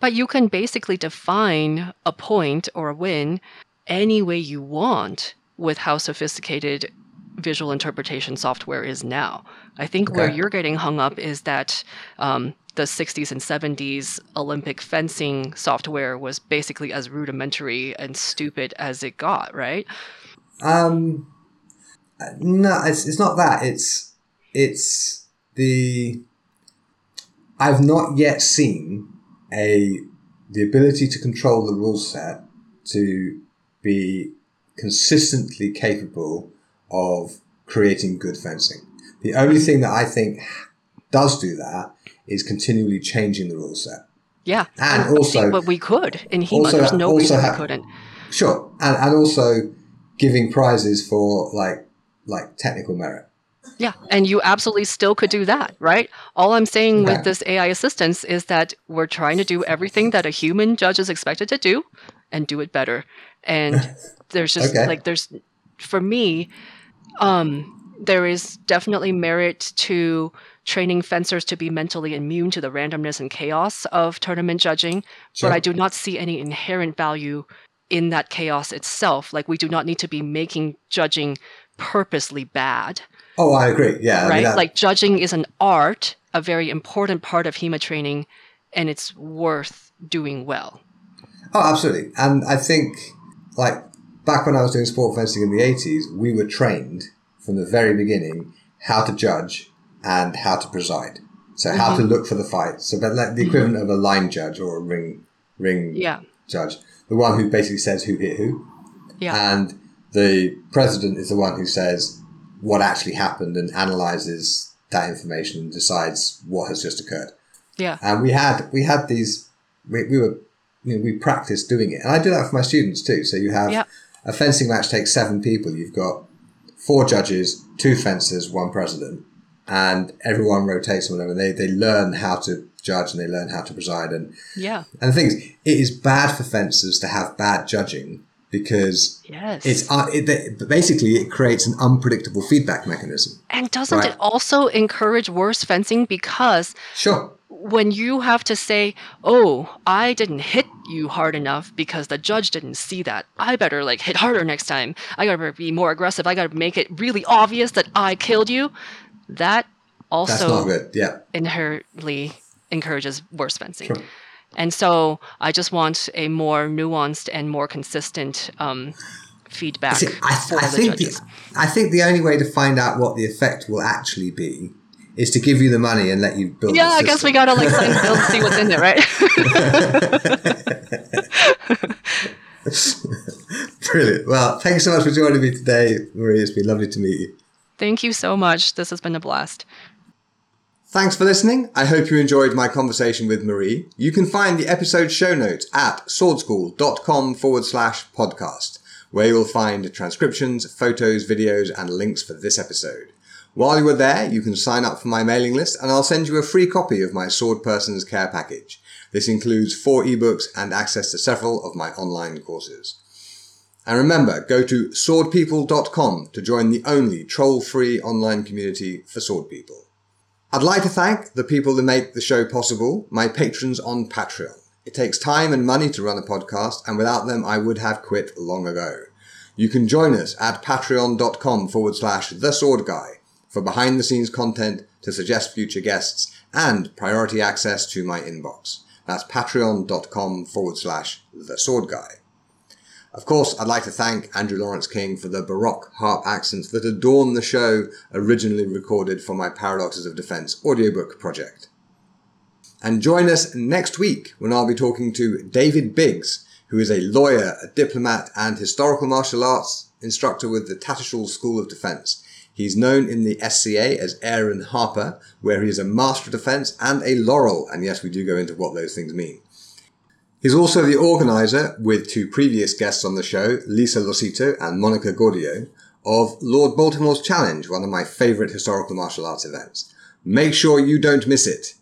But you can basically define a point or a win any way you want with how sophisticated visual interpretation software is now. I think where you're getting hung up is that um, the 60s and 70s Olympic fencing software was basically as rudimentary and stupid as it got, right? Um, no, it's it's not that. It's it's the I've not yet seen a the ability to control the rule set to be consistently capable of creating good fencing. The only thing that I think does do that is continually changing the rule set. Yeah. And also- but we could in HEMA. also- There's no also reason ha- we couldn't. Sure, and and also giving prizes for like like technical merit. Yeah, and you absolutely still could do that, right? All I'm saying Okay. with this AI assistance is that we're trying to do everything that a human judge is expected to do and do it better. And there's just Okay. like there's for me um there is definitely merit to training fencers to be mentally immune to the randomness and chaos of tournament judging, Sure. but I do not see any inherent value in that chaos itself. Like we do not need to be making judging purposely bad Oh, I agree. Yeah, I mean, right? that- like judging is an art, a very important part of HEMA training, and it's worth doing well. Oh, absolutely. And I think, like, back when I was doing sport fencing in the 80s, we were trained from the very beginning how to judge and how to preside. So, how Mm-hmm. to look for the fight. So, but like the equivalent of a line judge or a ring ring Yeah, judge, the one who basically says who hit who. yeah, And the president is the one who says what actually happened and analyzes that information and decides what has just occurred. yeah, And we had we had these we, we were you know, we practiced doing it, and I do that for my students too. So you have Yeah. a fencing match takes seven people. You've got four judges, two fencers, one president, and everyone rotates them, and they they learn how to judge and they learn how to preside. And yeah, and the thing is, it is bad for fencers to have bad judging because Yes. it's uh, it, basically it creates an unpredictable feedback mechanism. and doesn't Right. it also encourage worse fencing because Sure. when you have to say, "Oh, I didn't hit you hard enough because the judge didn't see that. I better like hit harder next time. I got to be more aggressive. I got to make it really obvious that I killed you." That That's not also good. Yeah. inherently encourages worse fencing. Sure. And so I just want a more nuanced and more consistent um, feedback See, I, for I the think the. I think the only way to find out what the effect will actually be is to give you the money and let you build. yeah, I guess we gotta like the see what's in there, right? Brilliant. Well, thank you so much for joining me today, Marie. It's been lovely to meet you. Thank you so much. This has been a blast. Thanks for listening. I hope you enjoyed my conversation with Marie. You can find the episode show notes at swordschool.com forward slash podcast, where you'll find transcriptions, photos, videos, and links for this episode. While you are there, you can sign up for my mailing list and I'll send you a free copy of my Sword Person's Care package. This includes four ebooks and access to several of my online courses. And remember, go to swordpeople.com to join the only troll-free online community for sword people. I'd like to thank the people that make the show possible, my patrons on Patreon. It takes time and money to run a podcast, and without them, I would have quit long ago. You can join us at patreon.com forward slash the sword guy for behind the scenes content to suggest future guests and priority access to my inbox. That's patreon.com forward slash the sword guy. Of course, I'd like to thank Andrew Lawrence King for the Baroque harp accents that adorn the show originally recorded for my Paradoxes of Defense audiobook project. And join us next week when I'll be talking to David Biggs, who is a lawyer, a diplomat, and historical martial arts instructor with the Tattershall School of Defense. He's known in the SCA as Aaron Harper, where he is a Master of Defense and a Laurel, and yes, we do go into what those things mean. He's also the organizer, with two previous guests on the show, Lisa Losito and Monica Gaudio, of Lord Baltimore's Challenge, one of my favorite historical martial arts events. Make sure you don't miss it.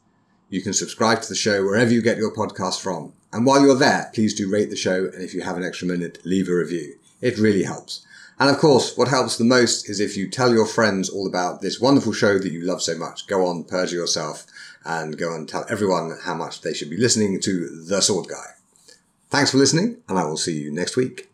You can subscribe to the show wherever you get your podcast from. And while you're there, please do rate the show, and if you have an extra minute, leave a review. It really helps. And of course, what helps the most is if you tell your friends all about this wonderful show that you love so much. Go on, perjure yourself, and go and tell everyone how much they should be listening to The Sword Guy. Thanks for listening, and I will see you next week.